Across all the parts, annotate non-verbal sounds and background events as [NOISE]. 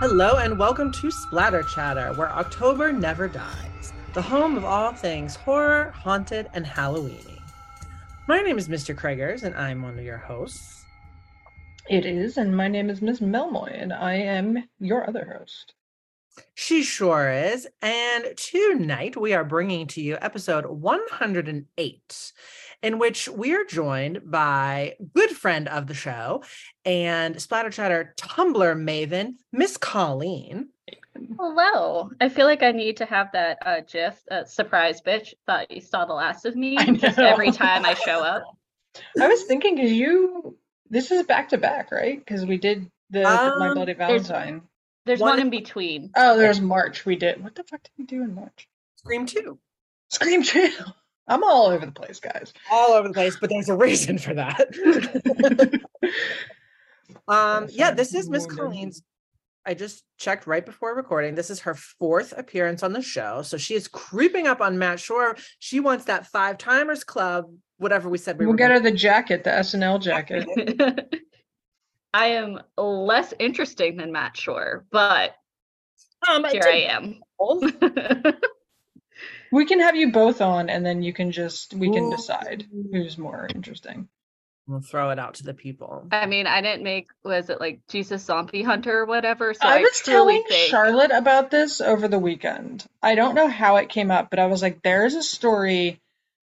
Hello and welcome to Splatter Chatter, where October never dies, the home of all things horror, haunted, and Halloweeny. My name is Mr. Craigers, and I'm one of your hosts. It is, and my name is Miss Melmoy, and I am your other host. She sure is. And tonight we are bringing to you episode 108, in which we are joined by good friend of the show and Splatter Chatter Tumblr maven, Miss Colleen. Hello. I feel like I need to have that uh, gif, uh, surprise bitch, thought you saw the last of me, just every time I show up. I was thinking, because you, this is back to back, right? Because we did the Um, My Bloody Valentine. There's One- one in between. Oh, there's March. We did. What the fuck did we do in March? Scream 2. Scream Trail. I'm all over the place, guys. All over the place, but there's a reason for that. [LAUGHS] um, yeah, this is Miss. Colleen's. I just checked right before recording. This is her fourth appearance on the show. So she is creeping up on Matt Shore. She wants that five timers club, whatever we said we We'll were get gonna- her the jacket, the SNL [LAUGHS] jacket. I am less interesting than Matt Shore, but Um, here I am. [LAUGHS] We can have you both on, and then you can just we can decide who's more interesting. We'll throw it out to the people. I mean, I didn't make, was it like Jesus Zombie Hunter or whatever? So I I, was truly telling think Charlotte about this over the weekend. I don't know how it came up, but I was like, there is a story.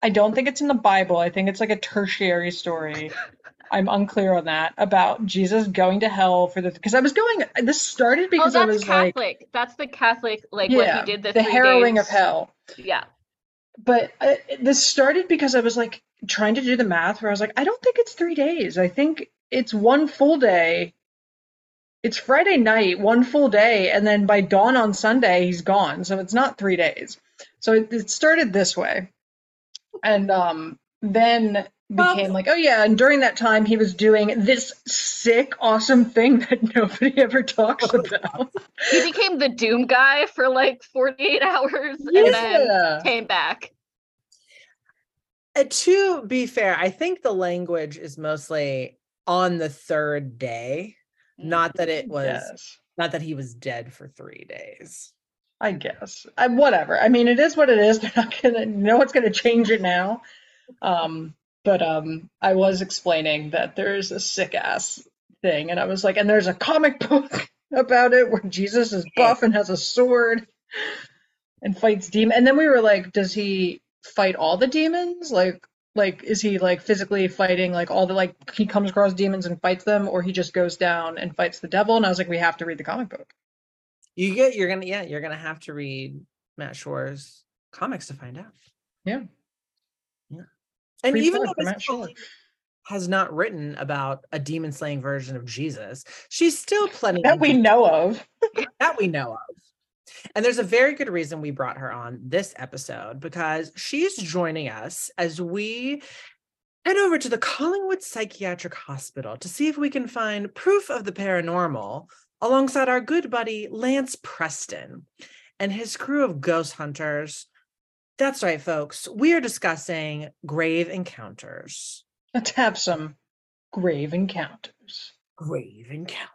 I don't think it's in the Bible. I think it's like a tertiary story. [LAUGHS] I'm unclear on that about Jesus going to hell for the because I was going. This started Oh, because I that's was like, Catholic. that's the Catholic, like yeah, what he did the, the three harrowing of hell. Yeah. But uh, this started because I was like trying to do the math where I was like, I don't think it's three days. I think it's one full day. It's Friday night, one full day, and then by dawn on Sunday, he's gone. So it's not three days. So it, it started this way. And um, then Well- became like, oh yeah, and during that time, he was doing this sick, awesome thing that [LAUGHS] nobody ever talks about. He became the Doom guy for like 48 hours and then came back. Uh, to be fair, I think the language is mostly on the third day, not that it was Yes. not that he was dead for three days. I guess. I, whatever. I mean, it is what it is. [LAUGHS] They're not gonna. No one's gonna change it now. Um, but um, I was explaining that there is a sick ass thing, and I was like, and there's a comic [LAUGHS] book about it where Jesus is buff and has a sword and fights demon. And then we were like, does he fight all the demons? Like, like is he like physically fighting like all the like he comes across demons and fights them, or he just goes down and fights the devil? And I was like, we have to read the comic book. You get you're gonna yeah, you're gonna have to read Matt Shore's comics to find out. Yeah. Yeah. And Free even though for Miss Matt has not written about a demon slaying version of Jesus, she's still plenty That we know of. [LAUGHS] that we know of. And there's a very good reason we brought her on this episode because she's joining us as we head over to the Collingwood Psychiatric Hospital to see if we can find proof of the paranormal alongside our good buddy Lance Preston and his crew of ghost hunters. That's right, folks. We are discussing grave encounters. Let's have some grave encounters. Grave encounters.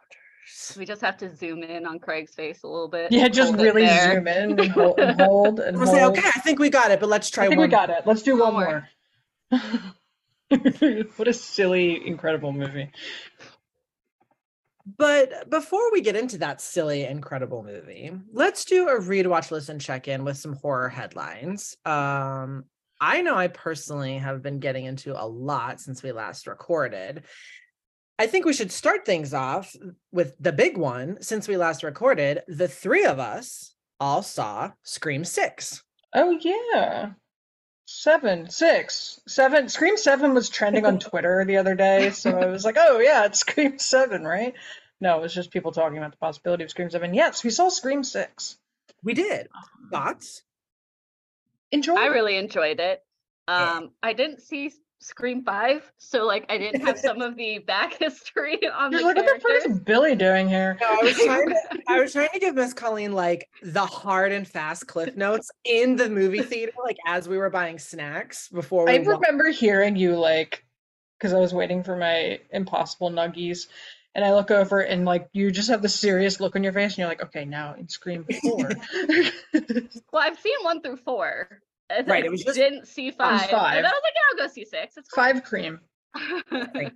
We just have to zoom in on Craig's face a little bit. Yeah, just really zoom in and [LAUGHS] hold and hold. And I'll say, okay, I think we got it, but let's try I think one we got it. Let's do one One more. more. [LAUGHS] what a silly, incredible movie. But before we get into that silly, incredible movie, let's do a read, watch, listen, check in with some horror headlines. Um, I know I personally have been getting into a lot since we last recorded. I think we should start things off with the big one. Since we last recorded, the three of us all saw Scream 6. Oh yeah. Seven, six, seven. Scream Seven was trending on [LAUGHS] Twitter the other day, so I was like, "Oh yeah, it's Scream Seven, right?" No, it was just people talking about the possibility of Scream Seven. Yes, we saw Scream Six. We did. Thoughts? Enjoy. I really enjoyed it. Yeah. Um, I didn't see Scream 5, so like I didn't have some of the [LAUGHS] back history on You're the like, what the fuck is Billy doing here? No, I was trying to [LAUGHS] I was trying to give Miss Colleen like the hard and fast cliff notes in the movie theater, like as we were buying snacks before we I wa- remember hearing you like, because I was waiting for my Impossible Nuggies, And I look over and like you just have the serious look on your face and you're like, okay, now in Scream 4. [LAUGHS] well, I've seen one through four. And Right, it was just didn't see five. five. And I was like, yeah, I'll go see six. It's fine. Five cream. [LAUGHS]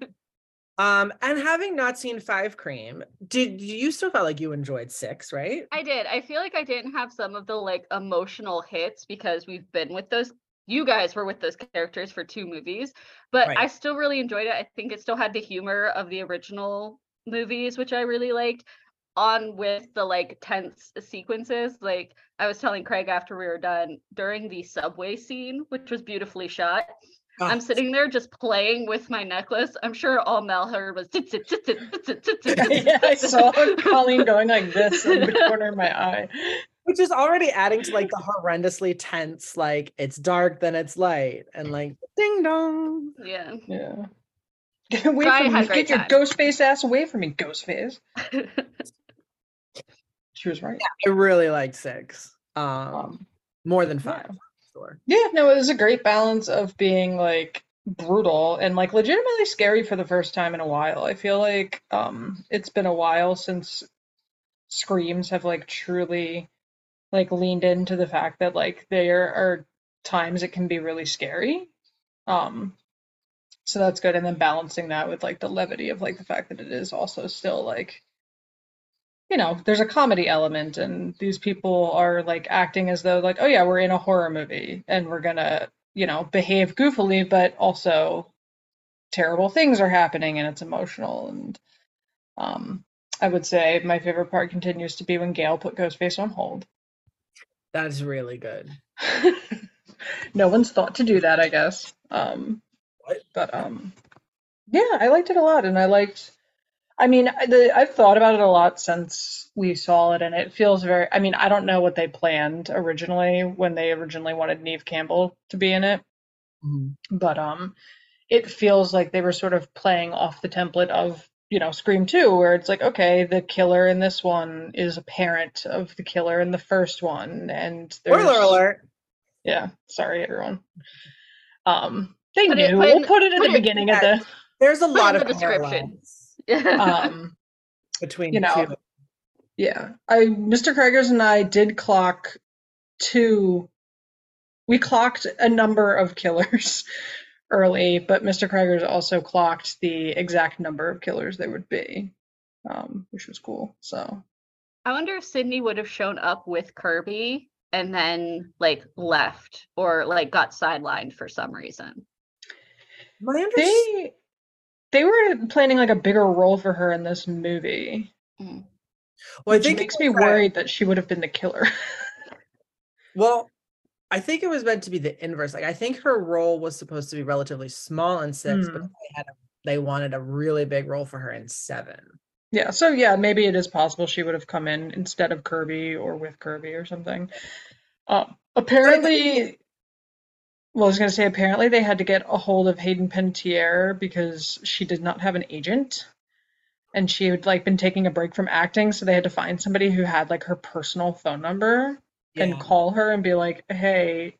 Um, and having not seen Five Cream, did you still felt like you enjoyed six, right? I did. I feel like I didn't have some of the like emotional hits because we've been with those. You guys were with those characters for two movies, but Right. I still really enjoyed it. I think it still had the humor of the original movies, which I really liked on with the like tense sequences. Like I was telling Craig after we were done during the subway scene, which was beautifully shot. Oh. I'm sitting there just playing with my necklace. I'm sure all Mel heard was. I saw Colleen going like this [LAUGHS] in the corner of my eye. Which is already adding to like the horrendously tense, like it's dark, then it's light, and like ding dong. Yeah. Yeah. [LAUGHS] Get away from me. Get your time. ghost face ass away from me, ghost face. [LAUGHS] She was right. I really liked six. Um, Um, more than yeah. five. Sure. Yeah, no, it was a great balance of being like brutal and like legitimately scary for the first time in a while. I feel like um it's been a while since screams have like truly like leaned into the fact that like there are times it can be really scary. Um so that's good and then balancing that with like the levity of like the fact that it is also still like you know, there's a comedy element, and these people are like acting as though, like, oh yeah, we're in a horror movie and we're gonna, you know, behave goofily, but also terrible things are happening and it's emotional. And um, I would say my favorite part continues to be when Gail put Ghostface on hold. That's really good. [LAUGHS] no one's thought to do that, I guess. Um, What? but um, yeah, I liked it a lot, and I liked. I mean, I- the, I've thought about it a lot since we saw it, and it feels very. I mean, I don't know what they planned originally when they originally wanted Neve Campbell to be in it, Mhm. but um, it feels like they were sort of playing off the template of you know Scream 2, where it's like, okay, the killer in this one is a parent of the killer in the first one, and there's Spoiler alert. yeah, sorry everyone. Um, they Put it- knew. put we'll put it at put the it- beginning of the. There's a lot of the description. parallels Um, [LAUGHS] between you know, two. yeah, I Mr. Craigers and I did clock two. We clocked a number of killers [LAUGHS] early, but Mr. Craigers also clocked the exact number of killers there would be, um, which was cool. So I wonder if Sydney would have shown up with Kirby and then like left or like got sidelined for some reason. My understanding. They they were planning like a bigger role for her in this movie. Well, I think it makes me that- worried that she would have been the killer. [LAUGHS] Well, I think it was meant to be the inverse. Like I think her role was supposed to be relatively small in six, but Hmm. they had a, they wanted a really big role for her in seven. Yeah, so yeah, maybe it is possible she would have come in instead of Kirby or with Kirby or something. Um, apparently, well, I was going to say apparently they had to get a hold of Hayden Panettiere because she did not have an agent, and she had like been taking a break from acting, so they had to find somebody who had like her personal phone number and call her and be like, "Hey,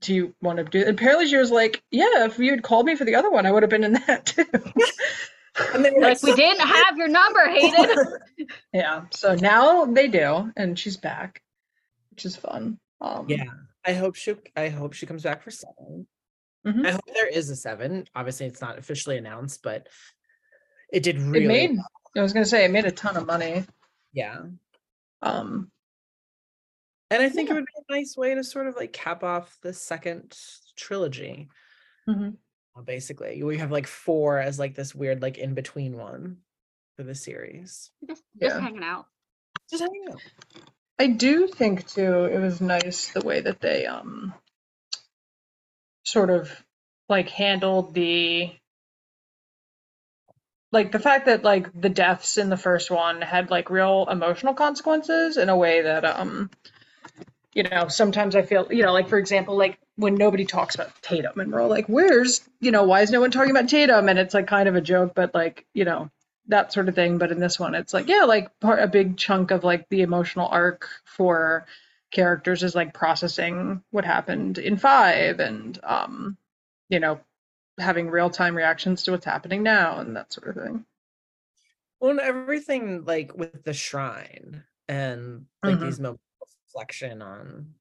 do you want to do?" Apparently, she was like, "Yeah, if you had called me for the other one, I would have been in that [LAUGHS] too." And they were Like we didn't have your number, Hayden. [LAUGHS] Yeah, so now they do, and she's back, which is fun. Um, Yeah. I hope she I hope she comes back for 7 Mhm. I hope there is a seven. Obviously, it's not officially announced, but it did it really made. I was gonna say it made a ton of money. yeah. Um, And I think Yeah. it would be a nice way to sort of like cap off the second trilogy. mhm. uh, Basically, we have like four as like this weird like in between one for the series. just, just Yeah. hanging out. Just hanging out. I do think too it was nice the way that they um sort of like handled the like the fact that like the deaths in the first one had like real emotional consequences in a way that um you know sometimes I feel you know like for example like when nobody talks about Tatum and we're all like where's you know why is no one talking about Tatum? And it's like kind of a joke but like you know that sort of thing but in this one it's like yeah like part a big chunk of like the emotional arc for characters is like processing what happened in five and um you know having real time reactions to what's happening now and that sort of thing Well, and everything like with the shrine and like Mhm. these moments of reflection on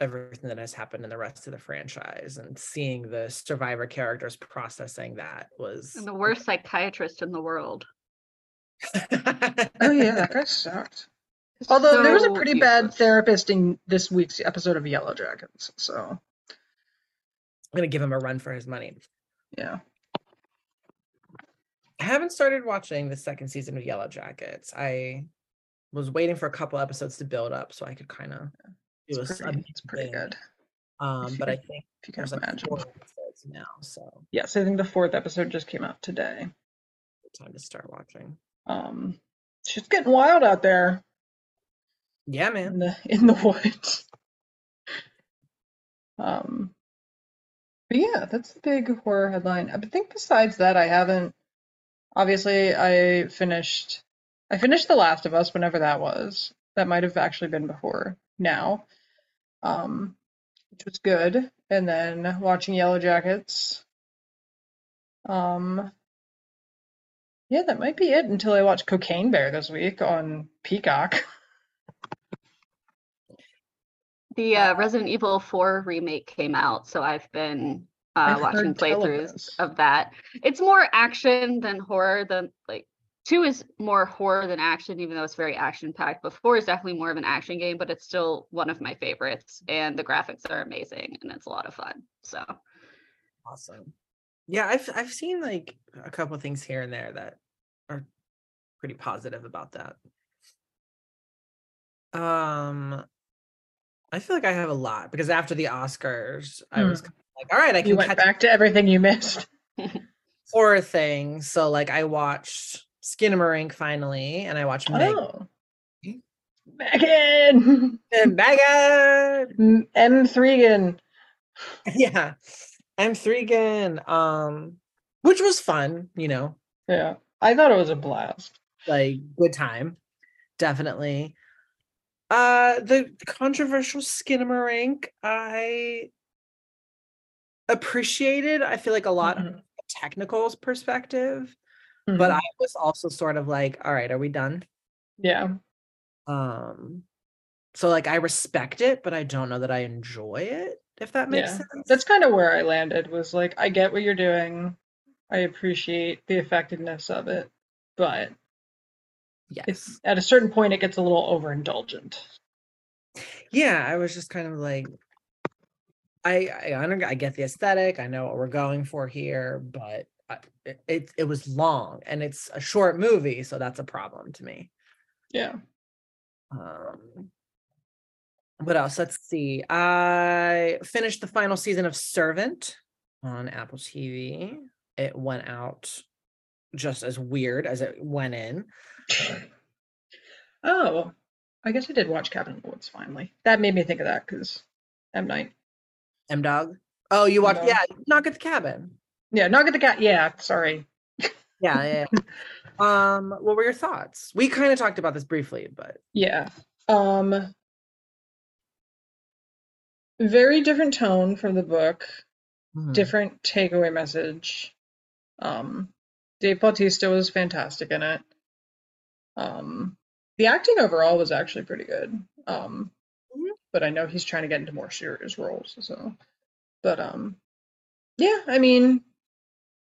everything that has happened in the rest of the franchise and seeing the survivor characters processing that was And the worst psychiatrist in the world. [LAUGHS] Oh yeah, that guy sucked. Although there was a So pretty bad therapist in this week's episode of Yellowjackets, so I'm gonna give him a run for his money. yeah. I haven't started watching the second season of Yellowjackets. I was waiting for a couple episodes to build up so I could kind of do a, It's s- a pretty, it's pretty good. Um, If but you- I think If you can there's like imagine. four episodes now, so Yes, I think the fourth episode just came out today. time to start watching. Um, shit's getting wild out there Yeah, man. in the in the [LAUGHS] woods. Um, but yeah, that's the big horror headline. I think besides that, I haven't. Obviously, I finished. I finished The Last of Us whenever that was. That might have actually been before now, um, which was good. And then watching Yellowjackets. Um, yeah, that might be it until I watch Cocaine Bear this week on Peacock. [LAUGHS] The uh, Resident Evil 4 remake came out, so I've been uh, I've watching heard of playthroughs of that. It's more action than horror. Than like two is more horror than action, even though it's very action packed. But four is definitely more of an action game, but it's still one of my favorites, and the graphics are amazing, and it's a lot of fun. So Awesome. Yeah, I've I've seen like a couple of things here and there that are pretty positive about that. Um I feel like I have a lot because after the Oscars, I was Hmm. kind of like, all right, I You can went catch back to everything you missed. [LAUGHS] horror things. So like I watched skin Skinamarink finally, and I watched Meg Oh. Megan! [LAUGHS] and Megan. M. Thregan. [LAUGHS] yeah. I'm Thregan. Um, which was fun, you know, Yeah. I thought it was a blast. like good time definitely uh the controversial skinamarink i appreciated i feel like a lot Mhm. of technicals perspective Mhm. but i was also sort of like all right are we done yeah. um so like i respect it but i don't know that i enjoy it if that makes Yeah. sense That's kind of where I landed was like, I get what you're doing. I appreciate the effectiveness of it. But yes at a certain point, it gets a little overindulgent. yeah i was just kind of like i i, I get the aesthetic i know what we're going for here but I, it, it it was long and it's a short movie so that's a problem to me Yeah. um what else let's see i finished the final season of servant on apple tv it went out just as weird as it went in Oh, I guess I did watch Cabin in the Woods finally. That made me think of that because M. Night. m dog oh you watched yeah knock at the cabin Yeah, Knock get the cat. Yeah, sorry. [LAUGHS] yeah, yeah. um what were your thoughts we kind of talked about this briefly but Yeah. Um very different tone from the book, Mhm. different takeaway message. Um Dave Bautista was fantastic in it. Um the acting overall was actually pretty good. Um Mhm. but I know he's trying to get into more serious roles, so but um yeah, I mean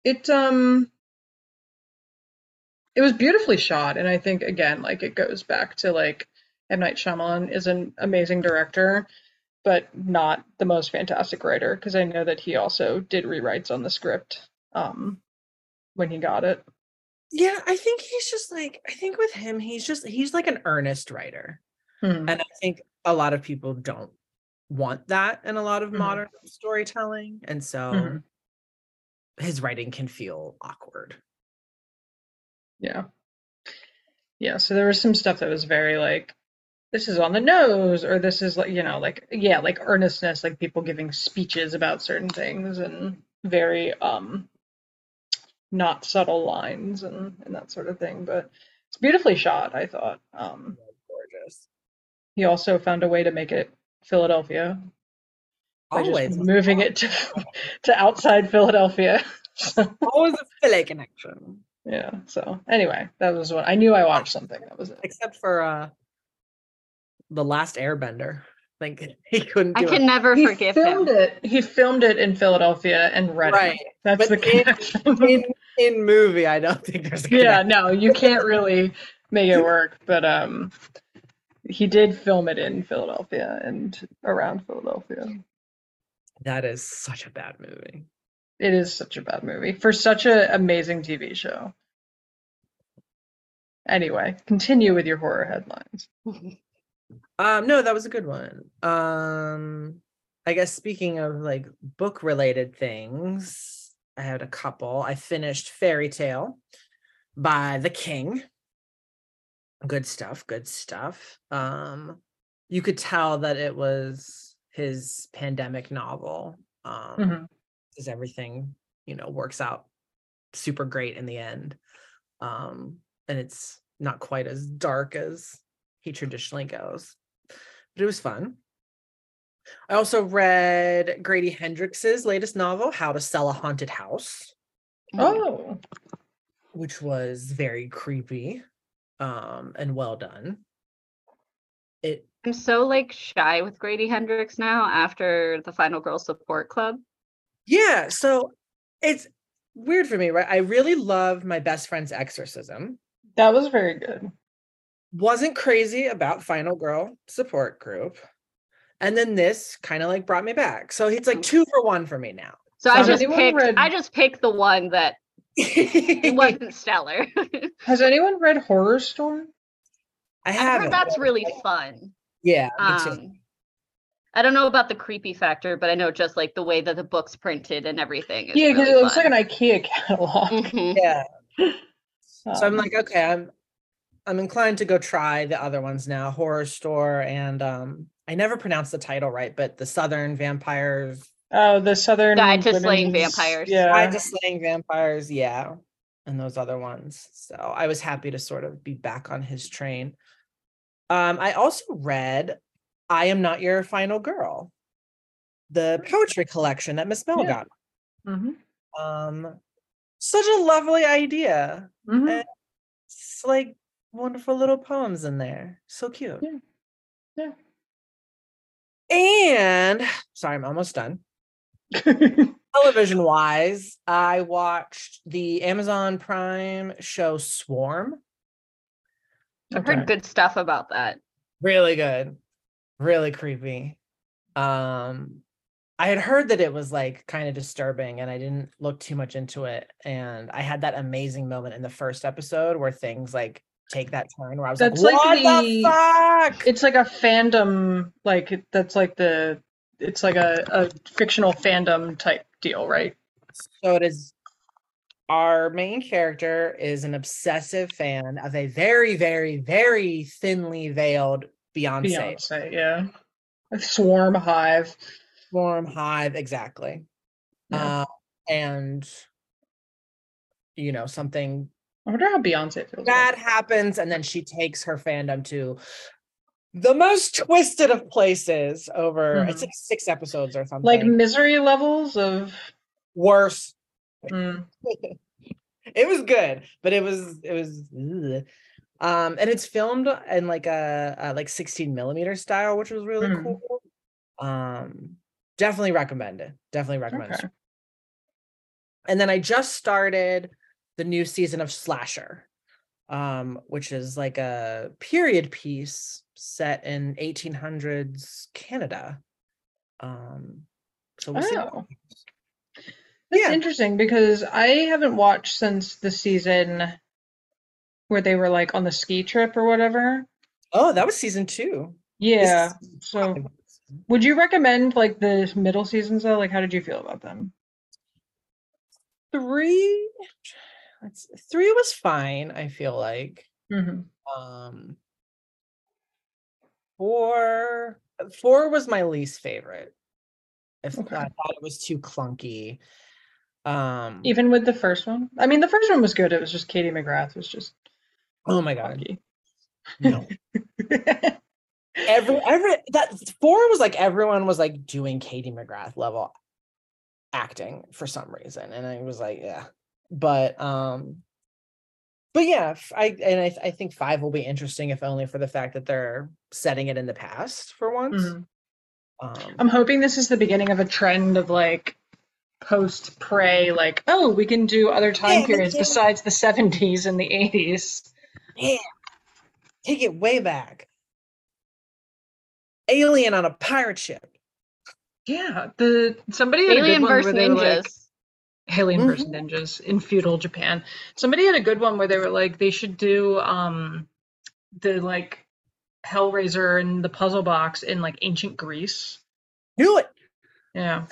it um it was beautifully shot and i think again like it goes back to like m night Shyamalan is an amazing director but not the most fantastic writer because i know that he also did rewrites on the script um when he got it Yeah, I think he's just like I think with him he's just he's like an earnest writer. Hmm. And I think a lot of people don't want that in a lot of Mhm. modern storytelling and so Mhm. his writing can feel awkward. yeah yeah so there was some stuff that was very like this is on the nose or this is like you know like yeah like earnestness like people giving speeches about certain things and very um not subtle lines and and that sort of thing but it's beautifully shot i thought um Gorgeous. he also found a way to make it philadelphia by Always moving it to [LAUGHS] to outside philadelphia so [LAUGHS] always a Philly connection. Yeah. So anyway, that was what I knew I watched something. That was it. Except for uh the last Airbender. Like [LAUGHS] he couldn't I do can it. never He forgive filmed him. it. He filmed it in Philadelphia and Reading. Right. That's But the in- connection. In in movie, I don't think there's a yeah, connection. no, you can't really make it work. But um, he did film it in Philadelphia and around Philadelphia. That is such a bad movie. It is such a bad movie for such an amazing TV show. Anyway, continue with your horror headlines. [LAUGHS] Um, no, that was a good one. Um, I guess speaking of like book related things, I had a couple. I finished Fairy Tale by The King. Good stuff, good stuff. Um, you could tell that it was his pandemic novel. Um, Mhm. because everything, you know, works out super great in the end. Um, and it's not quite as dark as he traditionally goes. But it was fun. I also read Grady Hendrix's latest novel, How to Sell a Haunted House, Oh, which was very creepy um and well done. It I'm so like shy with Grady Hendrix now after the Final Girl Support Club. yeah, so it's weird for me, right? I really love my best friend's exorcism. that was very good. Wasn't crazy about Final Girl support group. And then this kind of like brought me back. So it's like two for one for me now. So I just anyone picked read- I just picked the one that [LAUGHS] wasn't stellar. [LAUGHS] Has anyone read Horrorstör? I I haven't. that's really fun. yeah, me too. Um, I don't know about the creepy factor, but I know just like the way that the book's printed and everything. Is Yeah, because really it looks fun. like an IKEA catalog. Mhm. yeah. [LAUGHS] So I'm Um, like, okay, I'm I'm inclined to go try the other ones now, Horrorstör and um I never pronounced the title right, but the Southern Vampires, oh, the Southern Guide to Slaying Vampires. Yeah, Guide to Slaying Vampires, yeah, and those other ones. So I was happy to sort of be back on his train. Um, I also read I Am Not Your Final Girl, the poetry collection that Miss Mel Yeah. got. hmm Um, such a lovely idea. hmm Eh. It's like wonderful little poems in there. So cute. Yeah. Yeah. And sorry, I'm almost done. [LAUGHS] Television wise, I watched the Amazon Prime show Swarm. I've heard good stuff about that. Really good. Really creepy. Um I had heard that it was like kind of disturbing and I didn't look too much into it. And I had that amazing moment in the first episode where things like take that turn where I was That's like, like what the- the fuck? It's like a fandom, like that's like the, it's like a, a fictional fandom type deal, right? So it is our main character is an obsessive fan of a very, very, very thinly veiled Beyonce. Beyonce, yeah. A swarm hive. Swarm hive, exactly. Yeah. Uh, and you know, something I wonder how Beyonce feels. bad About happens, and then she takes her fandom to the most [LAUGHS] twisted of places over it's Mhm. like six episodes or something. Like misery levels of. worse. Mm, [LAUGHS] it was good, but it was it was ugh. um and it's filmed in like a, a like 16 millimeter style, which was really Mhm. cool. Um definitely recommend it. Definitely recommend it. And then I just started the new season of Slasher, um, which is like a period piece set in 1800s Canada. Um so we'll Oh. happens. That's Yeah. interesting because I haven't watched since the season where they were like on the ski trip or whatever. Oh, that was season two. Yeah. So would you recommend like the middle seasons though? Like how did you feel about them? three let's, three was fine i feel like hmm um four four was my least favorite if Okay. i thought it was too clunky um Even with the first one? I mean, the first one was good. It was just Katie McGrath was just oh my god funky. no every every that four was like everyone was like doing katie mcgrath level acting for some reason and i was like yeah but um but yeah, i and I, I think five will be interesting if only for the fact that they're setting it in the past for once. Mhm. Um, I'm hoping this is the beginning of a trend of like post Prey, like, oh, we can do other time Yeah, periods yeah. besides the 70s and the 80s. yeah, take it way back. Alien on a pirate ship. Yeah, the somebody Alien versus where they were ninjas. like Alien versus ninjas in feudal Japan. Somebody had a good one where they were like they should do um the like Hellraiser and the puzzle box in like ancient Greece. Do it. Yeah.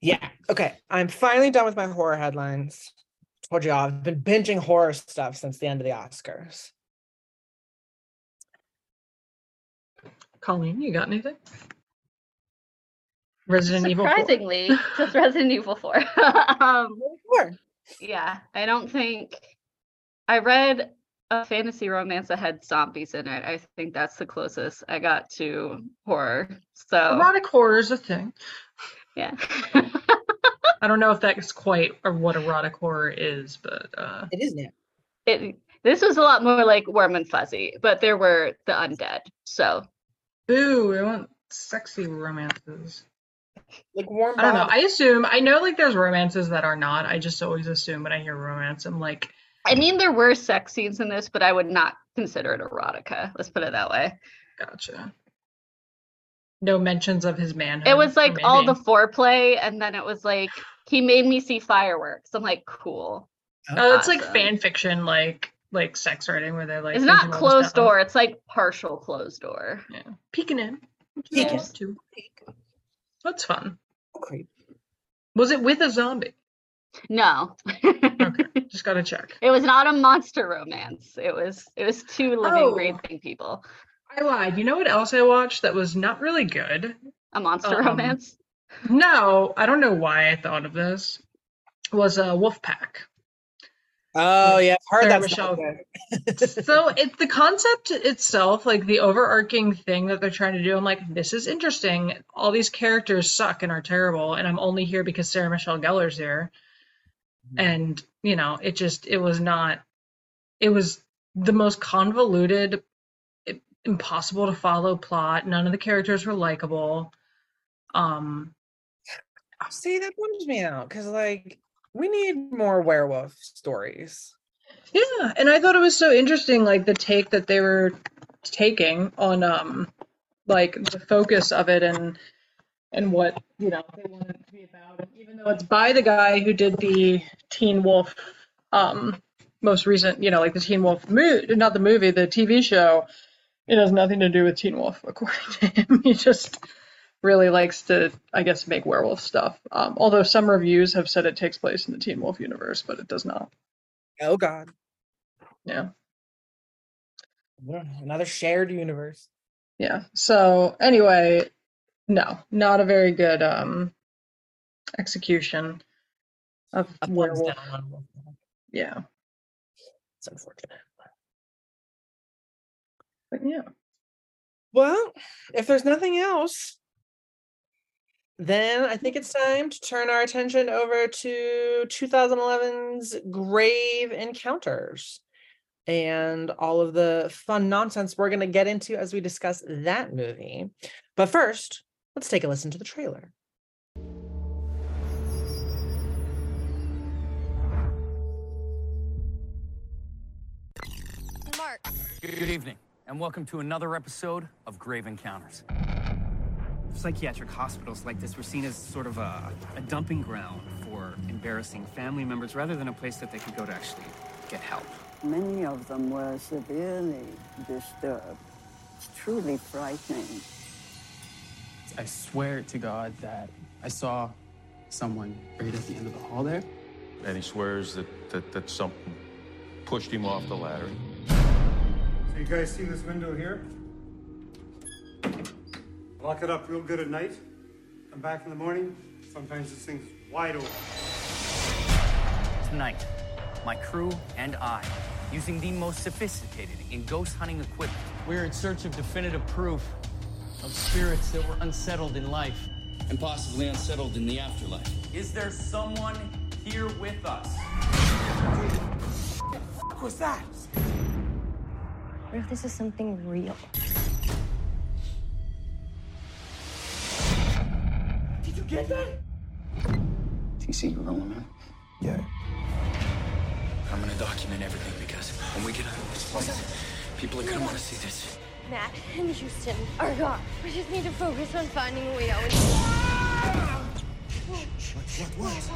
Yeah. Okay. I'm finally done with my horror headlines. Told you all, I've been binging horror stuff since the end of the Oscars. Colleen, you got anything? Resident Evil Surprisingly, just Resident Evil 4. [LAUGHS] um, Sure. yeah, I don't think I read a fantasy romance that had zombies in it. I think that's the closest I got to horror. So Erotic horror is a thing. yeah. [LAUGHS] I don't know if that's quite or what erotic horror is, but uh It is now. it this was a lot more like warm and fuzzy, but there were the undead. So Ooh, I want sexy romances. Like warm. I don't know. I assume I know like there's romances that are not. I just always assume when I hear romance, I'm like, I mean there were sex scenes in this, but I would not consider it erotica. Let's put it that way. gotcha. No mentions of his manhood. It was like all the foreplay, and then it was like he made me see fireworks. I'm like, cool. Oh, it's like fan fiction, like like sex writing, where they're like it's not closed door, it's like partial closed door. Yeah, peeking in. which is Peeking. nice, too. That's fun. Creep. Was it with a zombie? No. Okay, [LAUGHS] just gotta check. it was not a monster romance. It was it was two living, Oh. breathing people. I lied. You know what else I watched that was not really good? A monster Um, romance. No, I don't know why I thought of this. Was a uh, Wolfpack. Oh yeah, I've heard Sarah Michelle- good. [LAUGHS] so it's the concept itself, like the overarching thing that they're trying to do. I'm like, this is interesting. All these characters suck and are terrible, and I'm only here because Sarah Michelle Gellar's here. And you know, it just it was not. It was the most convoluted, impossible to follow plot. None of the characters were likable. Um, See, that bums me out because like we need more werewolf stories. Yeah, and I thought it was so interesting, like the take that they were taking on um like the focus of it and and what you know they wanted it to be about. And even though it's by the guy who did the Teen Wolf um most recent, you know, like the Teen Wolf movie, not the movie, the TV show, it has nothing to do with Teen Wolf, [LAUGHS] according to him. He just really likes to, I guess, make werewolf stuff. Um, although some reviews have said it takes place in the Teen Wolf universe, but it does not. Oh God, Yeah. Another shared universe. Yeah. So anyway, no, not a very good um execution of A werewolf. down. Yeah. It's unfortunate. But yeah. Well, if there's nothing else, then I think it's time to turn our attention over to 2011's Grave Encounters and all of the fun nonsense we're going to get into as we discuss that movie. But first, let's take a listen to the trailer. Mark, Good evening, and welcome to another episode of Grave Encounters. Psychiatric hospitals like this were seen as sort of a, a dumping ground for embarrassing family members rather than a place that they could go to actually get help. Many of them were severely disturbed. It's truly frightening. I swear to God that I saw someone right at the end of the hall there. And he swears that, that, that something pushed him off the ladder. So you guys see this window here? Lock it up real good at night. Come back in the morning. Sometimes this thing's wide open. Tonight, my crew and I, using the most sophisticated in ghost hunting equipment, We're in search of definitive proof of spirits that were unsettled in life. and possibly unsettled in the afterlife. is there someone here with us. What was that? What if this is something real? Get that? Do you see your rolling man? Yeah. I'm gonna document everything because when we get out of this place, people are gonna want to see this. Matt and Houston are gone. We just need to focus on finding a way out. What, what, what?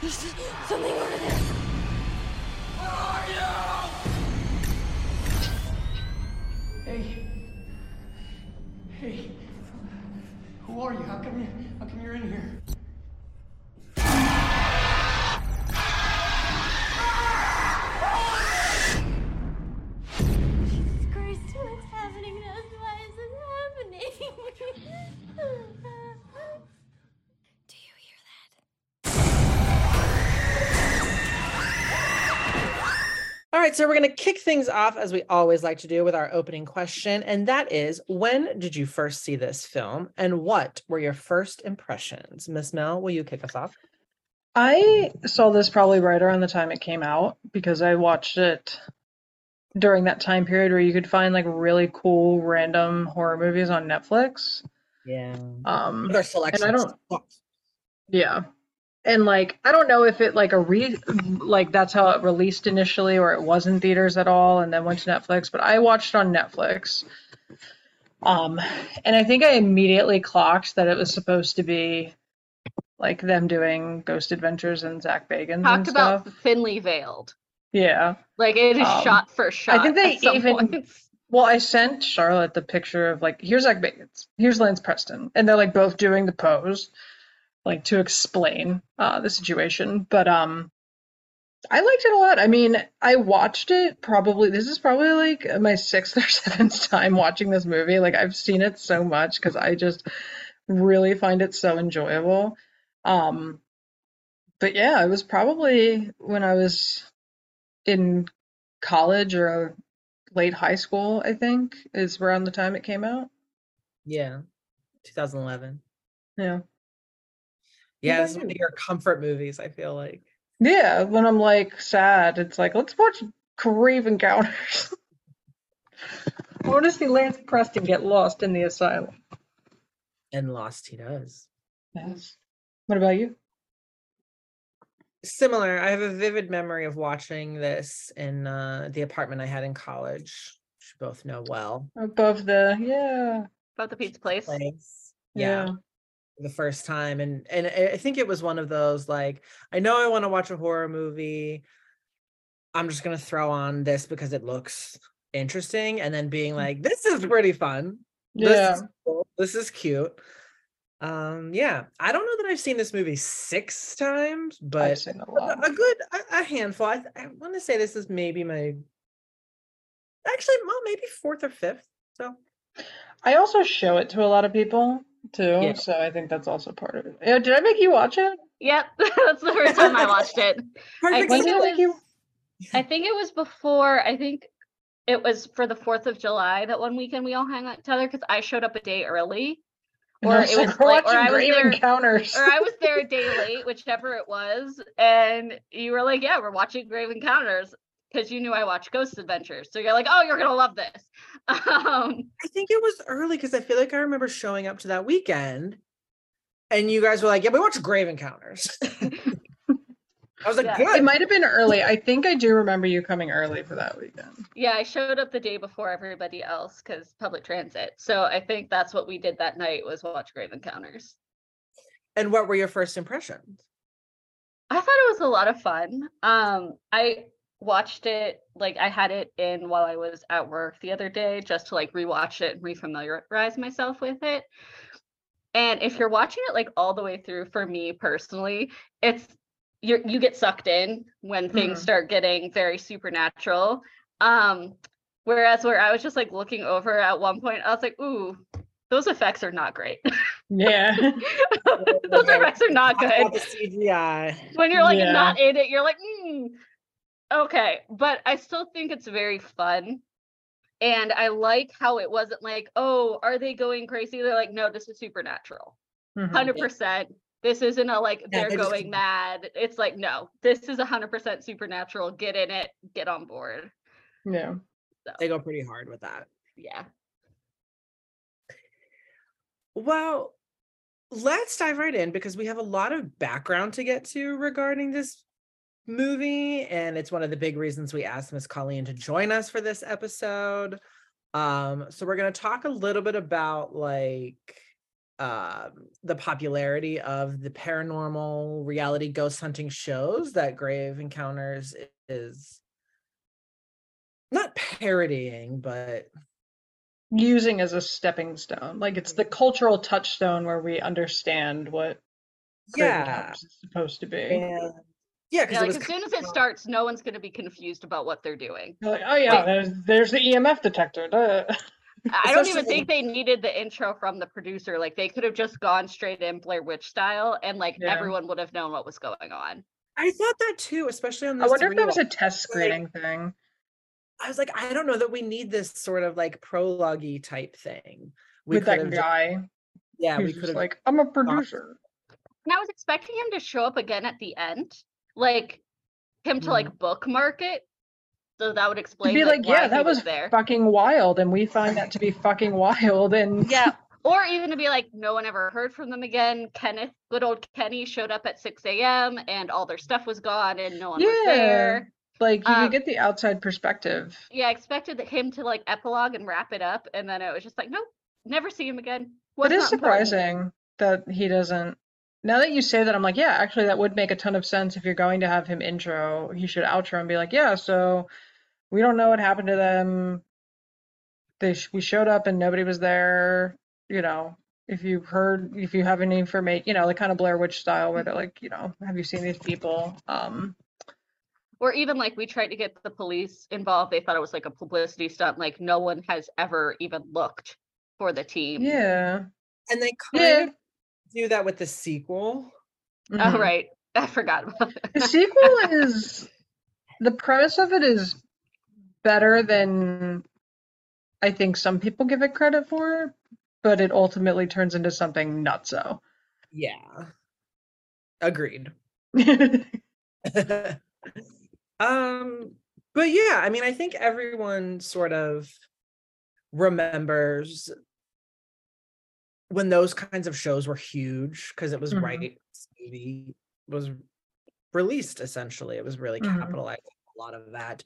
There's something over there. Where are you? Hey. Hey. Who are you? How come you how come you're in here? Jesus Christ, what's happening to us? Why is this happening? [LAUGHS] All right, so we're going to kick things off as we always like to do with our opening question. And that is when did you first see this film and what were your first impressions? Miss Mel, will you kick us off? I saw this probably right around the time it came out because I watched it during that time period where you could find like really cool random horror movies on Netflix. Yeah. Um, Their selection. and I don't, yeah, and like I don't know if it like a re like that's how it released initially or it was in theaters at all and then went to Netflix. But I watched on Netflix. Um, and I think I immediately clocked that it was supposed to be like them doing Ghost Adventures and Zak Bagans and Talked stuff. about thinly veiled. Yeah. Like it is Um, shot for shot. I think they even points. well, I sent Charlotte the picture of like here's Zak Bagans, here's Lance Preston, and they're like both doing the pose, like to explain uh, the situation. But um, I liked it a lot. I mean, I watched it probably. This is probably like my sixth [LAUGHS] or seventh time watching this movie. Like I've seen it so much because I just really find it so enjoyable. Um, but yeah, it was probably when I was in college or late high school, I think, is around the time it came out. Yeah. 2011. Yeah. Yeah, about this one of your comfort movies, I feel like. Yeah, when I'm like sad, it's like, let's watch Grave Encounters. [LAUGHS] I want to see Lance Preston get lost in the asylum. And Lost he does. Yes. What about you? Similar. I have a vivid memory of watching this in uh, the apartment I had in college, which we both know well. Above the, yeah. Above the pizza place. Place. Yeah. Yeah. The first time. And and I think it was one of those like, I know I want to watch a horror movie. I'm just gonna throw on this because it looks interesting, and then being like, this is pretty fun. This Yeah. is cool. This is cute. Um, yeah, I don't know that I've seen this movie six times, but a a, good a, a handful. I, I want to say this is maybe my actually well, maybe fourth or fifth. So I also show it to a lot of people too, Yeah. so I think that's also part of it. Yeah, did I make you watch it? Yep, [LAUGHS] that's the first time I watched it. [LAUGHS] I think it I make you? was. I think it was before. I think it was for the Fourth of July that one weekend we all hung out together because I showed up a day early, or was it was we're like, or I was there, Encounters. or I was there a day [LAUGHS] late, whichever it was, and you were like, "Yeah, we're watching Grave Encounters." Because you knew I watched Ghost Adventures, so you're like, "Oh, you're gonna love this." [LAUGHS] Um, I think it was early because I feel like I remember showing up to that weekend, and you guys were like, "Yeah, we watched Grave Encounters." [LAUGHS] I was like, Yeah. "Good." It might have been early. I think I do remember you coming early for that weekend. yeah, I showed up the day before everybody else because public transit. So I think that's what we did that night was watch Grave Encounters. And what were your first impressions? I thought it was a lot of fun. Um, I watched it like I had it in while I was at work the other day just to like rewatch it and refamiliarize myself with it. And if you're watching it like all the way through, for me personally, it's you you get sucked in when things Mhm. start getting very supernatural. Um, whereas where I was just like looking over at one point, I was like, ooh, those effects are not great. Yeah. [LAUGHS] those [LAUGHS] effects are not good the CGI. when you're like Yeah. not in it, you're like, mm, okay. But I still think it's very fun. And I like how it wasn't like, oh, are they going crazy? They're like, no, this is supernatural. Mhm. Hundred percent. This isn't a like Yeah, they're they just going keep- mad. It's like no, this is hundred percent supernatural. Get in it. Get on board. Yeah. They go pretty hard with that. Yeah. Well, let's dive right in because we have a lot of background to get to regarding this movie. And it's one of the big reasons we asked Miss Colleen to join us for this episode. Um, so we're going to talk a little bit about like um the popularity of the paranormal reality ghost hunting shows that Grave Encounters is not parodying, but Using as a stepping stone. Like it's the cultural touchstone where we understand what Grave yeah. Encounters is supposed to be. And yeah, because Yeah, like as soon as it starts, no one's gonna be confused about what they're doing. They're like, oh yeah, Like- there's there's the EMF detector. duh." [LAUGHS] I don't even think they needed the intro from the producer. Like they could have just gone straight in Blair Witch style, and like Yeah. everyone would have known what was going on. I thought that too, especially on This I wonder if that was a test screening thing. I was like, I don't know that we need this sort of like prologue type thing. We with that could've just- guy. yeah, we could have like, I'm a producer. And I was expecting him to show up again at the end, like him to like bookmark it. So that would To explain. be like, why yeah, that was there. fucking wild, and we find that to be fucking wild, and [LAUGHS] Yeah. Or even to be like, no one ever heard from them again. Kenneth, good old Kenny, showed up at 6 a.m. and all their stuff was gone and no one was there. like you Um, get the outside perspective. Yeah, I expected him to like epilogue and wrap it up, and then it was just like, nope, never see him again. Was It is not important. surprising that he doesn't. Now that you say that, I'm like, yeah, actually, that would make a ton of sense if you're going to have him intro. He should outro and be like, yeah, so we don't know what happened to them. They sh- we showed up and nobody was there. You know, if you heard, if you have any information, you know, the kind of Blair Witch style, where they're like, you know, have you seen these people? Um, Or even like we tried to get the police involved. They thought it was like a publicity stunt. Like no one has ever even looked for the team. yeah. and they kind Yeah. of do that with the sequel. Oh Mhm. right, [LAUGHS] I forgot about that. The sequel [LAUGHS] is the premise of it is better than I think some people give it credit for, but it ultimately turns into something not so. Yeah. Agreed. [LAUGHS] um but yeah i mean i think everyone sort of remembers when those kinds of shows were huge because it was Mhm. right movie was released essentially it was really Mhm. capitalizing a lot of that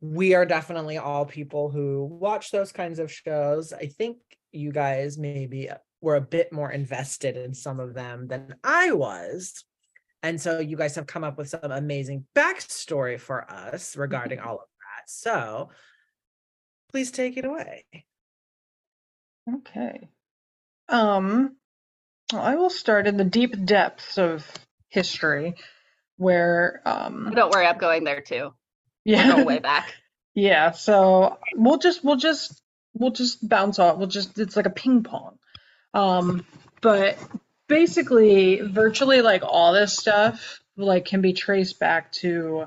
we are definitely all people who watch those kinds of shows i think you guys maybe were a bit more invested in some of them than i was and so you guys have come up with some amazing backstory for us regarding all of that. So please take it away. Okay. Um, I will start in the deep depths of history where um Don't worry, I'm going there too. yeah. Way back. [LAUGHS] Yeah, so we'll just we'll just we'll just bounce off. We'll just it's like a ping pong. Um, but basically, virtually like all this stuff like can be traced back to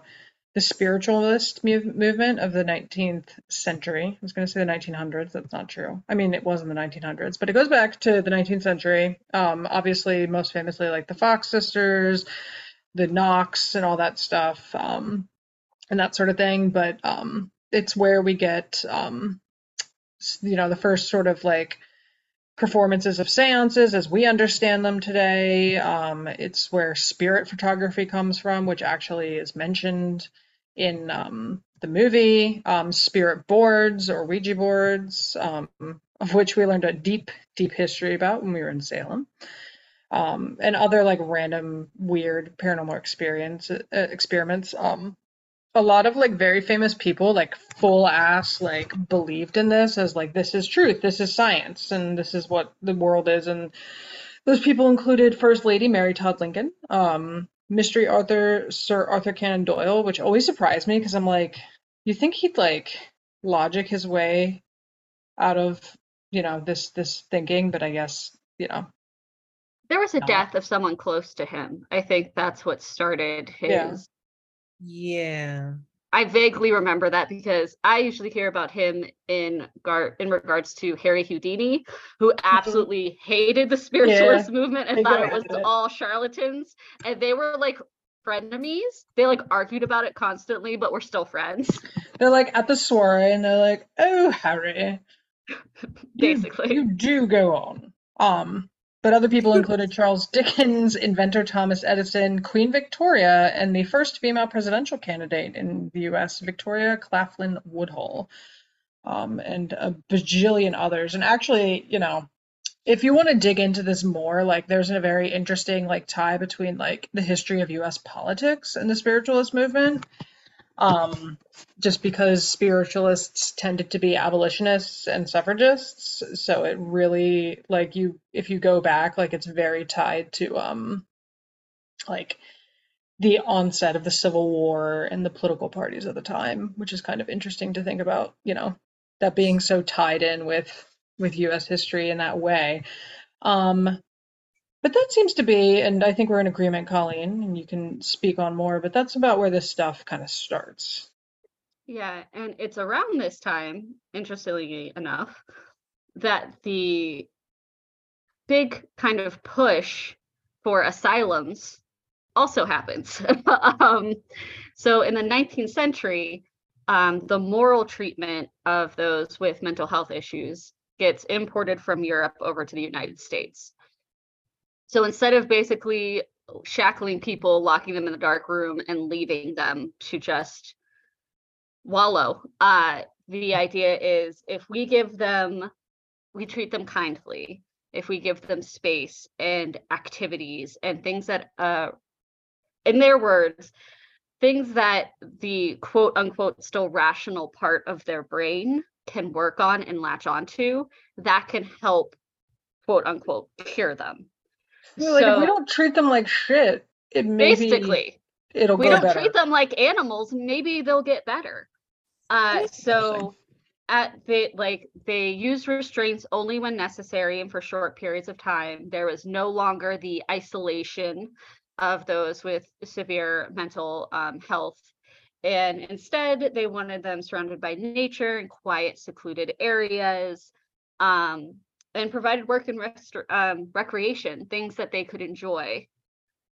the spiritualist move, movement of the 19th century. I was going to say the 1900s. That's not true. I mean, it was in the 1900s, but it goes back to the 19th century. Um, obviously, most famously, like the Fox sisters, the Knox, and all that stuff. Um, and that sort of thing. But um, it's where we get, um, you know, the first sort of like performances of seances as we understand them today. Um, it's where spirit photography comes from, which actually is mentioned in um, the movie. Um, spirit boards or Ouija boards, um, of which we learned a deep, deep history about when we were in Salem. Um, and other like random weird paranormal experience uh, experiments. A lot of like very famous people like full ass like believed in this as like this is truth this is science and this is what the world is and those people included first lady mary todd lincoln um mystery author sir arthur conan doyle which always surprised me because i'm like you think he'd like logic his way out of you know this this thinking but i guess you know There was a death of someone close to him. I think that's what started his. Yeah. Yeah. I vaguely remember that because I usually hear about him in gar- in regards to Harry Houdini, who [LAUGHS] absolutely hated the spiritualist movement and thought it was it. all charlatans, and they were like frenemies. They like argued about it constantly, but we're still friends. [LAUGHS] They're like at the soiree and they're like, "Oh, Harry, you, [LAUGHS] Basically. you do go on." Um, but other people included Charles Dickens, inventor Thomas Edison, Queen Victoria, and the first female presidential candidate in the U.S., Victoria Claflin Woodhull, um, and a bajillion others. And actually, you know, if you want to dig into this more, like there's a very interesting like tie between like the history of US politics and the spiritualist movement. Um, just because spiritualists tended to be abolitionists and suffragists, so it really like you if you go back, like it's very tied to um like the onset of the Civil War and the political parties of the time, which is kind of interesting to think about, you know, that being so tied in with with US history in that way. Um, but that seems to be, and I think we're in agreement, Colleen, and you can speak on more, but that's about where this stuff kind of starts. Yeah, and it's around this time, interestingly enough, that the big kind of push for asylums also happens. [LAUGHS] um, so in the 19th century, um, the moral treatment of those with mental health issues gets imported from Europe over to the United States. So instead of basically shackling people, locking them in the dark room, and leaving them to just wallow, uh, the idea is if we give them, we treat them kindly, if we give them space and activities and things that, uh, in their words, things that the quote unquote still rational part of their brain can work on and latch onto, that can help quote unquote cure them. Yeah, like if we don't treat them like shit, it maybe basically it'll we don't better. treat them like animals maybe they'll get better. Uh so at the like they use restraints only when necessary and for short periods of time. There was no longer the isolation of those with severe mental um, health. And instead they wanted them surrounded by nature and quiet secluded areas. Um, and provided work and rest- um, recreation things that they could enjoy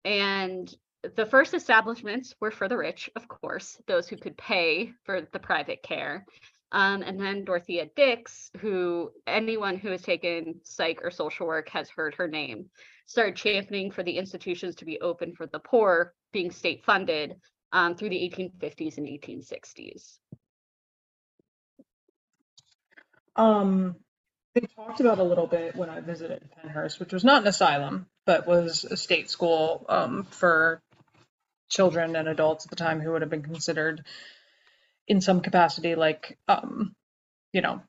and the first establishments were for the rich, of course, those who could pay for the private care. Um, and then Dorothea Dix, who anyone who has taken psych or social work has heard her name, started championing for the institutions to be open for the poor, being state funded um, through the 1850s and 1860s. Um, they talked about a little bit when I visited Pennhurst, which was not an asylum, but was a state school um, for children and adults at the time who would have been considered in some capacity like um, you know,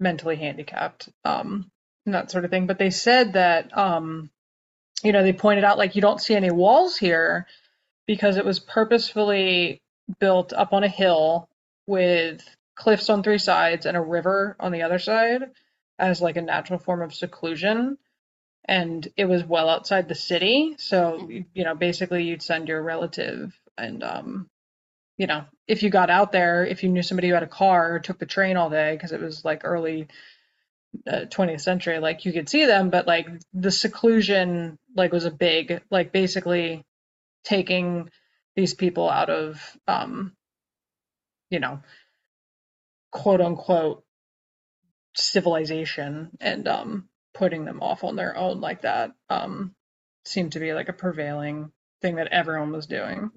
mentally handicapped, um, and that sort of thing. But they said that um, you know, they pointed out like you don't see any walls here because it was purposefully built up on a hill with cliffs on three sides and a river on the other side as like a natural form of seclusion. And it was well outside the city. So, you know, basically you'd send your relative and, um, you know, if you got out there, if you knew somebody who had a car or took the train all day, because it was like early uh, 20th century, like you could see them, but like the seclusion, like was a big, like basically taking these people out of, um, you know, quote unquote civilization and um putting them off on their own like that um seemed to be like a prevailing thing that everyone was doing.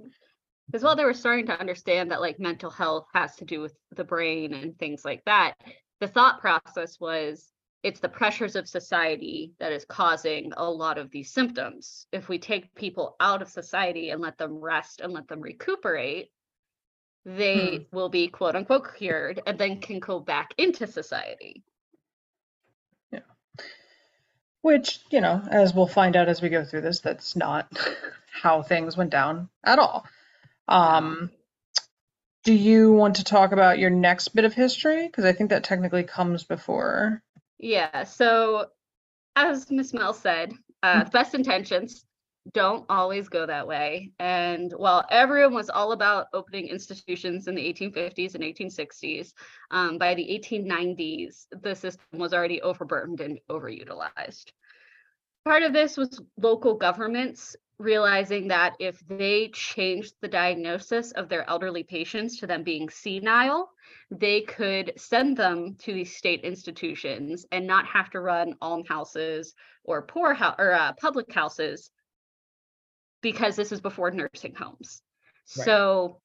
Because while they were starting to understand that like mental health has to do with the brain and things like that, the thought process was it's the pressures of society that is causing a lot of these symptoms. If we take people out of society and let them rest and let them recuperate, they will be quote unquote cured and then can go back into society. Which, you know, as we'll find out as we go through this, that's not [LAUGHS] how things went down at all. Um, do you want to talk about your next bit of history? Because I think that technically comes before. Yeah. So, as Miss Mel said, uh, best intentions. Don't always go that way. And while everyone was all about opening institutions in the 1850s and 1860s, um, by the 1890s, the system was already overburdened and overutilized. Part of this was local governments realizing that if they changed the diagnosis of their elderly patients to them being senile, they could send them to these state institutions and not have to run almhouses or poor house or uh, public houses because this is before nursing homes. Right. So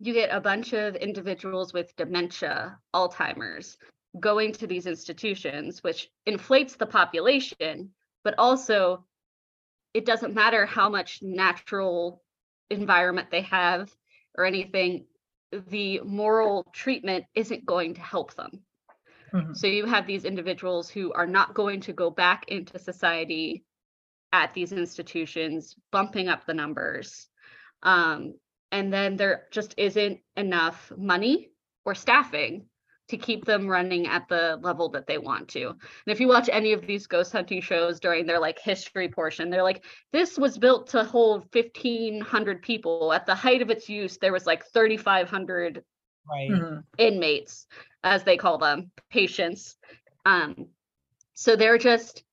you get a bunch of individuals with dementia, Alzheimer's going to these institutions, which inflates the population, but also it doesn't matter how much natural environment they have or anything, the moral treatment isn't going to help them. Mhm. So you have these individuals who are not going to go back into society at these institutions, bumping up the numbers. Um, and then there just isn't enough money or staffing to keep them running at the level that they want to. And if you watch any of these ghost hunting shows during their like history portion, they're like, this was built to hold 1500 people. At the height of its use, there was like 3500 Right. Mhm. inmates, as they call them, patients. Um, so they're just,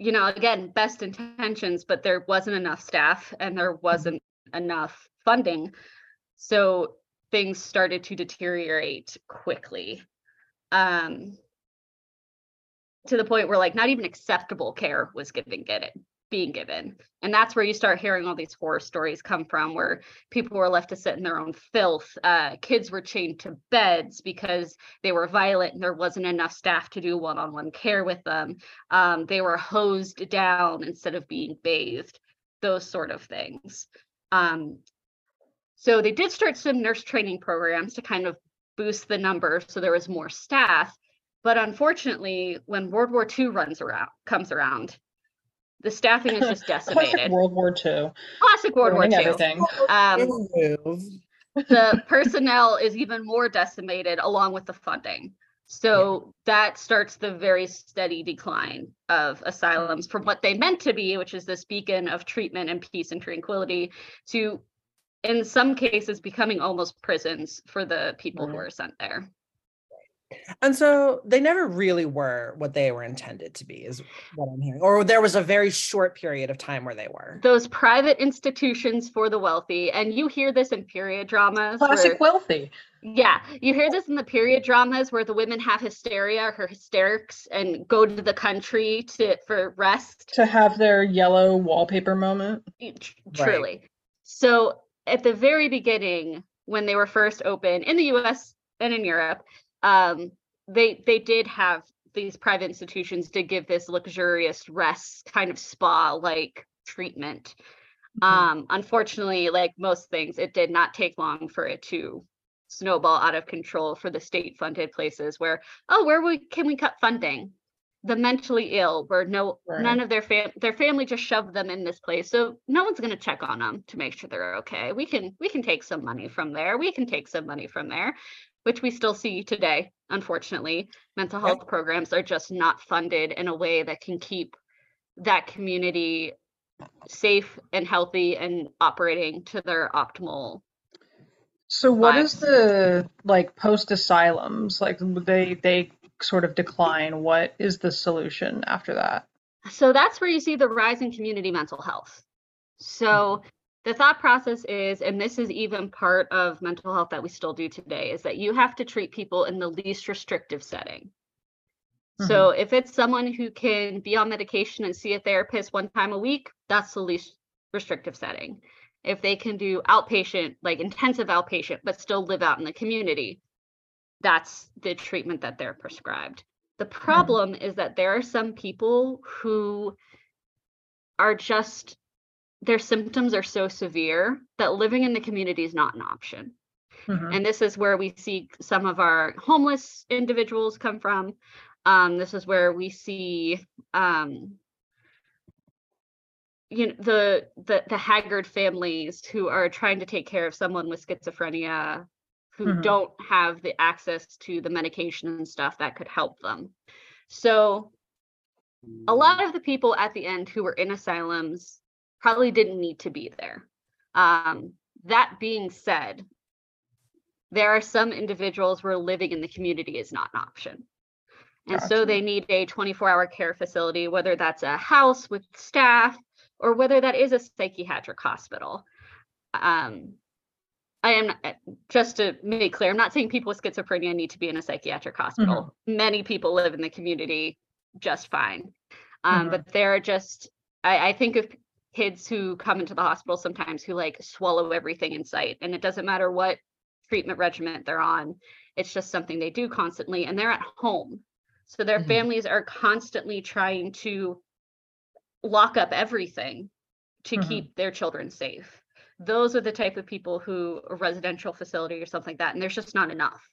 you know, again, best intentions, but there wasn't enough staff and there wasn't enough funding. So things started to deteriorate quickly. Um, to the point where like not even acceptable care was given get it being given. And that's where you start hearing all these horror stories come from where people were left to sit in their own filth. Uh, kids were chained to beds because they were violent and there wasn't enough staff to do one-on-one care with them. Um, they were hosed down instead of being bathed those sort of things. Um, so they did start some nurse training programs to kind of boost the numbers so there was more staff. But unfortunately when world war ii runs around comes around the staffing is just [LAUGHS] Classic decimated World War II. classic world war ruining ii everything. um, the [LAUGHS] personnel is even more decimated along with the funding. So that starts the very steady decline of asylums from what they meant to be, which is this beacon of treatment and peace and tranquility, to in some cases becoming almost prisons for the people who are sent there. And so they never really were what they were intended to be, is what I'm hearing. Or there was a very short period of time where they were. Those private institutions for the wealthy, and you hear this in period dramas. where- Classic wealthy. Yeah, you hear this in the period dramas where the women have hysteria or hysterics and go to the country to for rest. To have their yellow wallpaper moment. y- tr- Truly. So at the very beginning, when they were first open in the U.S. and in Europe, um, they they did have these private institutions to give this luxurious rest kind of spa like treatment. Um, unfortunately, like most things, it did not take long for it to snowball out of control for the state funded places where, oh, where we can we cut funding? The mentally ill, where no none of their fam their family just shoved them in this place. So no one's gonna check on them to make sure they're okay. We can we can take some money from there. We can take some money from there, which we still see today, unfortunately. Mental Yep. health programs are just not funded in a way that can keep that community safe and healthy and operating to their optimal So what is the like post asylums? Like they they sort of decline. What is the solution after that? So that's where you see the rise in community mental health. So the thought process is, and this is even part of mental health that we still do today, is that you have to treat people in the least restrictive setting. So mm-hmm. if it's someone who can be on medication and see a therapist one time a week, that's the least restrictive setting. If they can do outpatient, like intensive outpatient, but still live out in the community, that's the treatment that they're prescribed. The mm-hmm. problem is that there are some people who are just their symptoms are so severe that living in the community is not an option. Mhm. And this is where we see some of our homeless individuals come from. Um, this is where we see um, you know the, the the haggard families who are trying to take care of someone with schizophrenia who Mhm. don't have the access to the medication and stuff that could help them. So a lot of the people at the end who were in asylums probably didn't need to be there. Um, that being said, there are some individuals where living in the community is not an option. And so they need a 24 hour care facility, whether that's a house with staff or whether that is a psychiatric hospital. Um, I am uh, just to make clear, I'm not saying people with schizophrenia need to be in a psychiatric hospital. Many people live in the community just fine. Um, Mhm. But there are just, I, I think of kids who come into the hospital sometimes who like swallow everything in sight, and it doesn't matter what treatment regimen they're on. It's just something they do constantly, and they're at home. So their Mhm. families are constantly trying to lock up everything to Mhm. keep their children safe. Those are the type of people who a residential facility or something like that, and there's just not enough.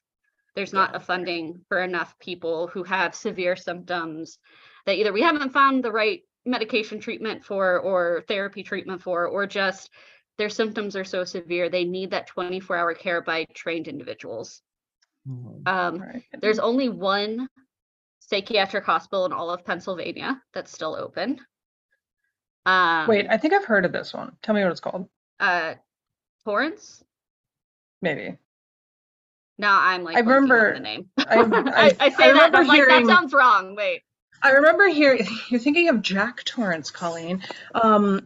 There's not a funding for enough people who have severe symptoms that either we haven't found the right medication treatment for or therapy treatment for, or just their symptoms are so severe they need that 24 hour care by trained individuals. Um, Right. there's only one psychiatric hospital in all of Pennsylvania that's still open. Um, Wait, I think I've heard of this one. Tell me what it's called. uh, Torrance. Maybe. Now I'm like I remember- the name. I- I, [LAUGHS] I- I, say I that and I'm like hearing- that sounds wrong. Wait, I remember hearing you're thinking of Jack Torrance, Colleen. Um,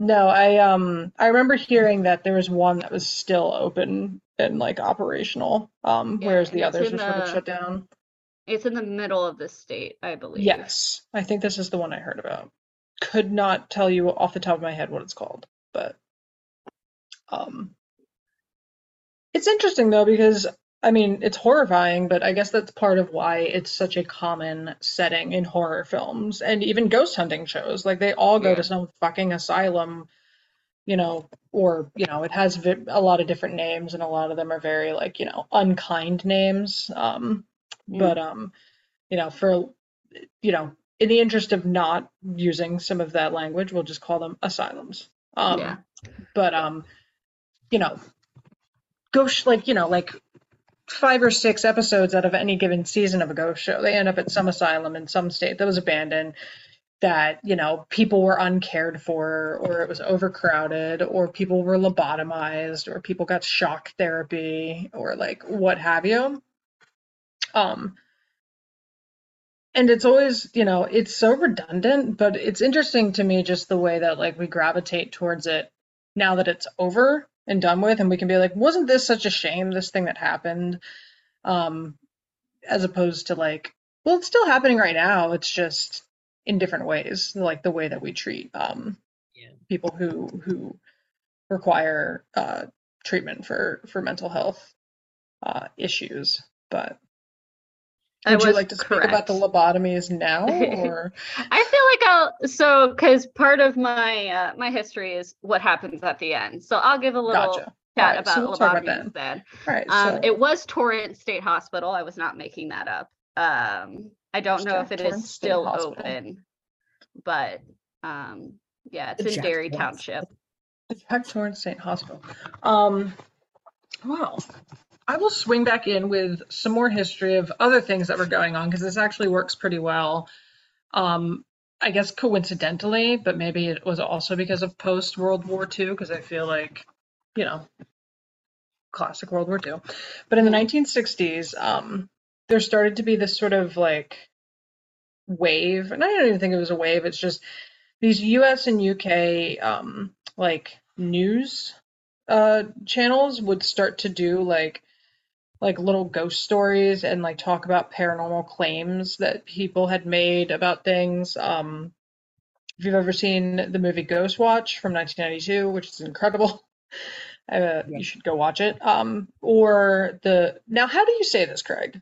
no, I um I remember hearing that there was one that was still open and like operational, um, Yeah, whereas the others were sort of shut down. it's in the middle of the state, I believe. Yes, I think this is the one I heard about. Could not tell you off the top of my head what it's called, but um, it's interesting though because I mean it's horrifying, but I guess that's part of why it's such a common setting in horror films and even ghost hunting shows. Like they all go Yeah. to some fucking asylum, you know, or you know, it has vi- a lot of different names and a lot of them are very like you know unkind names. Um, but um, you know, for you know, in the interest of not using some of that language, we'll just call them asylums. Um, Yeah. but um, you know, ghost like you know like five or six episodes out of any given season of a ghost show, they end up at some asylum in some state that was abandoned. That you know people were uncared for, or it was overcrowded, or people were lobotomized, or people got shock therapy, or like what have you. Um, and it's always, you know, it's so redundant, but it's interesting to me just the way that like we gravitate towards it now that it's over and done with, and we can be like, wasn't this such a shame, this thing that happened? Um, as opposed to like, well, it's still happening right now. It's just in different ways, like the way that we treat um people who who require uh treatment for for mental health uh issues. But would you was like to speak about the lobotomies now, [LAUGHS] or I feel like I'll so because part of my uh, my history is what happens at the end. So I'll give a little Gotcha. chat Alright, so about we'll talk about lobotomies then. all right? Um, so it was Torrance State Hospital. I was not making that up. Um, I don't It's know if it Torrance is State still Hospital. open, but um, yeah, it's The in Jack Derry Torrance. Township. the Jack Torrance State Hospital. Um, wow. I will swing back in with some more history of other things that were going on because this actually works pretty well. Um, I guess coincidentally, but maybe it was also because of post World War II, because I feel like, you know, classic World War II. But in the 1960s, um, there started to be this sort of like wave, and I don't even think it was a wave, it's just these US and UK um, like news uh, channels would start to do like like little ghost stories and like talk about paranormal claims that people had made about things. Um, if you've ever seen the movie Ghostwatch from 1992, which is incredible, [LAUGHS] uh, Yeah. you should go watch it. Um, or the now, how do you say this, Craig?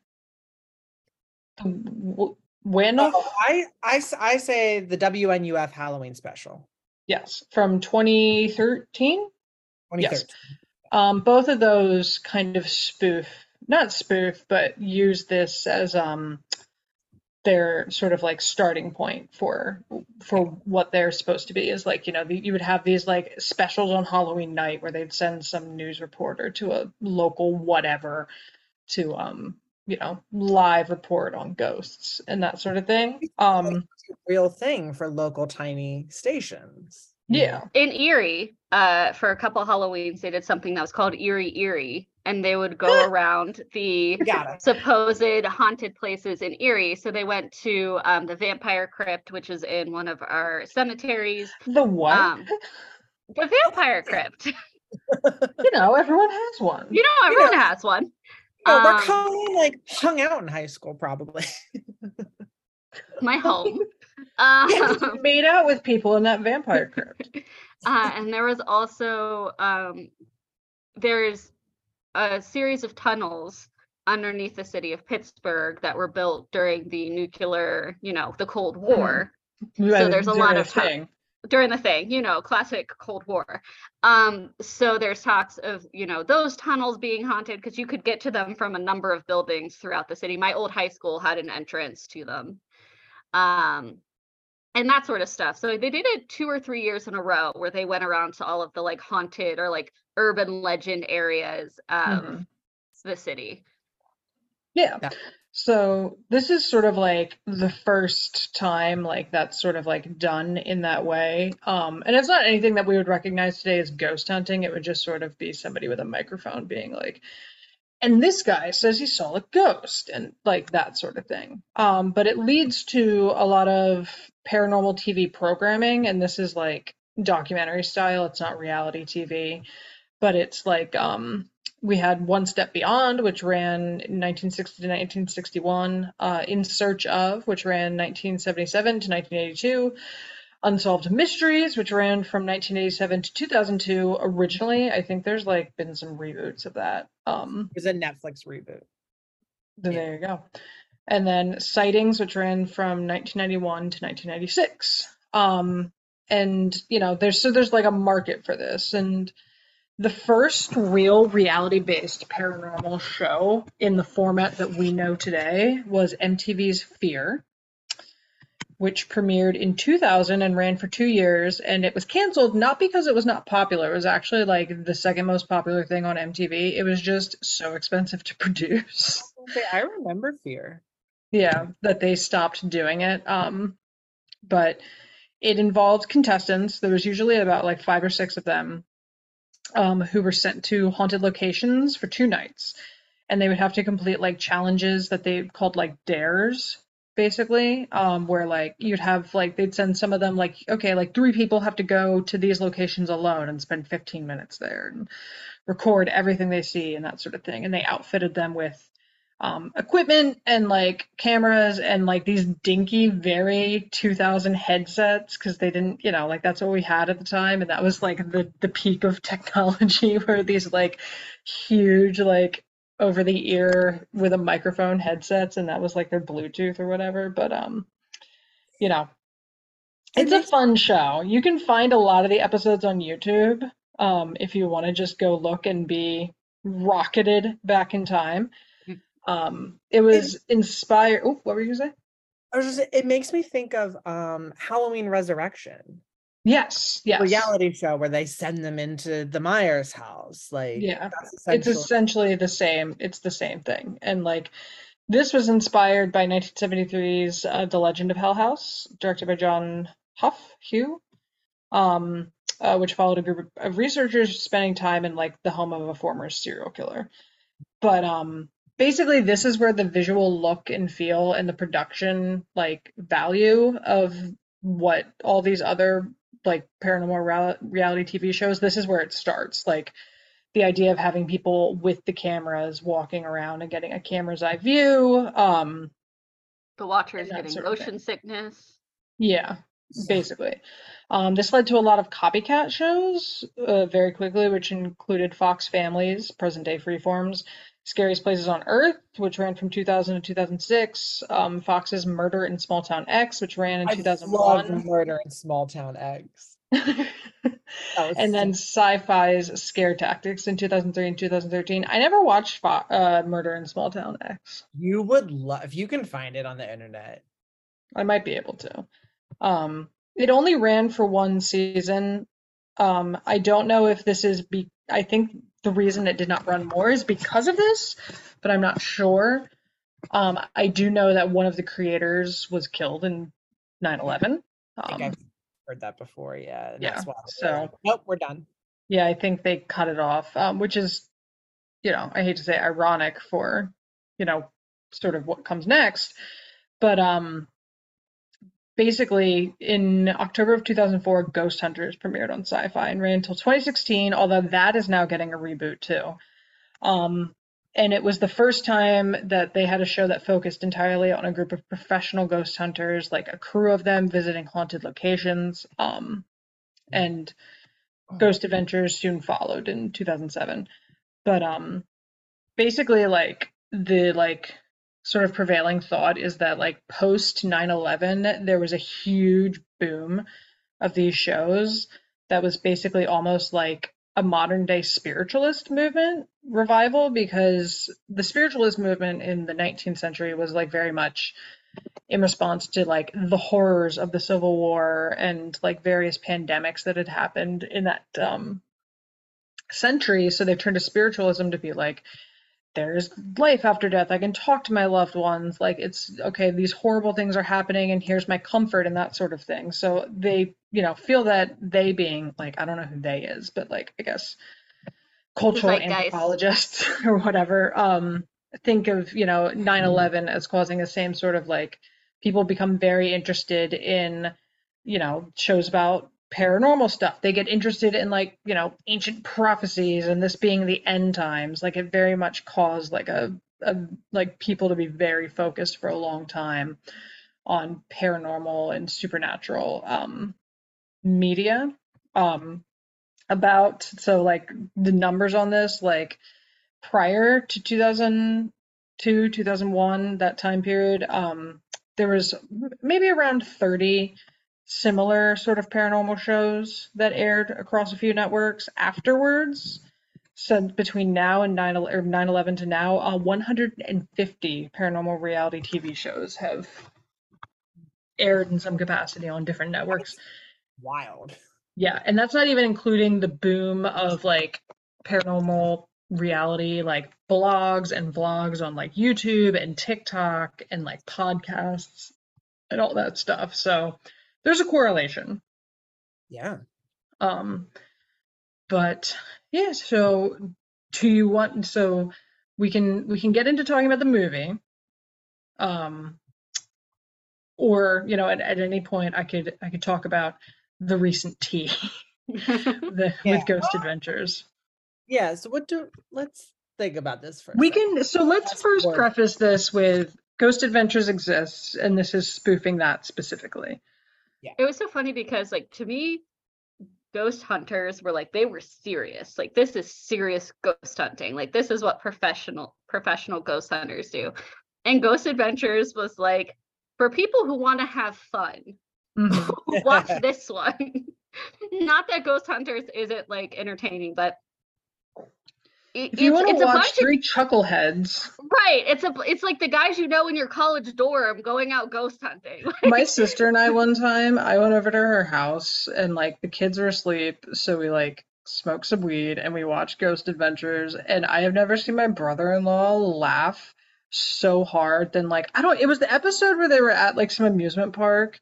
The w- Wanoff? Oh, I, I I say the WNUF Halloween special. Yes, from 2013. Yes. Um, both of those kind of spoof, not spoof, but use this as um their sort of like starting point for for what they're supposed to be is like you know the, you would have these like specials on Halloween night where they'd send some news reporter to a local whatever to um you know live report on ghosts and that sort of thing um Real thing for local tiny stations. Yeah. In Erie, uh, for a couple Halloweens, they did something that was called Erie Eerie, and they would go [LAUGHS] around the supposed haunted places in Erie. So they went to um, the Vampire Crypt, which is in one of our cemeteries. The what? Um, the Vampire Crypt. [LAUGHS] you know, everyone has one. You know, everyone has one. Oh, where Um, Colleen like hung out in high school, probably. [LAUGHS] my home. Yeah, Um, made out with people in that vampire crypt. uh, and there was also um, there's a series of tunnels underneath the city of Pittsburgh that were built during the nuclear, you know, the Cold War. Yeah, so there's a lot of tu- during the thing, you know, classic Cold War. Um, so there's talks of, you know, those tunnels being haunted because you could get to them from a number of buildings throughout the city. My old high school had an entrance to them. Um, and that sort of stuff. So they did it two or three years in a row where they went around to all of the like haunted or like urban legend areas of Mhm. the city. Yeah. Yeah. So this is sort of like the first time like that's sort of like done in that way. Um, and it's not anything that we would recognize today as ghost hunting. It would just sort of be somebody with a microphone being like, and this guy says he saw a ghost and like that sort of thing. Um, but it leads to a lot of paranormal TV programming, and this is like documentary style. It's not reality TV, but it's like um, we had One Step Beyond, which ran 1960 to 1961, uh, In Search of, which ran 1977 to 1982. Unsolved Mysteries, which ran from 1987 to 2002 originally. I think there's like been some reboots of that. Um, It was a Netflix reboot. then there you go. And then Sightings, which ran from 1991 to 1996. Um, and you know, there's so there's like a market for this. And the first real reality-based paranormal show in the format that we know today was MTV's Fear, which premiered in 2000 and ran for two years. And it was canceled not because it was not popular. It was actually like the second most popular thing on MTV. It was just so expensive to [LAUGHS] produce. Okay, I remember Fear. Yeah, that they stopped doing it. Um, but it involved contestants. There was usually about like five or six of them um, who were sent to haunted locations for two nights. And they would have to complete like challenges that they called like dares, basically, um, where like you'd have like they'd send some of them like, okay, like three people have to go to these locations alone and spend 15 minutes there and record everything they see and that sort of thing. And they outfitted them with um, equipment and like cameras and like these dinky, very 2000 headsets because they didn't, you know, like that's what we had at the time, and that was like the the peak of [LAUGHS] technology where these like huge like over the ear with a microphone headsets, and that was like their Bluetooth or whatever. But um, you know, it's a fun show. You can find a lot of the episodes on YouTube um, if you want to just go look and be rocketed back in time. Um, it was inspired. Oh, what were you gonna say? I was just it makes me think of um Halloween Resurrection. Yes, yes. Reality show where they send them into the Myers house. Like Yeah, that's it's essentially essentially the same. It's the same thing. And like this was inspired by 1973's uh, The Legend of Hell House, directed by John Hough Hugh, um, uh, which followed a group of researchers spending time in like the home of a former serial killer. But um, basically, this is where the visual look and feel and the production like value of what all these other like paranormal real- reality TV shows, this is where it starts. Like the idea of having people with the cameras walking around and getting a camera's eye view. Um, The Watchers getting sort of thing. motion sickness. yeah, basically. Um, this led to a lot of copycat shows uh, very quickly, which included Fox Family's, present day Freeform's, Scariest Places on Earth, which ran from 2000 to 2006, um, Fox's Murder in Small Town X, which ran in I 2001. love Murder in Small Town X. [LAUGHS] And then Sci-Fi's Scare Tactics in 2003 and 2013. I never watched Fo- uh, Murder in Small Town X. You would love if you can find it on the internet. I might be able to. Um, it only ran for one season. Um, I don't know if this is be. I think the reason it did not run more is because of this, but I'm not sure. Um, I do know that one of the creators was killed in 9/11. I think Um, I've heard that before. Yeah. Yeah, so- nope, we're done. Yeah, I think they cut it off, um, which is, you know, I hate to say ironic for, you know, sort of what comes next. But um, basically, in October of 2004, Ghost Hunters premiered on Sci-Fi and ran until 2016, although that is now getting a reboot too. Um, and it was the first time that they had a show that focused entirely on a group of professional ghost hunters, like a crew of them visiting haunted locations. Um, and Ghost Adventures soon followed in 2007. But um basically like the like sort of prevailing thought is that like post 9/11 there was a huge boom of these shows that was basically almost like a modern day spiritualist movement revival because the spiritualist movement in the 19th century was like very much in response to like the horrors of the Civil War and like various pandemics that had happened in that um, century. So they turned to spiritualism to be like, there's life after death. I can talk to my loved ones. Like it's okay, these horrible things are happening and here's my comfort and that sort of thing. So they, you know, feel that they being like, I don't know who they is, but like I guess cultural zeitgeist. anthropologists [LAUGHS] or whatever, um, think of, you know, 9/11 as causing the same sort of like people become very interested in, you know, shows about paranormal stuff. They get interested in like, you know, ancient prophecies and this being the end times. Like it very much caused like a, a like people to be very focused for a long time on paranormal and supernatural um media. Um about so like the numbers on this like prior to 2002 2001 that time period um there was maybe around 30 similar sort of paranormal shows that aired across a few networks afterwards so between now and 9 or 9/11 to now uh, 150 paranormal reality TV shows have aired in some capacity on different networks Wild. yeah, and that's not even including the boom of like paranormal reality, like blogs and vlogs on like YouTube and TikTok and like podcasts and all that stuff. So there's a correlation. Yeah. Um, but yeah, so do you want so we can we can get into talking about the movie. Um, or you know, at, at any point I could I could talk about the recent tea [LAUGHS] the, Yeah. with Ghost Adventures. Yeah. So what do let's think about this first. We can so let's Fast first forward. preface this with Ghost Adventures exists, and this is spoofing that specifically. It was so funny because, like, to me, ghost hunters were like they were serious. Like, this is serious ghost hunting. Like, this is what professional professional ghost hunters do. And Ghost Adventures was like for people who want to have fun. [LAUGHS] Mhm. Watch this one. [LAUGHS] Not that Ghost Hunters isn't like entertaining, but it, If you it's, want to a watch bunch of three chuckleheads, right. It's a it's like the guys you know in your college dorm going out ghost hunting. [LAUGHS] my sister and I one time, I went over to her house and like the kids were asleep, so we like smoked some weed and we watched Ghost Adventures, and I have never seen my brother-in-law laugh so hard than like I don't it was the episode where they were at like some amusement park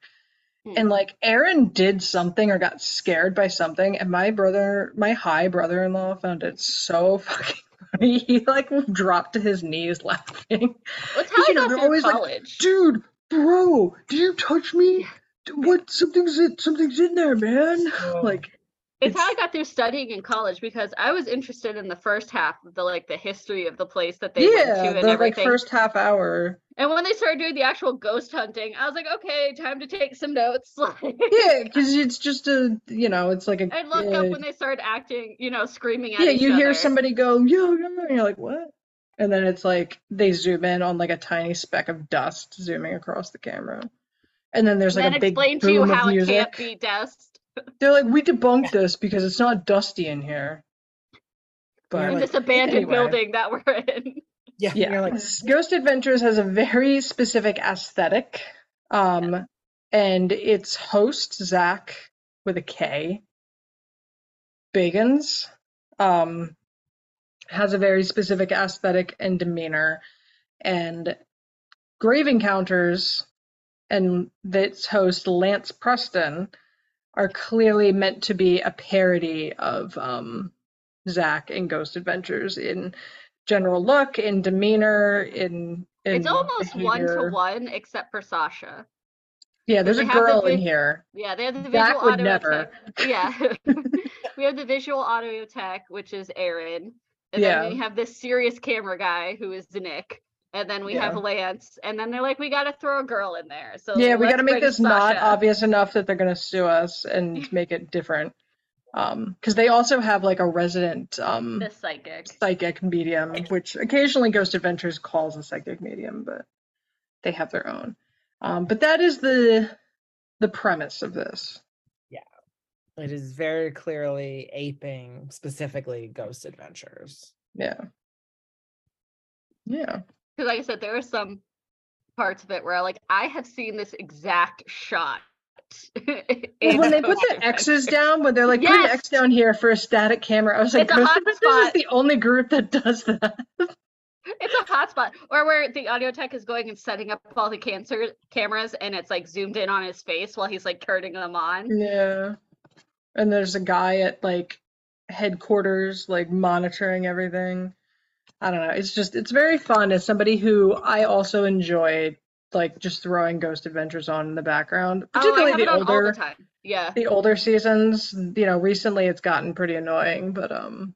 and like Aaron did something or got scared by something and my brother my high brother-in-law found it so [LAUGHS] fucking funny. He like dropped to his knees laughing. That's how you know, they're always like, college. dude, bro, did you touch me? What? Something's in, something's in there, man. Like, It's how I got through studying in college because I was interested in the first half of the like the history of the place that they went to and the like everything. first half hour. And when they started doing the actual ghost hunting, I was like, okay, time to take some notes. [LAUGHS] Like, Yeah, because it's just a, you know, it's like a. I look uh, up when they started acting, you know, screaming at yeah, you hear other. somebody go, yo, yo, and you're like, what? And then it's like they zoom in on like a tiny speck of dust zooming across the camera. And then there's like a big explain to you how of it music. can't be dust. They're like, we debunked this because it's not dusty in here. But in this abandoned anyway. building that we're in. Yeah. Yeah, like, Ghost Adventures has a very specific aesthetic. Um, and its host, Zak, with a K, Bagans, um, has a very specific aesthetic and demeanor. And Grave Encounters and its host, Lance Preston, are clearly meant to be a parody of um, Zak in Ghost Adventures in general look, in demeanor, in, in It's almost one to one except for Sasha. Yeah, there's a have the girl in here. Yeah, they have the visual would audio never. tech. Yeah. [LAUGHS] we have the visual audio tech, which is Aaron. And Yeah. then we have this serious camera guy who is Nick. And then we have Lance. And then they're like, we gotta throw a girl in there. So yeah, we got to make bring this not obvious enough that they're going to sue us and [LAUGHS] make it different. Um, because they also have like a resident um The psychic. psychic medium, which occasionally Ghost Adventures calls a psychic medium, but they have their own. Um, but that is the the premise of this. Yeah, it is very clearly aping specifically Ghost Adventures. Yeah. Yeah. Because like I said, there are some parts of it where like I have seen this exact shot. [LAUGHS] Well, when they put the X's down, when they're like put an Yes! X down here for a static camera, I was like, It's a Ghost hot Adventures is the only group that does that. It's a hotspot, or where the audio tech is going and setting up all the cancer cameras, and it's like zoomed in on his face while he's like turning them on. Yeah. And there's a guy at like headquarters, like monitoring everything. I don't know. It's just, it's very fun as somebody who I also enjoy, like just throwing Ghost Adventures on in the background, Oh, particularly have the it on all older, the time. Yeah, the older seasons. You know, recently it's gotten pretty annoying, but um,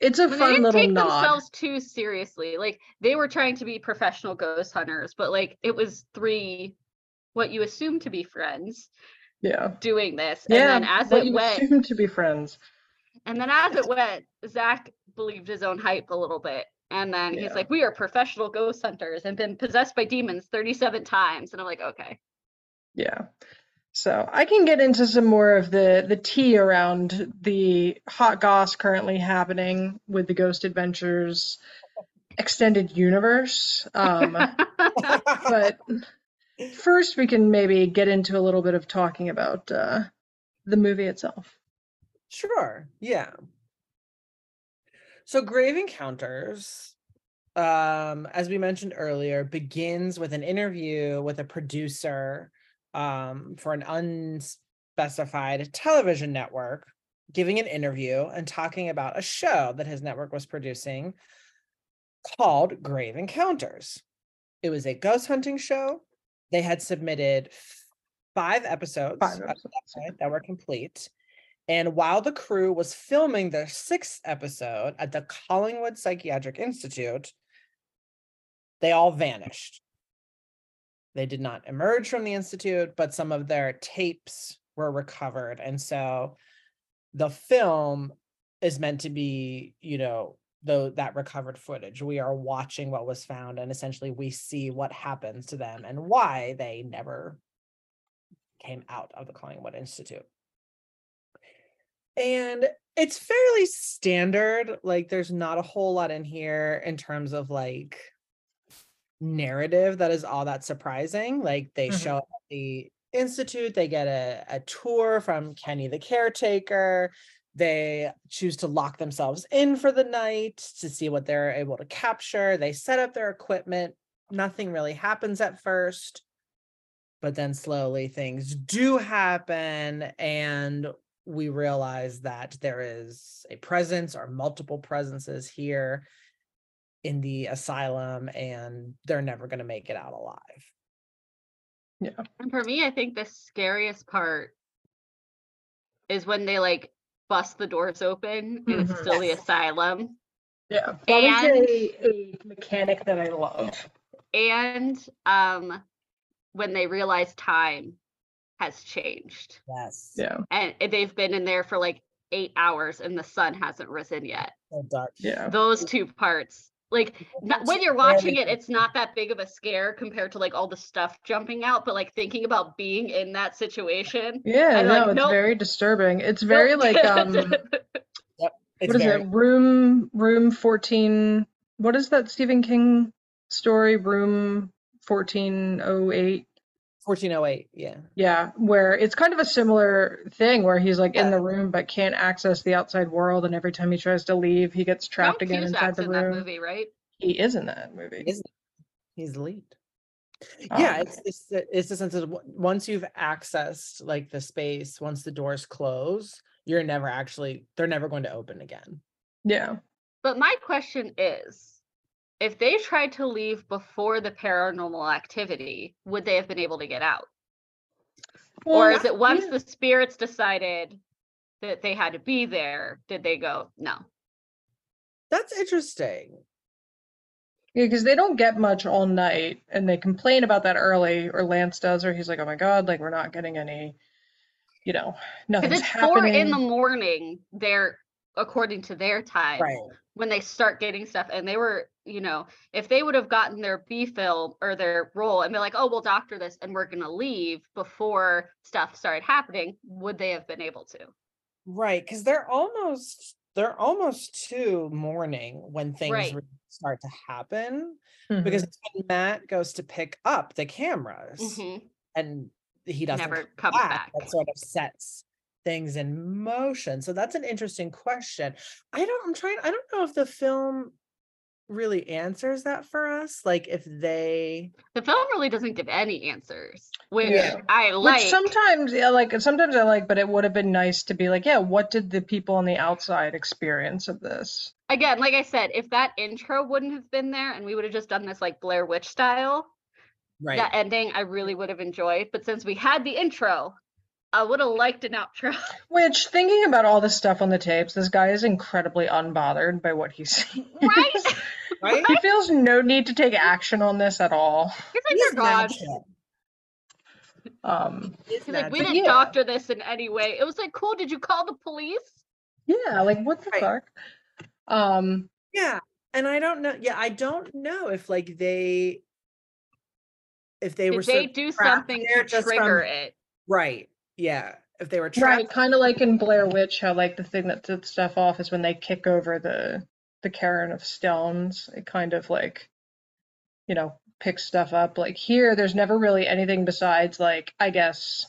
it's a they fun didn't little take nod. themselves too seriously. Like they were trying to be professional ghost hunters, but like it was three, what you assume to be friends, Yeah. doing this, and Yeah, then as what it you went, assume to be friends. And then as it went, Zak believed his own hype a little bit. And then Yeah. he's like, We are professional ghost hunters and been possessed by demons 37 times. And I'm like, Okay. Yeah. So I can get into some more of the the tea around the hot goss currently happening with the Ghost Adventures extended universe. Um, [LAUGHS] but first, we can maybe get into a little bit of talking about uh, the movie itself. Sure. Yeah. So Grave Encounters, um, as we mentioned earlier, begins with an interview with a producer um, for an unspecified television network, giving an interview and talking about a show that his network was producing called Grave Encounters. It was a ghost hunting show. They had submitted five episodes, Five episodes, that that were complete. And while the crew was filming their sixth episode at the Collingwood Psychiatric Institute, they all vanished. They did not emerge from the institute, but some of their tapes were recovered. And so the film is meant to be, you know, though that recovered footage. We are watching what was found, and essentially we see what happens to them and why they never came out of the Collingwood Institute and it's fairly standard like there's not a whole lot in here in terms of like narrative that is all that surprising like they Mhm. show up at the institute they get a, a tour from kenny the caretaker they choose to lock themselves in for the night to see what they're able to capture they set up their equipment nothing really happens at first but then slowly things do happen and we realize that there is a presence or multiple presences here in the asylum and they're never going to make it out alive Yeah. And for me, I think the scariest part is when they like bust the doors open and it's still the asylum. Yeah. That And- is a, a mechanic that I love. And um when they realize time has changed. yes Yeah. And they've been in there for like eight hours and the sun hasn't risen yet. so dark Yeah. Those two parts. Like not, when you're watching it, it's not that big of a scare compared to like all the stuff jumping out, but like thinking about being in that situation. Yeah, and no, like, it's nope, very disturbing. It's very nope. like um [LAUGHS] it's what is very it? Room room 14 what is that Stephen King story? Room 1408. 1408 yeah Yeah, where it's kind of a similar thing where he's like in the room but can't access the outside world and every time he tries to leave he gets trapped John again inside Cusack's the in that room. movie, right? He is in that movie. Isn't he's the lead yeah Um, it's it's the- it's the sense of once you've accessed like the space once the doors close you're never actually they're never going to open again Yeah. But my question is if they tried to leave before the paranormal activity, would they have been able to get out? or is it once the spirits decided that they had to be there, did they go, no? that's interesting Yeah, because they don't get much all night, and they complain about that early, or Lance does, or he's like, "Oh my God, like we're not getting any, you know, Because nothing's it's four happening." in the morning, they're according to their time right when they start getting stuff. And they were, you know, if they would have gotten their B film or their role and be like, oh, we'll doctor this and we're gonna leave before stuff started happening, would they have been able to? right because they're almost they're almost to mourning when things Right. really start to happen Mhm. because when matt goes to pick up the cameras Mhm. and he doesn't Never come comes back. that sort of sets things in motion so that's an interesting question i don't i'm trying i don't know if the film really answers that for us like if they The film really doesn't give any answers, which Yeah. I like. Which sometimes, yeah, like sometimes I like, but it would have been nice to be like, yeah, what did the people on the outside experience of this? Again, like I said, if that intro wouldn't have been there and we would have just done this like Blair Witch style, right that ending I really would have enjoyed. But since we had the intro, I would have liked an outro. [LAUGHS] Which, thinking about all the stuff on the tapes, this guy is incredibly unbothered by what he's seeing. right? [LAUGHS] right He feels no need to take action on this at all. He's like, He's God. Um, He's He's like, we didn't yeah. doctor this in any way. It was like, cool. Did you call the police? yeah, like what the Right. fuck? Um, yeah and i don't know yeah i don't know if like they if they were Did they sort of do trapped something to trigger from- it? right yeah if they were trapped right, kind of like in Blair Witch, how like the thing that sets stuff off is when they kick over the the cairn of stones. It kind of like, you know, picks stuff up. Like here, there's never really anything besides like, I guess,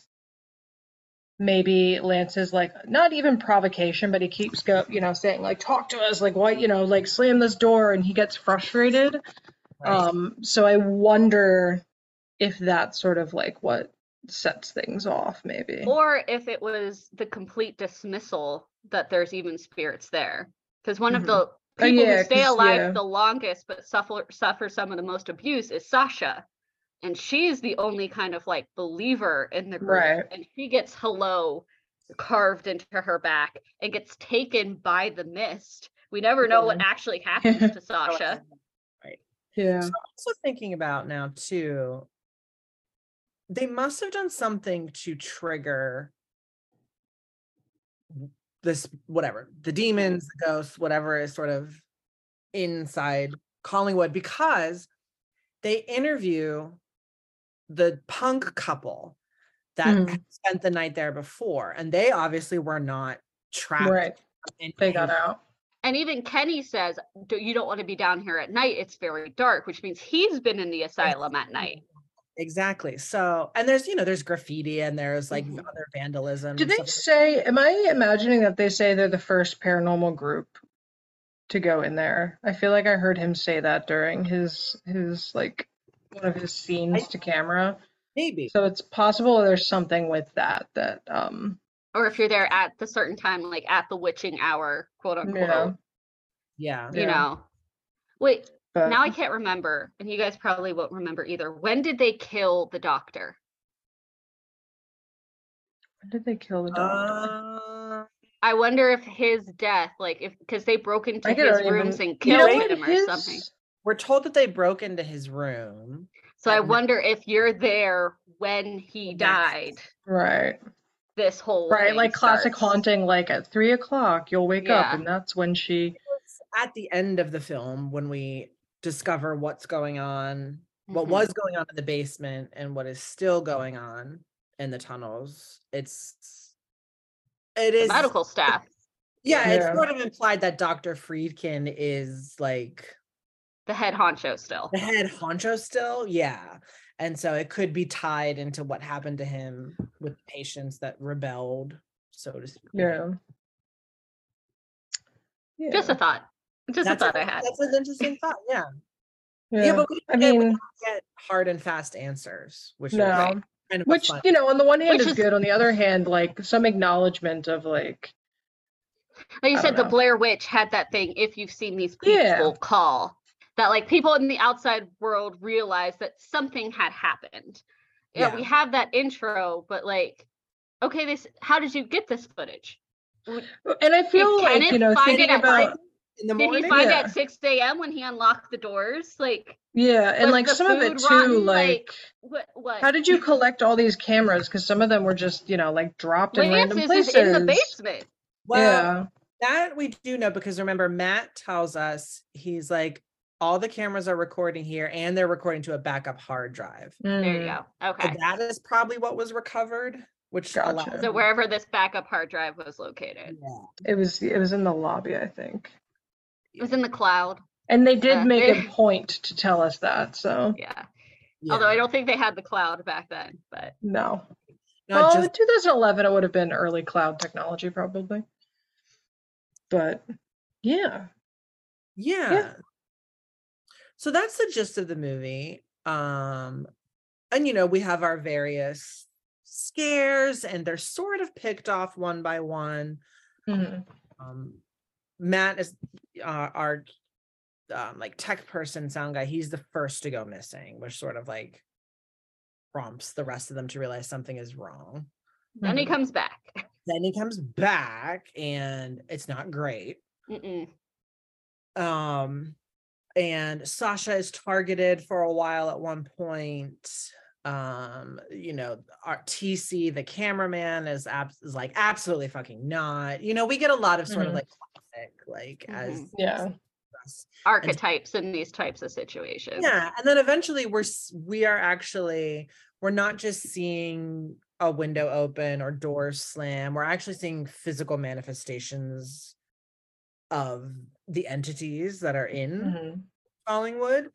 maybe Lance's like not even provocation, but he keeps go, you know, saying like, talk to us, like what, you know, like slam this door, and he gets frustrated. right? Um, so I wonder if that's sort of like what sets things off, maybe. Or if it was the complete dismissal that there's even spirits there. Because one of mm-hmm. the oh, people Oh, yeah, who stay alive yeah. the longest but suffer suffer some of the most abuse is Sasha. And she's the only kind of like believer in the group. Right. And she gets hello carved into her back and gets taken by the mist. We never know what actually [LAUGHS] happens to Sasha. [LAUGHS] Right. Yeah. So I'm also thinking about now too. They must have done something to trigger this, whatever the mm-hmm. demons, the ghosts, whatever is sort of inside Collingwood, because they interview the punk couple that had spent the night there before, and they obviously were not trapped. Right. in They got out. And even Kenny says, You don't want to be down here at night. It's very dark, which means he's been in the asylum at night. Exactly. So, and there's, you know, there's graffiti and there's like Mhm. other vandalism. Do they stuff like- say, am I imagining that they say they're the first paranormal group to go in there? I feel like I heard him say that during his his like one of his scenes to camera. Maybe. So it's possible there's something with that that um Or if you're there at the certain time, like at the witching hour, quote unquote. yeah. Yeah. You Yeah. know. Wait, But now I can't remember, and you guys probably won't remember either. When did they kill the doctor? when did they kill the doctor? Uh, I wonder if his death, like if because they broke into his don't even- rooms and You know killed him or His- something. we're told that they broke into his room. So I at night. wonder if you're there when he died. Right. This whole Right, thing like classic haunting, like at three o'clock you'll wake up and that's when she at the end of the film when we discover what's going on, what Mhm. was going on in the basement and what is still going on in the tunnels. It's it is The medical staff. yeah, it's sort of implied that Dr. Friedkin is like the head honcho still. the head honcho still yeah and so it could be tied into what happened to him with patients that rebelled so to speak Yeah. Yeah. Just a thought. Just that's, a thought a- I had. that's an interesting thought yeah Yeah, but we, I yeah, we mean, don't get hard and fast answers, which is no. kind of Which, fun- you know, on the one hand Which is is- good. On the other hand, like some acknowledgement of like, Like you I said, the. Blair Witch had that thing. If you've seen these people Yeah. call, that like people in the outside world realize that something had happened. Yeah, we have that intro, but like, okay, this. How did you get this footage? And I feel Did like, Kenneth you know, find thinking it about, night? In the Did he find Yeah. it at six a.m. when he unlocked the doors? Like, yeah, and like some of it too, rotten? like, Like, what? What? how did you collect all these cameras? Because some of them were just, you know, like dropped in Lance random is places. in the basement. Well, yeah. that we do know because remember, Matt tells us he's like, all the cameras are recording here and they're recording to a backup hard drive. There you Mm, go. Okay. So that is probably what was recovered, which Gotcha. allows So wherever this backup hard drive was located, yeah. It was it was in the lobby, I think. It was in the cloud. And they did Uh, make they- a point to tell us that, so Yeah. yeah. Although I don't think they had the cloud back then, but no. Not well, just in 2011 it would have been early cloud technology probably. But yeah. yeah. yeah. So that's the gist of the movie. Um and you know, we have our various scares and they're sort of picked off one by one. Mhm. um matt is uh, our um like tech person sound guy he's the first to go missing which sort of like prompts the rest of them to realize something is wrong then he Mhm. comes back. then he comes back and it's not great Mm-mm. um and sasha is targeted for a while at one point um you know our tc the cameraman is abs- is like absolutely fucking not you know we get a lot of sort of Mhm. Like classic like as. Yeah. us. Archetypes in these types of situations. yeah and then eventually we're we are actually we're not just seeing a window open or doors slam we're actually seeing physical manifestations of the entities that are in Mhm. collingwood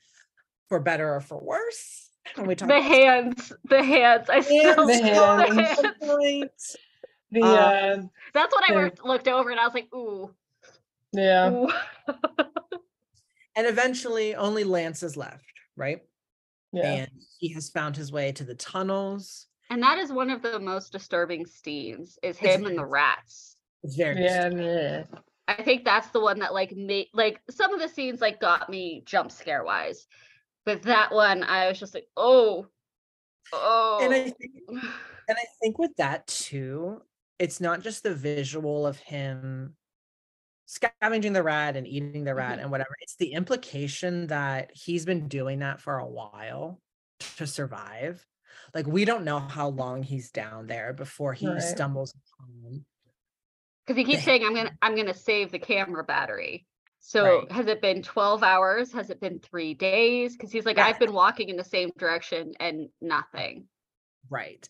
for better or for worse and we talk The hands, the hands. I still The feel the hands. hands. point. The Um, uh That's what I the- worked, looked over and I was like, ooh, yeah. and eventually only lance is left right Yeah. and he has found his way to the tunnels And that is one of the most disturbing scenes is It's him and the rats. it's very Yeah. yeah. I think that's the one that like made like some of the scenes like got me jump scare wise. But that one I was just like, oh, oh. and i oh. think and i think with that too it's not just the visual of him scavenging the rat and eating the rat Mhm. and whatever it's the implication that he's been doing that for a while to survive like we don't know how long he's down there before he Right. stumbles upon Because he keeps the- saying, "I'm gonna, I'm gonna save the camera battery." So Right. has it been 12 hours? Has it been three days? Because he's like, Yeah. I've been walking in the same direction and nothing. Right.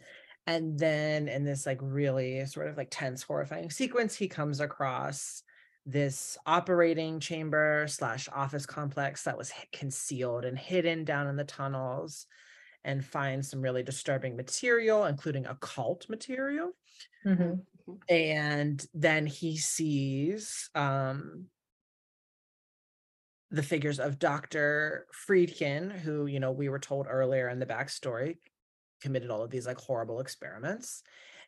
And then in this like really sort of like tense, horrifying sequence, he comes across this operating chamber slash office complex that was concealed and hidden down in the tunnels and find some really disturbing material, including occult material. Mhm. And then he sees um the figures of Dr. Friedkin, who, you know, we were told earlier in the backstory, committed all of these like horrible experiments,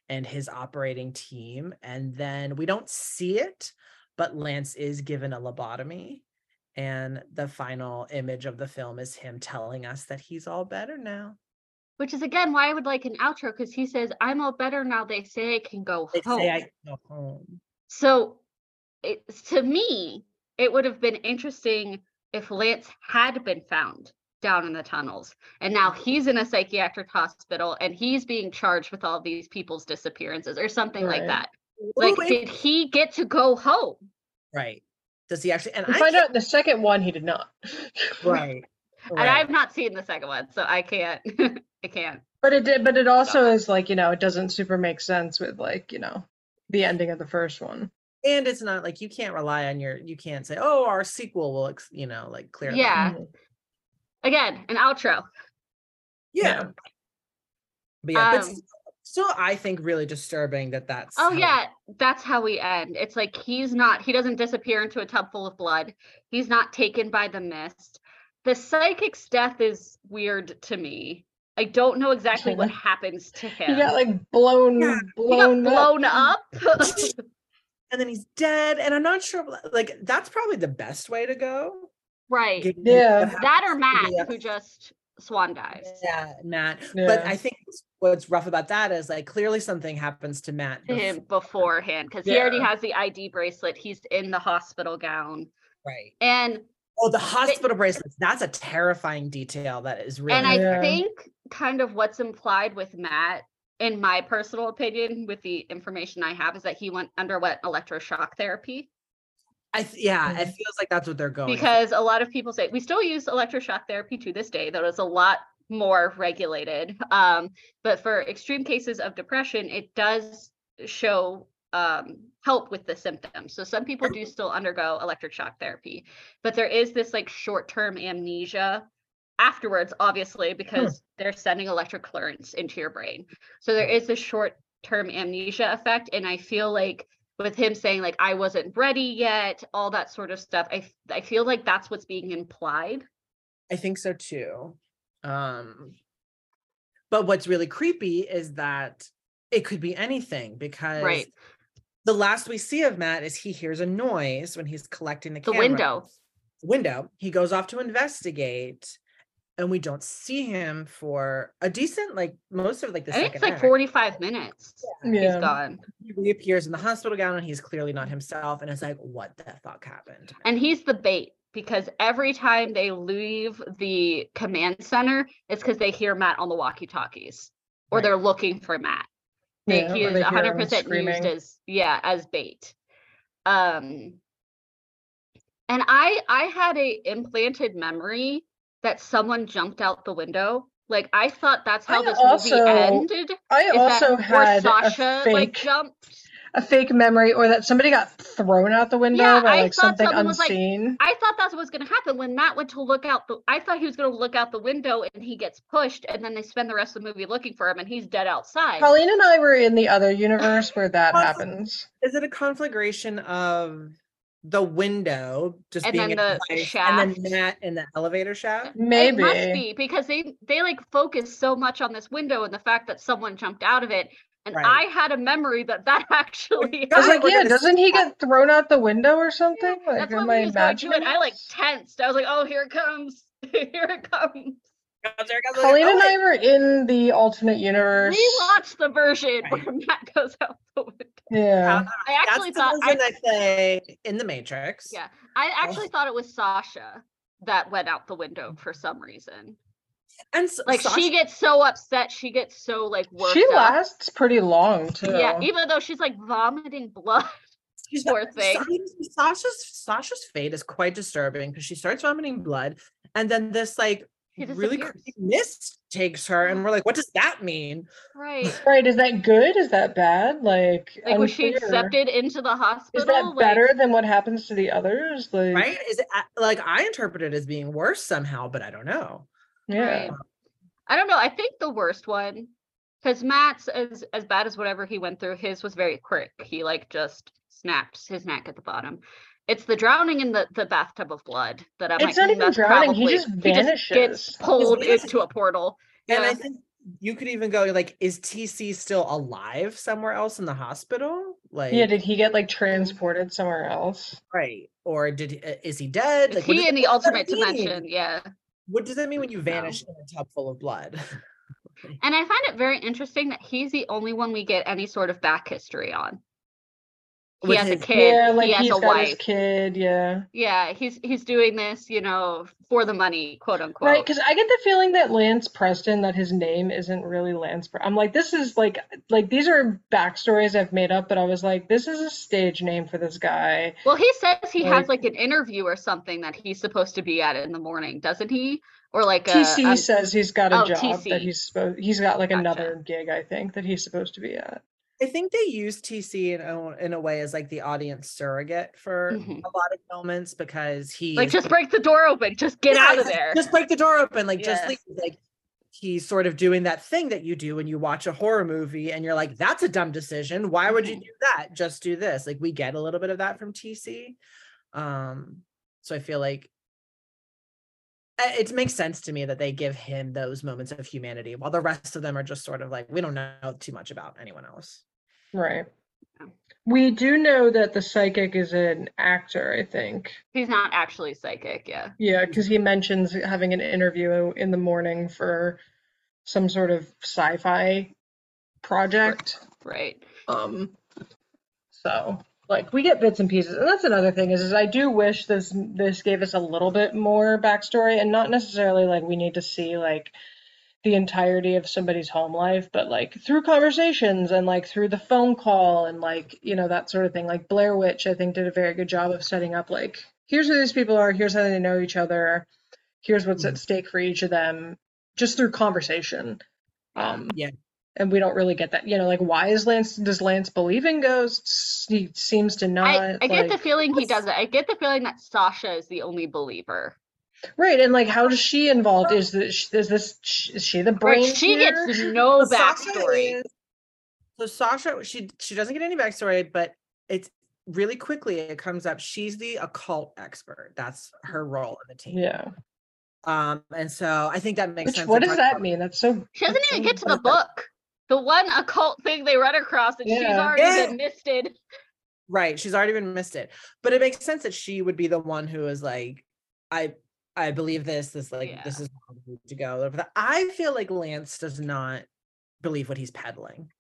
and his operating team. And then we don't see it, but Lance is given a lobotomy. And the final image of the film is him telling us that he's all better now. Which is again why I would like an outro because he says, I'm all better now. They say I can go They home. say I can go home. So it, to me, it would have been interesting if Lance had been found down in the tunnels and now mm-hmm. he's in a psychiatric hospital and he's being charged with all these people's disappearances or something like that. Like, Ooh, did he get to go home? right. Does he actually? And We I find out the second one he did not. [LAUGHS] right. And. I've not seen the second one, so I can't. [LAUGHS] I can't. But it did but it also is like, you know, it doesn't super make sense with like, you know, the ending of the first one. and it's not like you can't rely on your you can't say oh our sequel will ex- you know like clear Yeah. Mhm. Again, an outro. yeah Yeah. but yeah Um, s- still i think really disturbing that that's Oh how- yeah, that's how we end. It's like he's not he doesn't disappear into a tub full of blood. He's not taken by the mist. the psychic's death is weird to me. I don't know exactly what [LAUGHS] happens to him. He got like blown, Yeah, blown, he got blown up. up. [LAUGHS] and then he's dead. And I'm not sure, like, that's probably the best way to go. right. Get- Yeah. That or Matt, who just swan dives. Yeah, Matt. But I think what's rough about that is like clearly something happens to Matt. to him beforehand because he already has the ID bracelet. He's in the hospital gown. Right. And Oh, the hospital bracelets. That's a terrifying detail that is really and I Yeah. think kind of what's implied with Matt, in my personal opinion, with the information I have, is that he went underwent electroshock therapy. I yeah, Mm-hmm. it feels like that's what they're going for. because a lot of people say we still use electroshock therapy to this day, though it's a lot more regulated. Um, but for extreme cases of depression, it does show um, help with the symptoms. So some people do still undergo electric shock therapy, but there is this like short-term amnesia afterwards, obviously, because they're sending electric currents into your brain. So there is this short-term amnesia effect, and I feel like with him saying like I wasn't ready yet, all that sort of stuff. I I feel like that's what's being implied. I think so too. Um, but what's really creepy is that it could be anything because Right. the last we see of Matt is he hears a noise when he's collecting the The window. Window. He goes off to investigate, and we don't see him for a decent, like most of like the I think second it's like act. 45 minutes. He's gone. He reappears in the hospital gown, and he's clearly not himself. And it's like, what the fuck happened? And he's the bait because every time they leave the command center, it's because they hear Matt on the walkie-talkies or Right. they're looking for Matt. They, Yeah, he is they hear him 100% used as yeah, as bait. Um and I I had a implanted memory that someone jumped out the window. Like I thought that's how I this also- movie ended. I is that- also or had a Sasha like fake- jumped A fake memory, or that somebody got thrown out the window Yeah, by like thought something someone was, like, unseen. I thought that's what was going to happen when Matt went to look out the. I thought he was going to look out the window and he gets pushed, and then they spend the rest of the movie looking for him, and he's dead outside. Colleen and I were in the other universe where that happens. Is it a conflagration of the window just And being then in the place, shaft. and then Matt in the elevator shaft? Maybe. It must be because they they like focus so much on this window and the fact that someone jumped out of it, and Right. I had a memory that that [LAUGHS] actually. [LAUGHS] I was like, yeah, doesn't he get thrown out the window or something? like, That's am what I was imagining? I like tensed. I was like, oh, here it comes, [LAUGHS] here it comes. Colleen and Oh, I were in the alternate universe. We watched the version Right. where Matt goes out the window. Yeah. I actually That's thought the I, version that they in the Matrix. yeah, I actually thought it was Sasha that went out the window for some reason. and s- Like Sasha- she gets so upset, she gets so like worked She up. lasts pretty long too. Yeah, even though she's like vomiting blood. [LAUGHS] She's Poor not- thing. Sa- I mean, Sasha's Sasha's fate is quite disturbing because she starts vomiting blood, and then this like He really disappears. mist takes her, and we're like, what does that mean? Right. [SIGHS] Right, is that good? Is that bad? Like, Like was she unclear. accepted into the hospital? Is that Like, better than what happens to the others? Like, Right? Is it uh, like I interpret it as being worse somehow, but I don't know. Yeah. Right. I don't know. I think the worst one, because Matt's as as bad as whatever he went through, his was very quick. He like just snapped his neck at the bottom. It's the drowning in the, the bathtub of blood that I'm It's like, not "Mm, even that's drowning, he probably-" just gets pulled vanishes. into a portal. And Yeah. I think you could even go like, is TC still alive somewhere else in the hospital? Like, Yeah, did he get like transported somewhere else? right? Or did he, uh, is he dead? Is Like, he in the what does that alternate mean? dimension? Yeah. What does that mean when you vanish in a tub full of blood? [LAUGHS] And I find it very interesting that he's the only one we get any sort of back history on. He has a kid. yeah, like he has he's a his wife. kid. Yeah. Yeah, he's he's doing this, you know, for the money, quote unquote. Right, because I get the feeling that Lance Preston, that his name isn't really Lance. Pre- I'm like, this is like, like these are backstories I've made up, but I was like, this is a stage name for this guy. Well, he says he has Like- like an interview or something that he's supposed to be at in the morning, doesn't he? Or like a, TC a- says he's got a oh, job TC. that he's supposed. He's got like Gotcha. another gig, I think, that he's supposed to be at. I think they use TC in a, in a way as like the audience surrogate for Mhm. a lot of moments because he like just break the door open, just get Yeah, out of there. Just break the door open, like just leave. Like he's sort of doing that thing that you do when you watch a horror movie and you're like, that's a dumb decision. Why would you Mhm. do that? Just do this. Like we get a little bit of that from TC. Um, so I feel like it makes sense to me that they give him those moments of humanity while the rest of them are just sort of like we don't know too much about anyone else Right. We do know that the psychic is an actor, I think. He's not actually psychic, yeah. Yeah, because he mentions having an interview in the morning for some sort of sci-fi project. Right. Um, so like we get bits and pieces, and that's another thing is, is I do wish this this gave us a little bit more backstory, and not necessarily like we need to see like the entirety of somebody's home life, but like through conversations and like through the phone call and like you know that sort of thing. Like Blair Witch, I think did a very good job of setting up like here's who these people are, here's how they know each other, here's what's at stake for each of them, just through conversation. Um, yeah. And we don't really get that. You know, like why is Lance does Lance believe in ghosts? He seems to not. I, I get the feeling he doesn't. I get the feeling that Sasha is the only believer. right, and like how does she involved? Is this is this is she the brain? Right, she here? gets no So Sasha backstory. is- so Sasha, she she doesn't get any backstory, but it's really quickly it comes up. She's the occult expert. That's her role in the team. Yeah. Um, and so I think that makes Which sense. what does that about- mean? That's so. She doesn't even get to the What is that? book. The one occult thing they run across that she's already Yeah. been eh. misted. Right. She's already been missed it. But it makes sense that she would be the one who is like, I I believe this, this like this is how we need to go. I feel like Lance does not believe what he's peddling.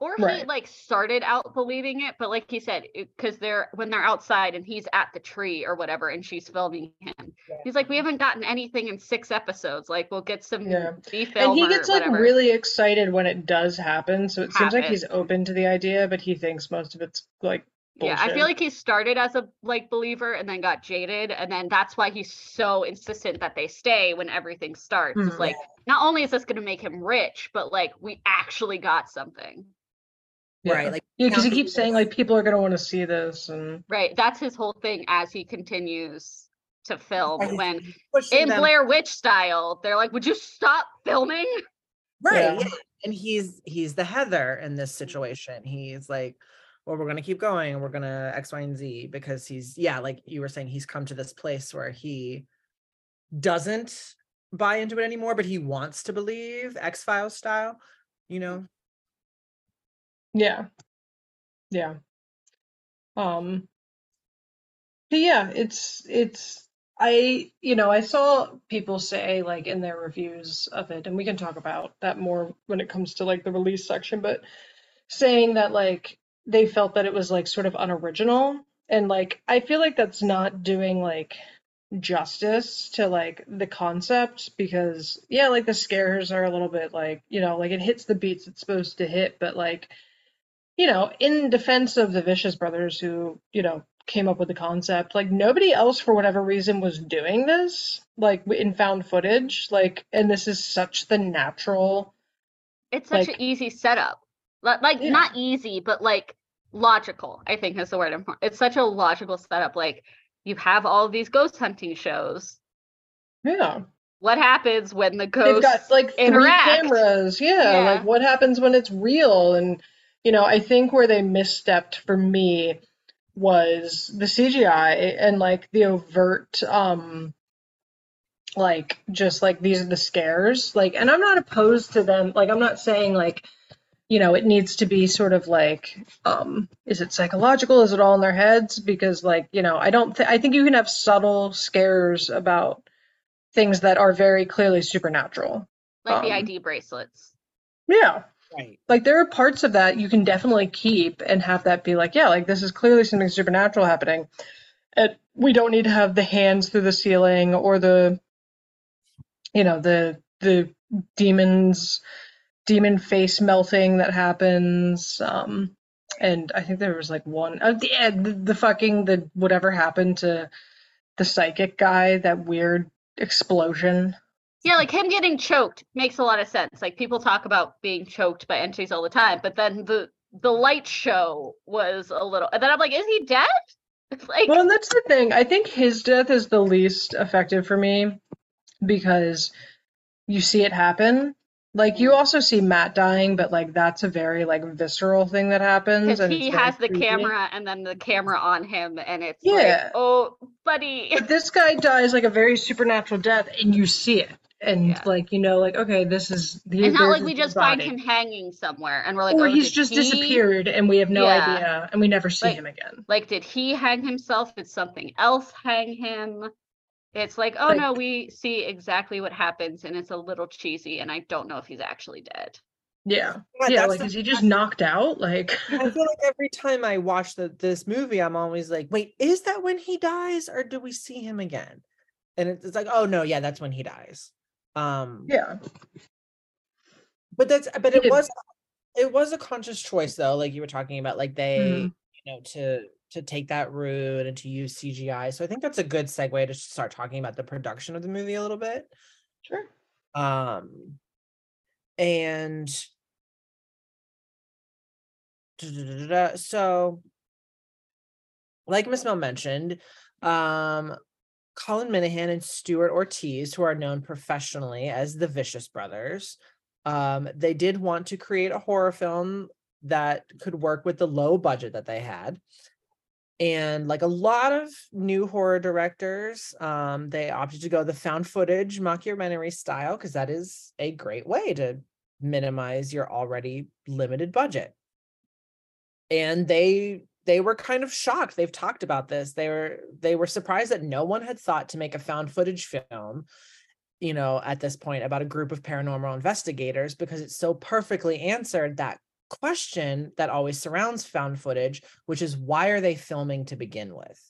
Or he Right. like started out believing it, but like he said, because they're when they're outside and he's at the tree or whatever, and she's filming him. He's like, we haven't gotten anything in six episodes. Like, we'll get some Yeah. And he gets like really excited when it does happen. So it seems like he's open to the idea, but he thinks most of it's like Yeah, I feel like he started as a like believer and then got jaded, and then that's why he's so insistent that they stay when everything starts. It's Mhm. like not only is this going to make him rich, but like we actually got something. Yeah. Right. Like Yeah, because he keeps saying like people are gonna want to see this, and Right, that's his whole thing as he continues to film. Right, When in them- Blair Witch style, they're like, "Would you stop filming?" Right. Yeah. yeah. And he's he's the Heather in this situation. He's like, well, we're gonna keep going. We're gonna X, Y, and Z because he's yeah, like you were saying, he's come to this place where he doesn't buy into it anymore, but he wants to believe X Files style. You mm. know, yeah, yeah. Um, but yeah, it's it's I you know I saw people say like in their reviews of it, and we can talk about that more when it comes to like the release section, but saying that like they felt that it was like sort of unoriginal, and like I feel like that's not doing like justice to like the concept because yeah like the scares are a little bit like you know like it hits the beats it's supposed to hit but like you know in defense of the vicious brothers who you know came up with the concept like nobody else for whatever reason was doing this like in found footage like and this is such the natural It's such Like- an easy setup. Like Yeah. not easy, but like logical. I think is the word. It's such a logical setup. Like you have all these ghost hunting shows. yeah What happens when the they've ghosts got like three interact? cameras yeah, Yeah. like what happens when it's real and you know i think where they misstepped for me was the cgi and like the overt um like just like these are the scares. Like and i'm not opposed to them. Like i'm not saying like you know it needs to be sort of like um is it psychological? Is it all in their heads? Because like you know i don't th- i think you can have subtle scares about things that are very clearly supernatural. Like the um, ID bracelets. yeah right. like there are parts of that you can definitely keep and have that be like yeah like this is clearly something supernatural happening and we don't need to have the hands through the ceiling or the you know the the demons demon face melting that happens um and i think there was like one uh, the, uh, the the fucking the whatever happened to the psychic guy that weird explosion Yeah, like him getting choked makes a lot of sense. Like people talk about being choked by entities all the time, but then the the light show was a little. And then I'm like, is he dead? [LAUGHS] like, Well, and that's the thing. I think his death is the least effective for me because you see it happen. Like Mm-hmm. you also see Matt dying, but like that's a very like visceral thing that happens, and he has the creepy. camera and then the camera on him, and it's Yeah. like, oh, buddy. But this guy dies like a very supernatural death, and you see it, and Yeah. like you know, like okay, this is. the- It's not like we his just find him hanging somewhere and we're like, or oh, he's just he- disappeared, and we have no Yeah. idea, and we never see Like- him again. Like, did he hang himself? Did something else hang him? It's like, oh Like- no, we see exactly what happens, and it's a little cheesy, and I don't know if he's actually dead. Yeah, Yeah, yeah. Like, the- is he just knocked out? Like, I feel like every time I watch the, this movie, I'm always like, wait, is that when he dies or do we see him again? And it's, it's like, oh no, yeah, that's when he dies. Um, yeah, but that's but it was it was a conscious choice though, like you were talking about, like they, Mhm. you know, to to take that route and to use CGI. So I think that's a good segue to start talking about the production of the movie a little bit. sure. Um, and so, like Miss Mel mentioned, um, Colin Minihan and Stuart Ortiz, who are known professionally as the Vicious Brothers, um, they did want to create a horror film that could work with the low budget that they had. And like a lot of new horror directors, um, they opted to go the found footage mockumentary style because that is a great way to minimize your already limited budget. And they they were kind of shocked. They've talked about this. They were they were surprised that no one had thought to make a found footage film, you know, at this point about a group of paranormal investigators because it so perfectly answered that question that always surrounds found footage, which is why are they filming to begin with?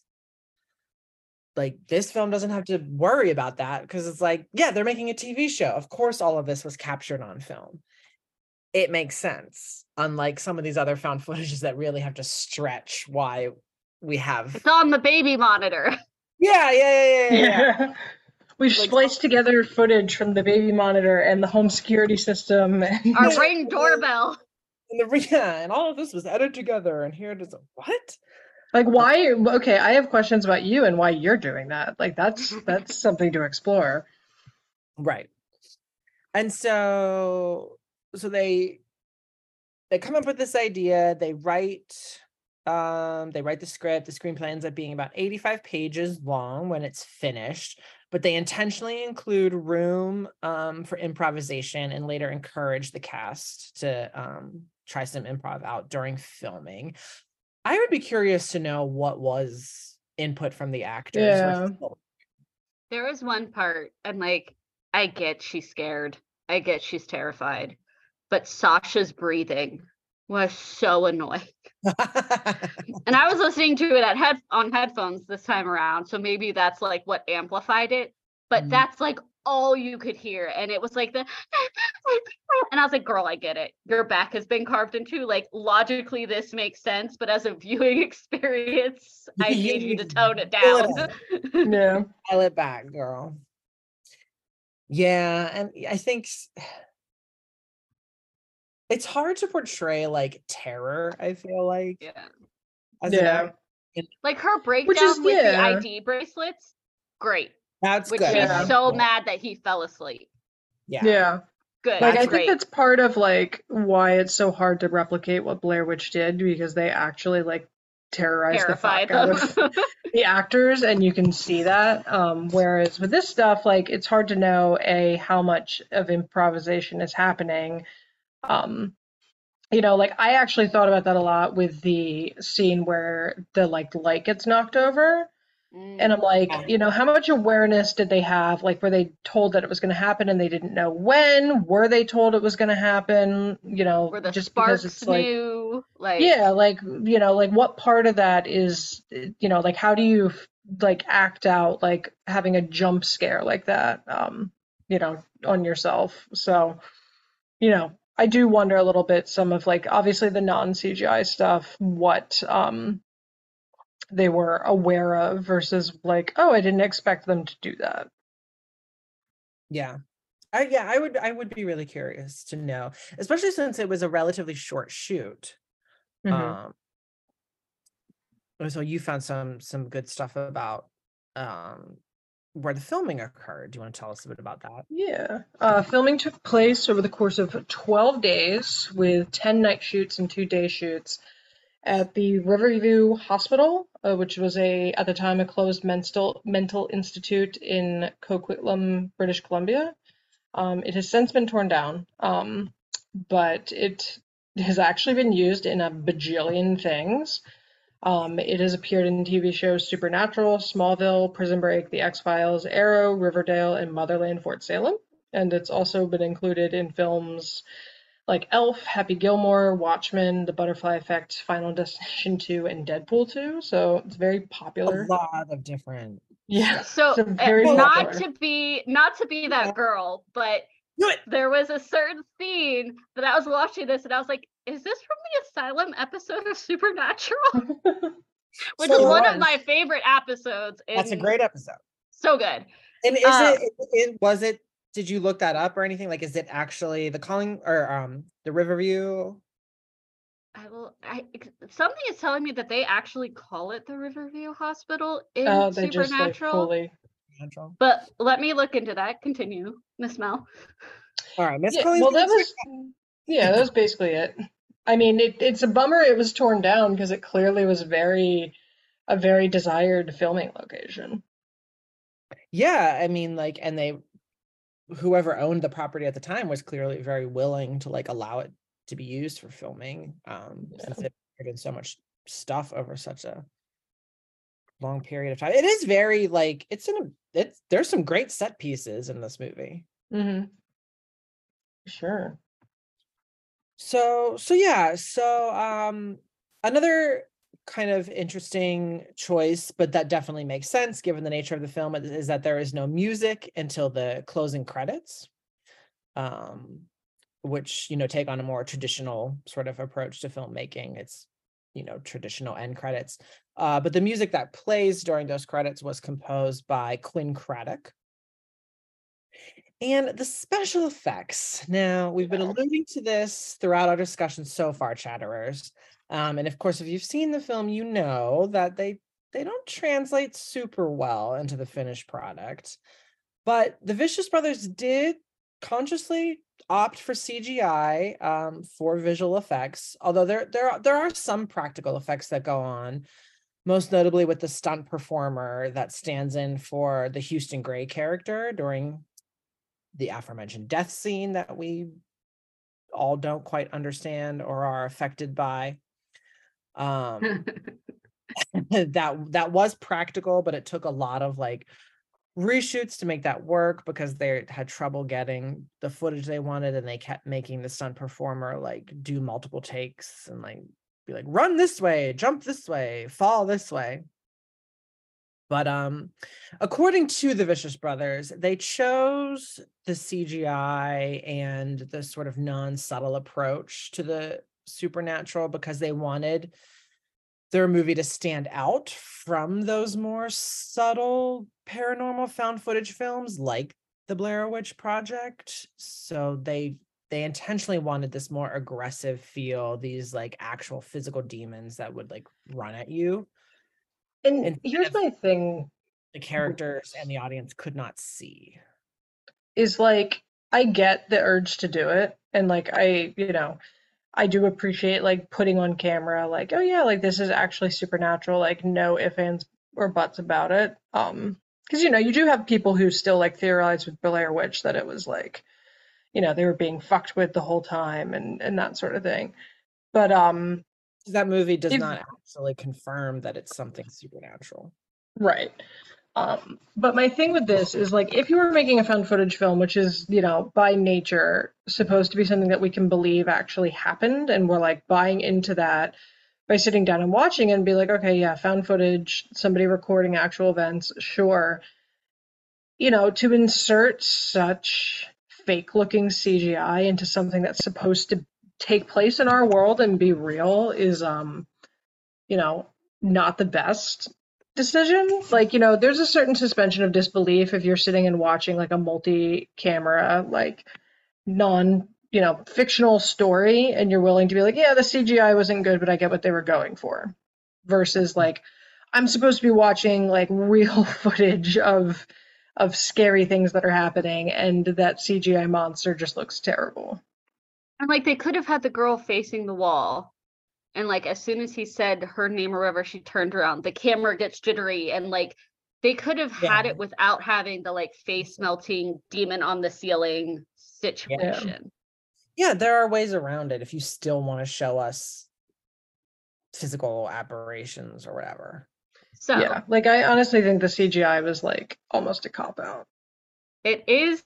Like this film doesn't have to worry about that because it's like, yeah, they're making a TV show. Of course, all of this was captured on film. It makes sense, unlike some of these other found footages that really have to stretch why we have. It's on the baby monitor. [LAUGHS] Yeah, yeah, yeah, yeah, yeah. yeah. [LAUGHS] We've Like- spliced together footage from the baby monitor and the home security system. [LAUGHS] And Our ring doorbell. And the re- yeah, and all of this was edited together, and here it is. What? like, why? Okay, I have questions about you and why you're doing that. Like, that's that's something to explore. Right. And so so they they come up with this idea, they write um they write the script, the screenplay ends up being about 85 pages long when it's finished, but they intentionally include room um for improvisation and later encourage the cast to um try some improv out during filming. I would be curious to know what was input from the actors. Yeah. versus what There is one part, and like, I get she's scared. I get she's terrified. But Sasha's breathing was so annoying. [LAUGHS] And I was listening to it at head on headphones this time around, so maybe that's like what amplified it. But Mhm. that's like all you could hear, and it was like the, [LAUGHS] and I was like, "Girl, I get it. Your back has been carved into. Like logically, this makes sense, but as a viewing [LAUGHS] experience, I need you to tone it down." no, Yeah. dial it back, girl. Yeah, and I think s- it's hard to portray like terror. I feel like yeah, as Yeah. act- like her breakdown Which is- with the. ID bracelets, great. that's Which good. she's Yeah. so mad that he fell asleep. Yeah, Yeah. Good, Like I that's think great. that's part of like why it's so hard to replicate what Blair Witch did because they actually like terrorized the terrified fuck out of [LAUGHS] the actors and you can see that um whereas with this stuff like it's hard to know a how much of improvisation is happening um you know like i actually thought about that a lot with the scene where the like light gets knocked over and i'm like you know how much awareness did they have? Like were they told that it was going to happen and they didn't know when? Were they told it was going to happen? You know Where the just because sparks it's like like yeah like you know like what part of that is you know like how do you like act out like having a jump scare like that um you know on yourself? So you know i do wonder a little bit some of like obviously the non cgi stuff what um they were aware of versus like oh i didn't expect them to do that yeah. I, yeah, I would I would be really curious to know, especially since it was a relatively short shoot. Mhm. Um so you found some some good stuff about um where the filming occurred. Do you want to tell us a bit about that? Yeah. Uh, filming took place over the course of 12 days with 10 night shoots and two day shoots. at the Riverview Hospital, uh, which was a at the time a closed mental mental institute in Coquitlam, British Columbia. Um, it has since been torn down, um, but it has actually been used in a bajillion things. Um, it has appeared in TV shows Supernatural, Smallville, Prison Break, The X Files, Arrow, Riverdale, and Motherland Fort Salem. And it's also been included in films like Elf, Happy Gilmore, Watchmen, The Butterfly Effect, Final [LAUGHS] Destination 2, and Deadpool 2. So it's very popular. A lot of different. Yeah. So it's uh, very not popular. to be not to be that girl, but there was a certain scene that I was watching this and I was like, is this from the Asylum episode of Supernatural? [LAUGHS] Which is one was. of my favorite episodes. That's a great episode. So good. And is Um, it, it was it did you look that up or anything? Like is it actually the calling or um the Riverview? I will. I something is telling me that they actually call it the Riverview Hospital in Oh, they just like Supernatural. fully. But let me look into that. Continue, Miss Mel. All right, Miss Yeah, well, that was yeah, that was basically it. I mean, it, it's a bummer it was torn down because it clearly was very a very desired filming location. Yeah, I mean, like, and they, whoever owned the property at the time was clearly very willing to like allow it to be used for filming, um, since it appeared in so much stuff over such a long period of time. It is very like it's in a it's there's some great set pieces in this movie. Mm-hmm. Sure. So so yeah, so um another kind of interesting choice, but that definitely makes sense given the nature of the film is, that there is no music until the closing credits. Um which, you know, take on a more traditional sort of approach to filmmaking. It's, you know, traditional end credits. Uh, but the music that plays during those credits was composed by Quinn Craddock. And the special effects. Now, we've been alluding to this throughout our discussion so far, chatterers. Um, and of course, if you've seen the film, you know that they they don't translate super well into the finished product. But the Vicious Brothers did consciously opt for CGI um, for visual effects, although there there are, there are some practical effects that go on most notably with the stunt performer that stands in for the Houston Gray character during the aforementioned death scene that we all don't quite understand or are affected by. Um, [LAUGHS] that that was practical, but it took a lot of like reshoots to make that work because they had trouble getting the footage they wanted and they kept making the stunt performer like do multiple takes and like be like run this way jump this way fall this way but um according to the vicious brothers they chose the cgi and the sort of non-subtle approach to the supernatural because they wanted their movie to stand out from those more subtle paranormal found footage films like the Blair Witch Project. So they they intentionally wanted this more aggressive feel, these like actual physical demons that would like run at you. And Instead here's my thing the characters and the audience could not see. is like I get the urge to do it and like I, you know, I do appreciate like putting on camera like, oh yeah, like this is actually supernatural, like no ifs, ands, or buts about it. Um, because you know, you do have people who still like theorize with Blair Witch that it was like, you know, they were being fucked with the whole time and and that sort of thing. But um That movie does not actually confirm that it's something supernatural. Right. Um, but my thing with this is like if you were making a found footage film, which is, you know, by nature supposed to be something that we can believe actually happened, and we're like buying into that by sitting down and watching and be like, okay, yeah, found footage, somebody recording actual events, sure. You know, to insert such fake looking CGI into something that's supposed to take place in our world and be real is um, you know, not the best decision. Like, you know, there's a certain suspension of disbelief if you're sitting and watching like a multi-camera, like non, you know, fictional story and you're willing to be like, yeah, the CGI wasn't good, but I get what they were going for. Versus like I'm supposed to be watching like [LAUGHS] real footage of of scary things that are happening and that CGI monster just looks terrible. And like they could have had the girl facing the wall and like as soon as he said her name or whatever, she turned around. The camera gets jittery, and like they could have had it without having the like face melting demon on the ceiling situation. Yeah, there are ways around it if you still want to show us physical aberrations or whatever. So Yeah, like I honestly think the CGI was like almost a cop out. it is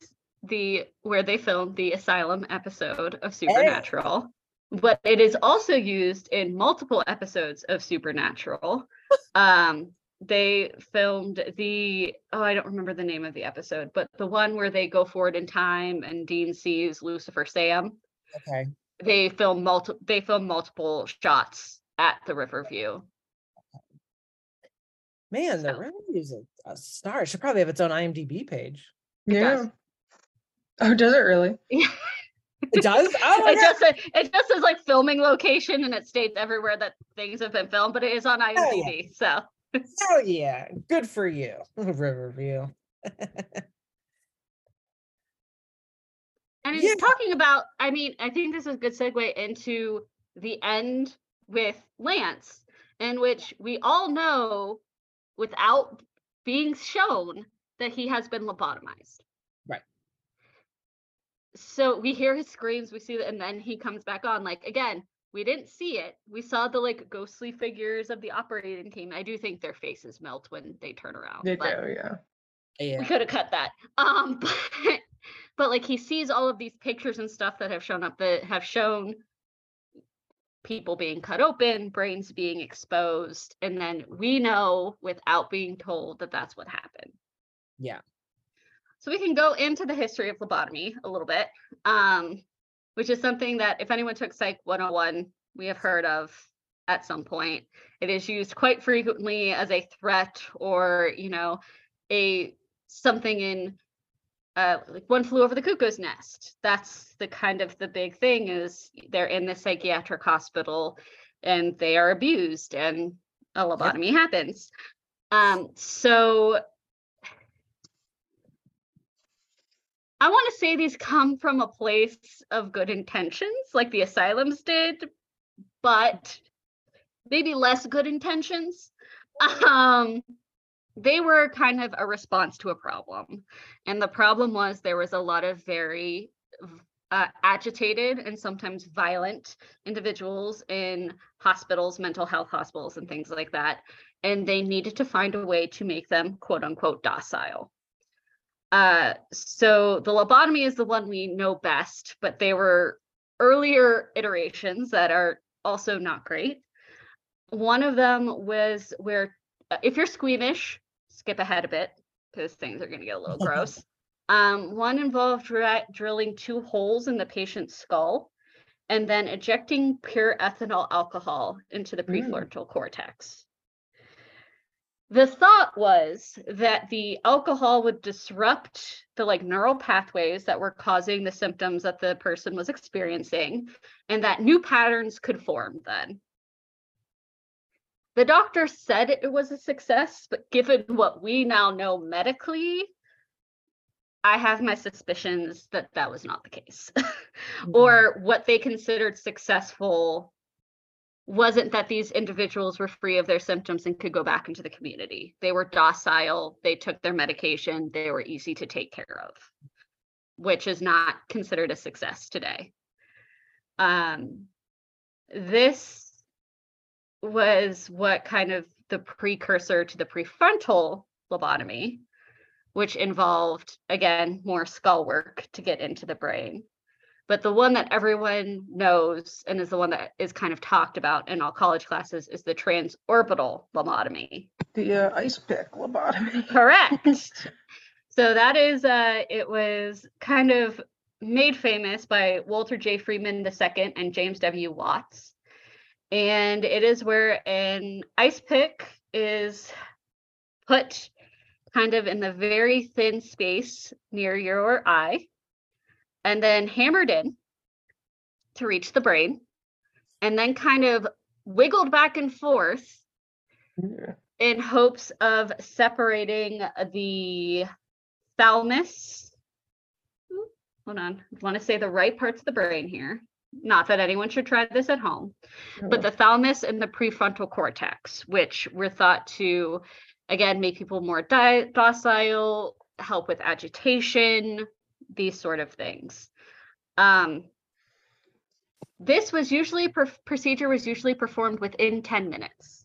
the where they filmed the asylum episode of Supernatural, but it is also used in multiple episodes of Supernatural. [LAUGHS] um, they filmed the oh, I don't remember the name of the episode, but the one where they go forward in time and Dean sees Lucifer Sam. Okay. They film multiple. They film multiple shots at the Riverview. Man, the Riverview's a, a star. It should probably have its own IMDb page. Yeah. Oh, does it really? [LAUGHS] It does? Oh it just it just says like filming location and it states everywhere that things have been filmed, but it is on Oh, yeah. IMDb. So Oh yeah, good for you, [LAUGHS] Riverview. and it's talking about, I mean, I think this is a good segue into the end with Lance, in which we all know without being shown that he has been lobotomized. Right. So we hear his screams, we see that, and then he comes back on. Like again, we didn't see it. We saw the like ghostly figures of the operating team. I do think their faces melt when they turn around. They but- do, yeah. yeah. we could have cut that. [LAUGHS] Um, but, but like he sees all of these pictures and stuff that have shown up that have shown people being cut open, brains being exposed, and then we know without being told that that's what happened. Yeah. So we can go into the history of lobotomy a little bit, um, which is something that if anyone took Psych 101, we have heard of at some point. It is used quite frequently as a threat or, you know, a something in uh, like one flew over the cuckoo's nest. That's the kind of the big thing is they're in the psychiatric hospital and they are abused and a lobotomy happens. Um, so I want to say these come from a place of good intentions, like the asylums did, but maybe less good intentions. Um, they were kind of a response to a problem. And the problem was there was a lot of very uh, agitated and sometimes violent individuals in hospitals, mental health hospitals, and things like that. And they needed to find a way to make them quote unquote docile. Uh, so the lobotomy is the one we know best, but they were earlier iterations that are also not great. One of them was where uh, if you're squeamish, skip ahead a bit because things are going to get a little [LAUGHS] gross. Um, one involved dri- drilling two holes in the patient's skull and then ejecting pure ethanol alcohol into the Mm. prefrontal cortex. The thought was that the alcohol would disrupt the like neural pathways that were causing the symptoms that the person was experiencing and that new patterns could form then. The doctor said it was a success, but given what we now know medically, I have my suspicions that that was not the case. [LAUGHS] or mm-hmm. what they considered successful wasn't that these individuals were free of their symptoms and could go back into the community. They were docile, they took their medication, they were easy to take care of, which is not considered a success today. Um, this was what kind of the precursor to the prefrontal lobotomy, which involved, again, more skull work to get into the brain. But the one that everyone knows and is the one that is kind of talked about in all college classes is the transorbital lobotomy. The uh, ice pick lobotomy. [LAUGHS] Correct. so that is uh it was kind of made famous by Walter J. Freeman II and James W. Watts. And it is where an ice pick is put kind of in the very thin space near your eye and then hammered in to reach the brain and then kind of wiggled back and forth in hopes of separating the thalamus. Ooh, Hold on, I want to say the right parts of the brain here. Not that anyone should try this at home, but the thalamus and the prefrontal cortex, which were thought to, again, make people more di- docile, help with agitation, these sort of things. Um, this was usually per- procedure was usually performed within 10 minutes.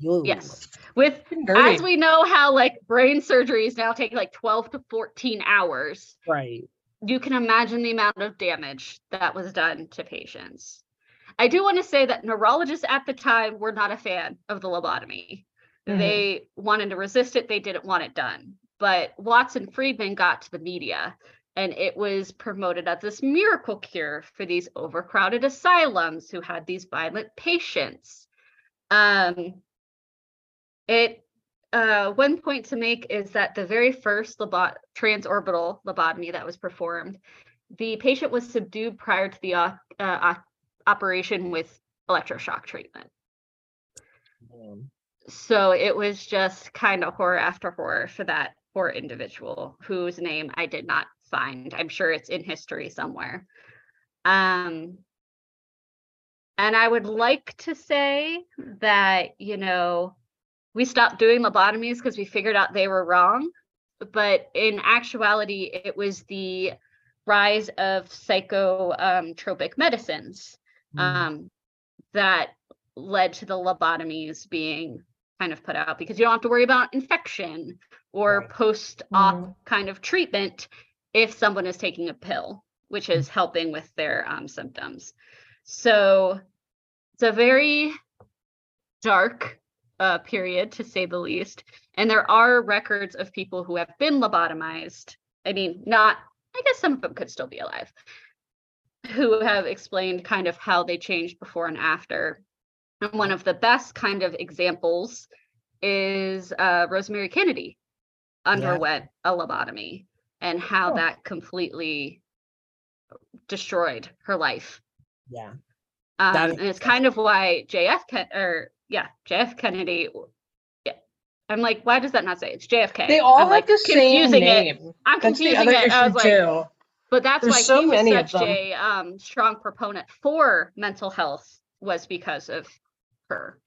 Yes. With as we know how like brain surgeries now take like 12 to 14 hours, Right. you can imagine the amount of damage that was done to patients. I do want to say that neurologists at the time were not a fan of the lobotomy. Mhm. They wanted to resist it, they didn't want it done. But Watts and Freeman got to the media and it was promoted as this miracle cure for these overcrowded asylums who had these violent patients. Um, it uh, one point to make is that the very first lobot- transorbital lobotomy that was performed, the patient was subdued prior to the op- uh, op- operation with electroshock treatment. So it was just kind of horror after horror for that poor individual whose name I did not find. I'm sure it's in history somewhere. Um, and I would like to say that, you know, we stopped doing lobotomies because we figured out they were wrong. But in actuality, it was the rise of psychotropic medicines um, that led to the lobotomies being kind of put out because you don't have to worry about infection or post op kind of treatment if someone is taking a pill, which is helping with their um, symptoms. So it's a very dark uh, period, to say the least. And there are records of people who have been lobotomized. I mean, not, I guess some of them could still be alive, who have explained kind of how they changed before and after. And one of the best kind of examples is uh, Rosemary Kennedy underwent a lobotomy and how Oh. that completely destroyed her life. Yeah. Um, and it's kind of why JF Ken- or yeah, JF Kennedy. Yeah, I'm like, why does that not say it's JFK? They all I'm like the same confusing name. It. I'm That's confusing it. I was like, too. but that's There's why so he was such a um, strong proponent for mental health was because of her.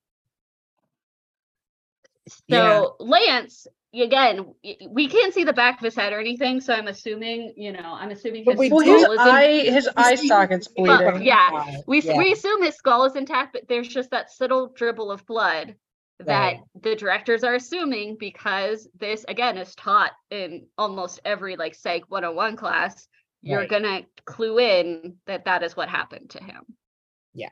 So Lance, again, we can't see the back of his head or anything, so I'm assuming, you know, I'm assuming his we skull do- is eye- in- his eye socket's Well, bleeding. yeah, we Yeah. we assume his skull is intact, but there's just that subtle dribble of blood that Right. the directors are assuming because this again is taught in almost every like psych 101 class. You're Right. gonna clue in that that is what happened to him. Yeah.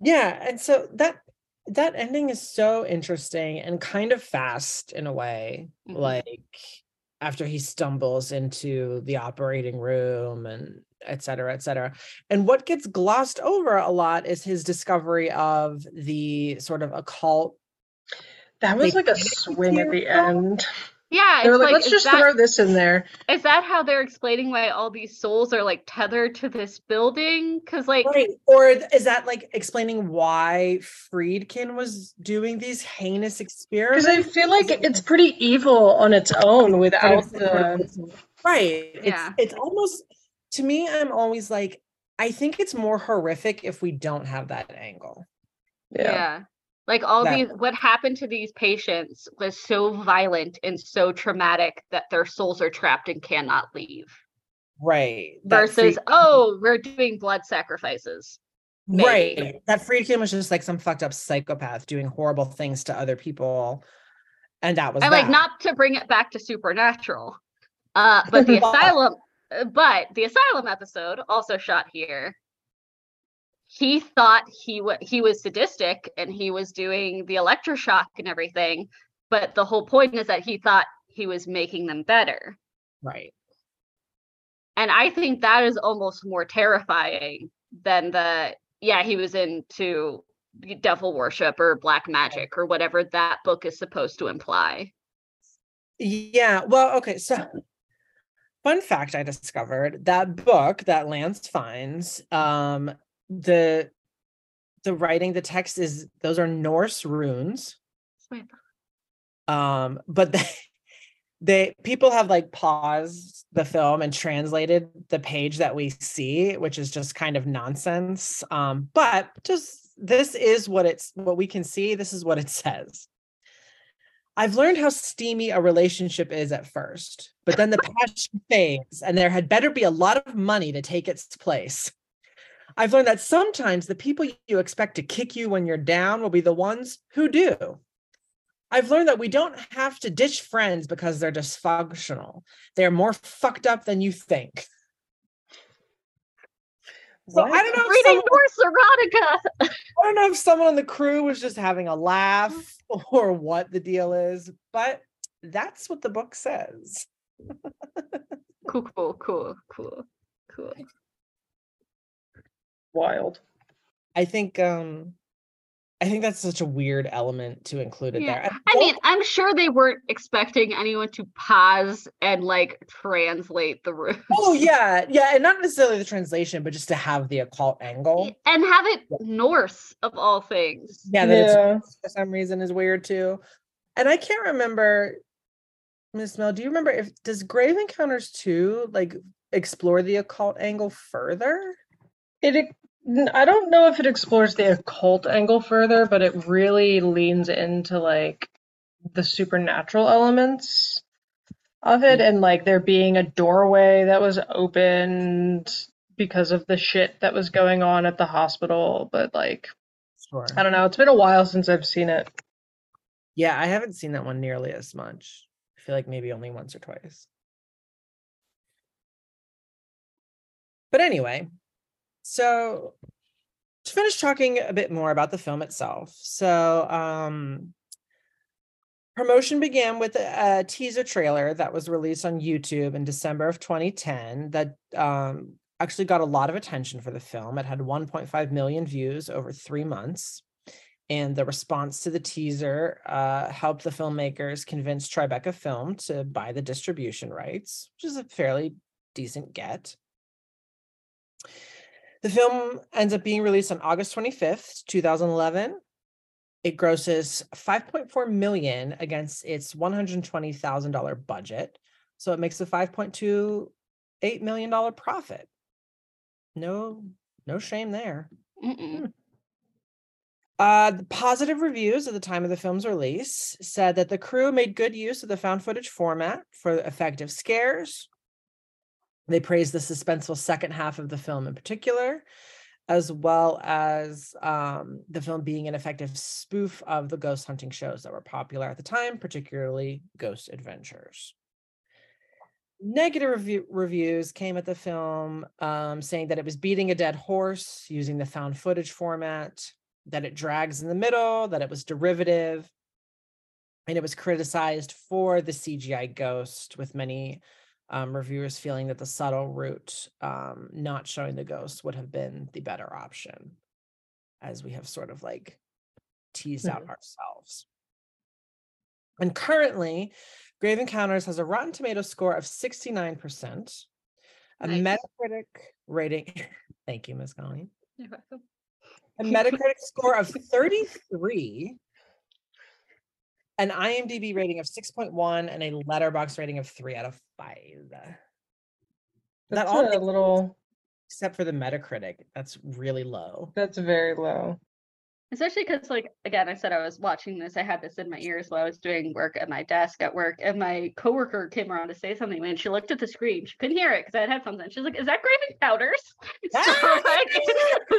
Yeah, and so that that ending is so interesting and kind of fast in a way. Mhm. Like after he stumbles into the operating room and et cetera, et cetera. And what gets glossed over a lot is his discovery of the sort of occult. That was like a swing at the end. Yeah, They were it's like, let's just that- throw this in there. Is that how they're explaining why all these souls are like tethered to this building? Because like Right. Or is that like explaining why Friedkin was doing these heinous experiments? Because I feel like it's pretty evil on its own without it's sort of the. right it's Yeah. it's almost to me i'm always like i think it's more horrific if we don't have that angle Yeah. Like all That- these, what happened to these patients was so violent and so traumatic that their souls are trapped and cannot leave. right Versus, oh, we're doing blood sacrifices. maybe. right that friedkin was just like some fucked up psychopath doing horrible things to other people and that was And like, not to bring it back to supernatural, uh, but the [LAUGHS] asylum, uh, but the asylum episode also shot here. He thought he wa he was sadistic and he was doing the electroshock and everything, but the whole point is that he thought he was making them better. right And I think that is almost more terrifying than the yeah, he was into devil worship or black magic or whatever that book is supposed to imply. Yeah. Well, okay. So, fun fact I discovered that book that Lance finds, um, the the writing, the text is those are Norse runes. Um, but they, [LAUGHS] they people have like paused the film and translated the page that we see which is just kind of nonsense. Um but just this is what it's what we can see this is what it [LAUGHS] says. I've learned how steamy a relationship is at first but then the [LAUGHS] passion fades and there had better be a lot of money to take its place i've learned that sometimes the people you expect to kick you when you're down will be the ones who do I've learned that we don't have to ditch friends because they're dysfunctional. They're more fucked up than you think. So I don't know. If Reading someone, erotica. I don't know if someone on the crew was just having a laugh mm. or what the deal is, but that's what the book says. [LAUGHS] cool, cool, cool, cool, cool. Wild. I think um I think that's such a weird element to include it Yeah. there. I mean, I'm sure they weren't expecting anyone to pause and like translate the room Oh yeah, yeah, and not necessarily the translation, but just to have the occult angle. and have it Norse of all things. Yeah, that Yeah. it's for some reason is weird too. And I can't remember, Miss Mel. Do you remember if does Grave Encounters 2 like explore the occult angle further? It ex- n- I don't know if it explores the occult angle further, but it really leans into like the supernatural elements of it and like there being a doorway that was opened because of the shit that was going on at the hospital, but like Sure. I don't know, it's been a while since I've seen it. Yeah, I haven't seen that one nearly as much. I feel like maybe only once or twice. But anyway, so to finish talking a bit more about the film itself. So, um, promotion began with a, a teaser trailer that was released on YouTube in December of 2010 that um, actually got a lot of attention for the film. It had 1.5 million views over three months. And the response to the teaser uh, helped the filmmakers convince Tribeca Film to buy the distribution rights, which is a fairly decent get. The film ends up being released on August 25th, 2011. It grosses 5.4 million against its $120,000 budget. So it makes a 5.28 million dollar profit. No no shame there. Mm-mm. Uh, the positive reviews at the time of the film's release said that the crew made good use of the found footage format for effective scares. They praised the suspenseful second half of the film in particular, as well as um, the film being an effective spoof of the ghost hunting shows that were popular at the time, particularly Ghost Adventures. Negative review- reviews came at the film um, saying that it was beating a dead horse using the found footage format, that it drags in the middle, that it was derivative, and it was criticized for the CGI ghost, with many um, reviewers feeling that the subtle route, um, not showing the ghost, would have been the better option, as we have sort of like teased out ourselves. And currently, Grave Encounters has a Rotten Tomato score of 69%, a Nice. Metacritic rating. [LAUGHS] Thank you, Ms. Colleen. You're welcome. A [LAUGHS] Metacritic score of 33, an IMDb rating of 6.1, and a Letterboxd rating of 3 out of 5. That all a little except for the Metacritic. That's really low. that's very low. Especially because, like, again, I said I was watching this. I had this in my ears while I was doing work at my desk at work, and my coworker came around to say something. And she looked at the screen. She couldn't hear it because I had headphones in. She's like, "Is that Graven Powders?" [LAUGHS] So, [LAUGHS] like,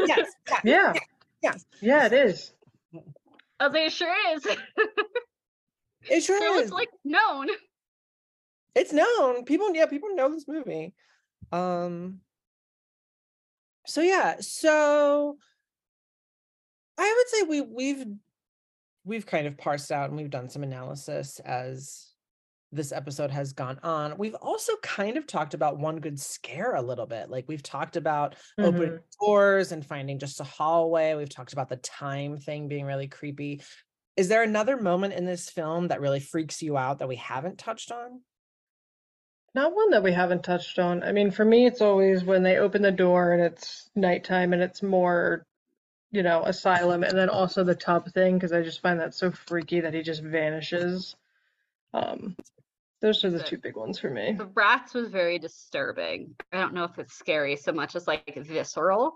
yes, Yeah. yes. Yeah, it is. I was like, "It sure is." [LAUGHS] It sure so is. it's like known. [LAUGHS] it's known. People, yeah, people know this movie. Um so yeah, so I would say we we've we've kind of parsed out and we've done some analysis as this episode has gone on. We've also kind of talked about one good scare a little bit. Like we've talked about opening Mhm. doors and finding just a hallway. We've talked about the time thing being really creepy. Is there another moment in this film that really freaks you out that we haven't touched on? Not one that we haven't touched on. I mean, for me, it's always when they open the door and it's nighttime and it's more, you know, asylum, and then also the tub thing, because I just find that so freaky that he just vanishes. Um, Those are the The- two big ones for me. The rats was very disturbing. I don't know if it's scary so much as like visceral.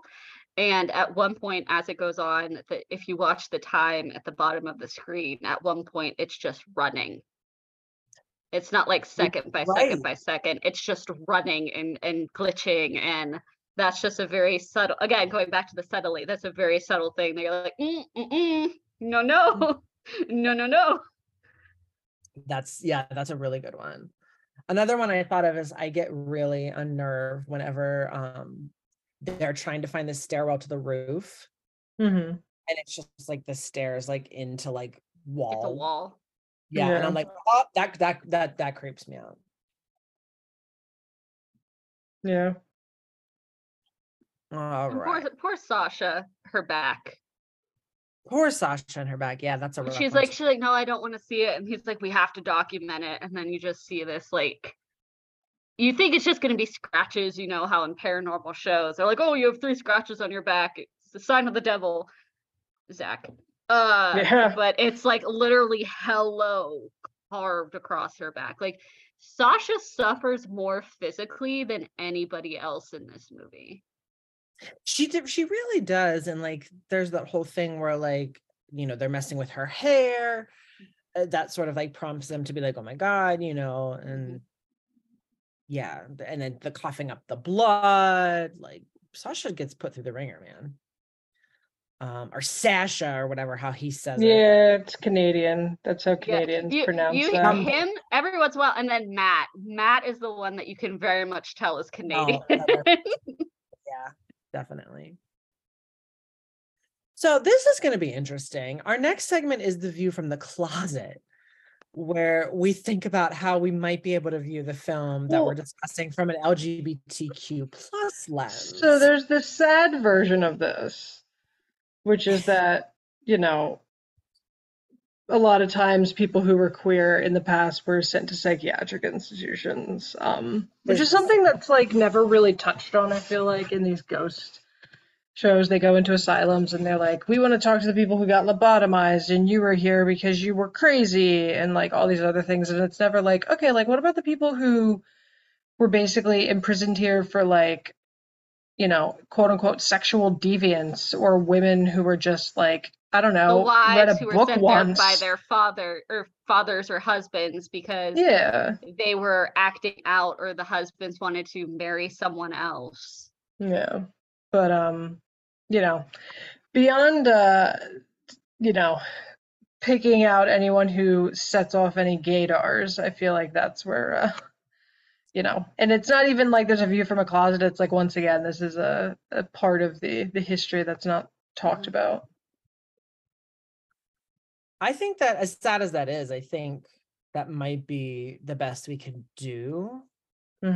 And at one point, as it goes on, the, if you watch the time at the bottom of the screen, at one point it's just running. It's not like second by right. second by second. It's just running and and glitching, and that's just a very subtle. Again, going back to the subtly, that's a very subtle thing. They're like, mm, mm, mm, no, no, [LAUGHS] no, no, no. That's yeah, that's a really good one. Another one I thought of is I get really unnerved whenever um they're trying to find the stairwell to the roof hmm and it's just like the stairs like into like wall. It's a wall. Yeah, and I'm like, oh, that that that that creeps me out. Yeah. All And right. poor, poor Sasha, her back. Poor Sasha and her back. Yeah, that's a she's like too. she's like no i don't want to see it and he's like we have to document it and then you just see this like you think it's just going to be scratches you know how in paranormal shows they're like oh you have three scratches on your back it's the sign of the devil. Zak uh Yeah. but it's like literally hello carved across her back like sasha suffers more physically than anybody else in this movie. She did she really does and like there's that whole thing where like you know they're messing with her hair uh, that sort of like prompts them to be like oh my god you know and yeah and then the coughing up the blood like sasha gets put through the ringer man um or sasha or whatever how he says it Yeah, it's Canadian. That's how Yeah, Canadians you, pronounce you that. hear him every once in a while, and then Matt. Matt is the one that you can very much tell is Canadian. another- [LAUGHS] yeah definitely so this is going to be interesting our next segment is the view from the closet where we think about how we might be able to view the film that we're discussing from an lgbtq plus lens. So there's this sad version of this, which is that, you know, a lot of times people who were queer in the past were sent to psychiatric institutions, um, which is something that's like never really touched on, I feel like, in these ghost shows. They go into asylums and they're like, we want to talk to the people who got lobotomized and you were here because you were crazy and like all these other things. And it's never like, okay, like what about the people who were basically imprisoned here for like you know, quote unquote sexual deviance or women who were just like, I don't the know, a wives who were sent once. there by their father or fathers or husbands because Yeah, they were acting out or the husbands wanted to marry someone else. yeah. But um, you know, beyond uh, you know, picking out anyone who sets off any gaydars, I feel like that's where uh you know, and it's not even like there's a view from a closet. It's like once again, this is a, a part of the the history that's not talked about. i think that as sad as that is i think that might be the best we can do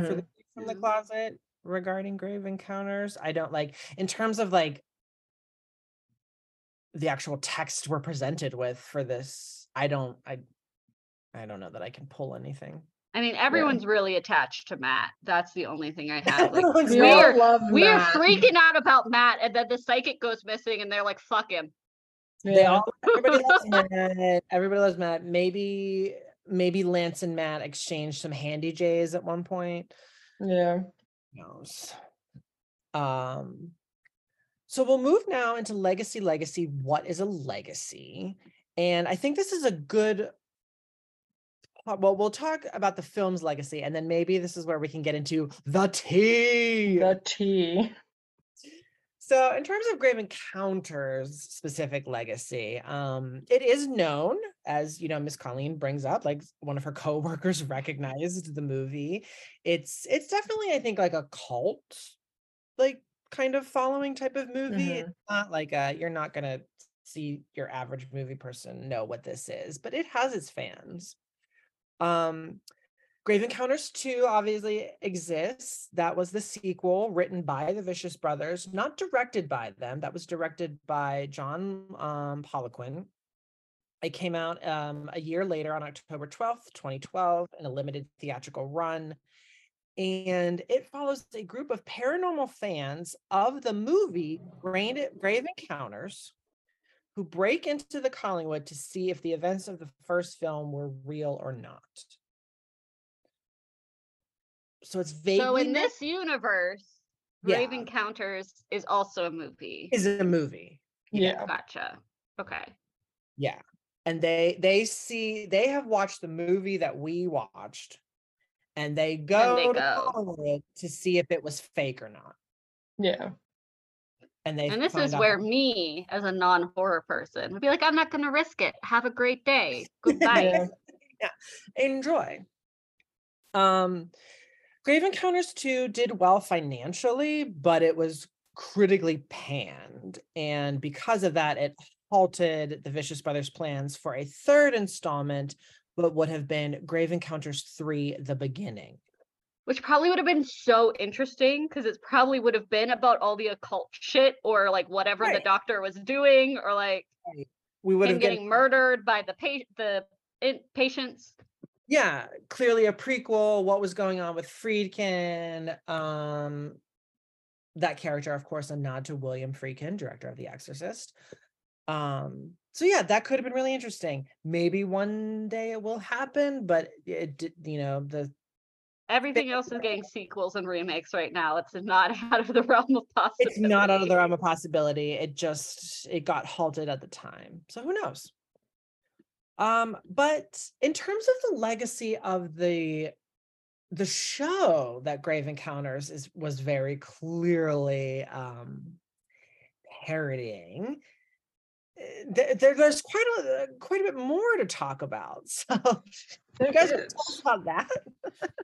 for Mhm. the view from the closet regarding grave encounters i don't like in terms of like the actual text we're presented with for this i don't i i don't know that i can pull anything I mean, everyone's really attached to Matt. That's the only thing I have. Like, [LAUGHS] We we are love we are freaking out about Matt, and then the psychic goes missing, and they're like, "Fuck him." they all everybody loves [LAUGHS] matt everybody loves matt maybe maybe lance and matt exchanged some handy jays at one point Yeah. Who knows um so we'll move now into legacy legacy what is a legacy? And i think this is a good well we'll talk about the film's legacy and then maybe this is where we can get into the tea. The tea. so in terms of grave encounters specific legacy um it is known as you know miss colleen brings up like one of her co-workers [LAUGHS] recognized the movie. It's it's definitely i think like a cult like kind of following type of movie it's not like uh you're not gonna see your average movie person know what this is but it has its fans um Grave Encounters 2 obviously exists. That was the sequel written by the Vicious Brothers, not directed by them. That was directed by John um, Poliquin. It came out um, a year later on October 12th, 2012, in a limited theatrical run. And it follows a group of paranormal fans of the movie Grave Encounters who break into the Collingwood to see if the events of the first film were real or not. So it's vaguely So in this universe, Yeah. Grave Encounters is also a movie. is a movie. Yeah. Gotcha. Okay. Yeah. And they they see they have watched the movie that we watched and they go, they to go. Collingwood to see if it was fake or not. Yeah. And they And this find is out- where me, as a non-horror person, would be like, I'm not going to risk it. Have a great day. [LAUGHS] Goodbye. yeah. Enjoy. Um Grave Encounters 2 did well financially, but it was critically panned. And because of that, it halted the Vicious Brothers plans for a third installment, but would have been Grave Encounters 3 The Beginning. Which probably would have been so interesting because it probably would have been about all the occult shit or like whatever the doctor was doing or like We would him have getting getting murdered by the the in- patients. yeah, clearly a prequel, what was going on with Friedkin. Um that character, of course, a nod to William Friedkin, director of The Exorcist. Um, so yeah, that could have been really interesting. Maybe one day it will happen, but it did, you know, the Everything else is getting sequels and remakes right now. It's not [LAUGHS] out of the realm of possibility. it's not out of the realm of possibility. It just it got halted at the time. So who knows? Um, but in terms of the legacy of the the show that Grave Encounters is was very clearly um parodying. There, there, there's quite a quite a bit more to talk about. [LAUGHS] So you guys want to talk about that?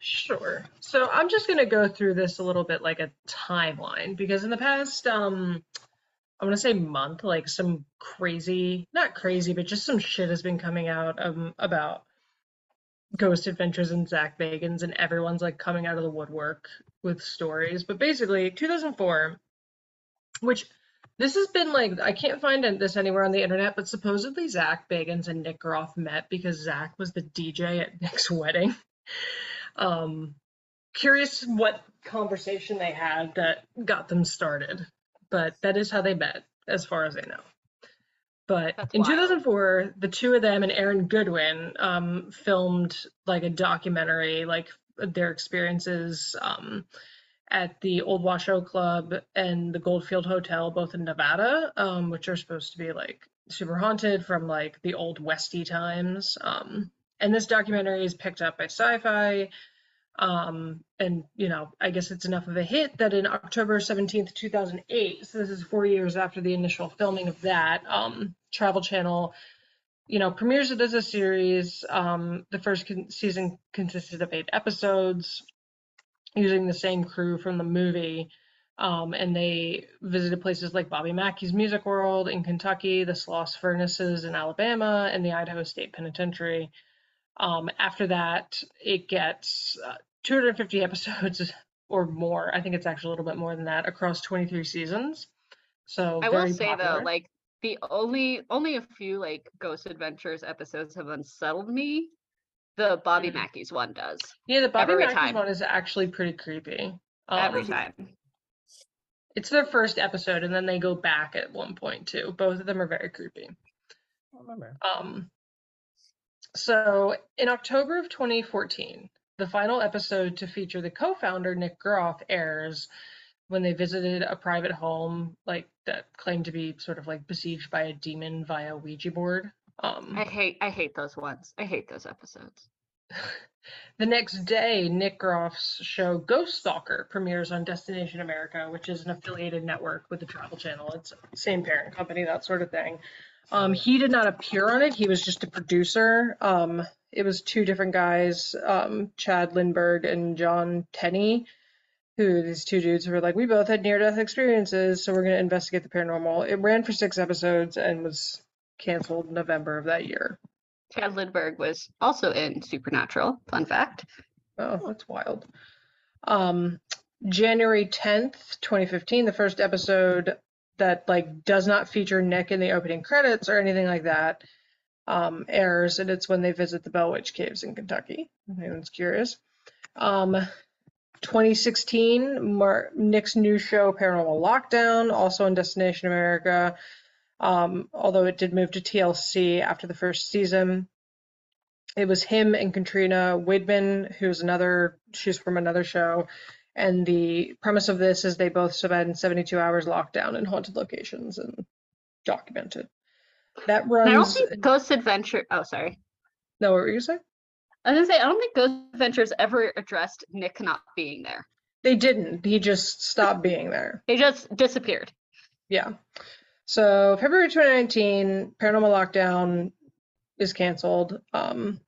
Sure. So I'm just going to go through this a little bit like a timeline because in the past, um, I'm going to say month, like some crazy, not crazy, but just some shit has been coming out um, about Ghost Adventures and Zak Bagans, and everyone's like coming out of the woodwork with stories. But basically, 2004, which this has been like I can't find this anywhere on the internet, but supposedly Zak Bagans and Nick Groff met because Zak was the DJ at [LAUGHS] Nick's wedding. Um, curious what conversation they had that got them started, but that is how they met, as far as I know. But That's in wild. 2004, the two of them and Aaron Goodwin um, filmed like a documentary, like their experiences um, at the Old Washoe Club and the Goldfield Hotel, both in Nevada, um, which are supposed to be like super haunted from like the old Westy times. Um, and this documentary is picked up by Sci-Fi. Um, and you know, I guess it's enough of a hit that in October 17th, 2008, so this is four years after the initial filming of that, um, Travel Channel, you know, premieres it as a series. Um, the first con- season consisted of eight episodes using the same crew from the movie. Um, and they visited places like Bobby Mackey's Music World in Kentucky, the Sloss Furnaces in Alabama, and the Idaho State Penitentiary. Um, after that, it gets uh, 250 [LAUGHS] episodes or more. I think it's actually a little bit more than that across 23 seasons. So I will say popular. though, like the only only a few like Ghost Adventures episodes have unsettled me. The Bobby Mackey's one does. yeah, the Bobby every Mackey's time. one is actually pretty creepy. Every Um, time. It's their first episode, and then they go back at one point too. Both of them are very creepy. I remember. Um, so in October of 2014, the final episode to feature the co-founder Nick Groff airs when they visited a private home, like that claimed to be sort of like besieged by a demon via Ouija board. Um, I hate I hate those ones. I hate those episodes. [LAUGHS] The next day, Nick Groff's show Ghost Stalker premieres on Destination America, which is an affiliated network with the Travel Channel. It's same parent company, that sort of thing. Um, he did not appear on it. He was just a producer. Um, it was two different guys, um, Chad Lindberg and John Tenney, who these two dudes were like, we both had near-death experiences, so we're going to investigate the paranormal. It ran for six episodes and was canceled November of that year. Chad Lindberg was also in Supernatural. Fun fact. Oh, that's wild. Um, January 10th, 2015, the first episode that like does not feature Nick in the opening credits or anything like that um, airs, and it's when they visit the Bell Witch Caves in Kentucky. If anyone's curious. Um, 2016, Mar- Nick's new show Paranormal Lockdown, also on Destination America. Um, although it did move to TLC after the first season. it was him and Katrina Weidman, who's another, she's from another show. And the premise of this is they both spend 72 hours locked down in haunted locations and documented. That And I don't runs. think Ghost Adventure. Oh, sorry. No, what were you saying? I was gonna say I don't think Ghost Adventures ever addressed Nick not being there. They didn't. He just stopped being there. He just disappeared. Yeah. So February 2019, Paranormal Lockdown is canceled um,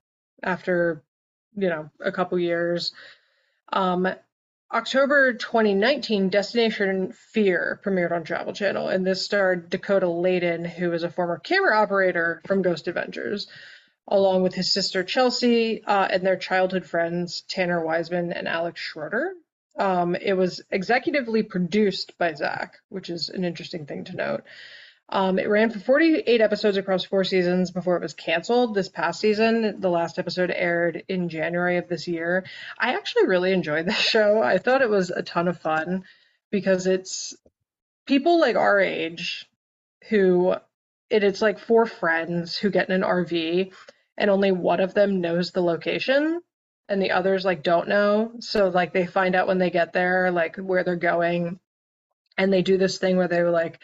after, you know, a couple years. Um, October 2019, Destination Fear premiered on Travel Channel, and this starred Dakota Laden, who is a former camera operator from Ghost Adventures, along with his sister Chelsea uh, and their childhood friends Tanner Wiseman and Alex Schroeder. Um, it was executively produced by Zak, which is an interesting thing to note. Um, it ran for 48 episodes across four seasons before it was canceled this past season. The last episode aired in January of this year. I actually really enjoyed this show. I thought it was a ton of fun because it's people like our age who it, it's like four friends who get in an RV and only one of them knows the location and the others like don't know. So like they find out when they get there like where they're going and they do this thing where they're like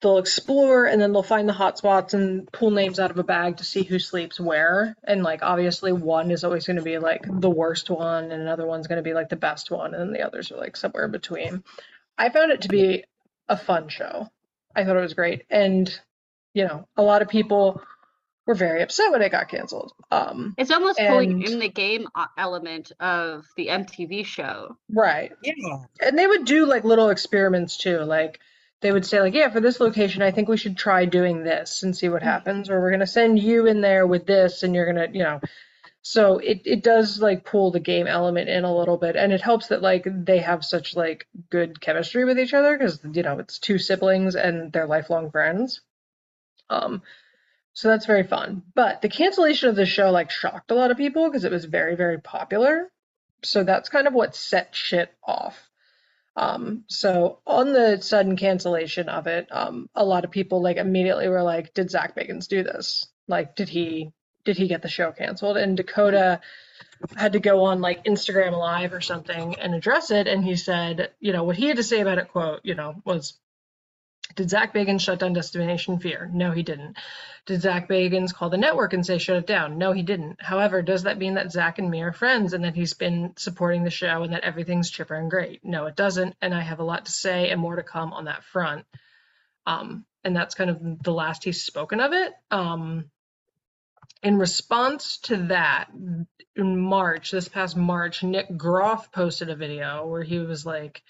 they'll explore and then they'll find the hot spots and pull names out of a bag to see who sleeps where. And like obviously one is always going to be like the worst one and another one's going to be like the best one and then the others are like somewhere in between. I found it to be a fun show. I thought it was great. And you know a lot of people were very upset when it got canceled um It's almost pulling in the game uh, element of the MTV show. Right. Yeah. And they would do like little experiments too. Like they would say like, yeah, for this location, I think we should try doing this and see what happens. Or we're gonna send you in there with this, and you're gonna, you know. So it it does like pull the game element in a little bit, and it helps that like they have such like good chemistry with each other because you know it's two siblings and they're lifelong friends. Um, so that's very fun. But the cancellation of the show like shocked a lot of people because it was very very popular. So that's kind of what set shit off. Um, so on the sudden cancellation of it, um, a lot of people like immediately were like, "Did Zak Bagans do this? Like, did he did he get the show canceled?" And Dakota had to go on like Instagram Live or something and address it, and he said, you know, what he had to say about it, quote, you know, was, "Did Zak Bagans shut down Destination Fear? No, he didn't. Did Zak Bagans call the network and say shut it down? No, he didn't. However, does that mean that Zak and me are friends and that he's been supporting the show and that everything's chipper and great? No, it doesn't. And I have a lot to say and more to come on that front. Um, and that's kind of the last he's spoken of it. Um, in response to that, in March, this past March, Nick Groff posted a video where he was like,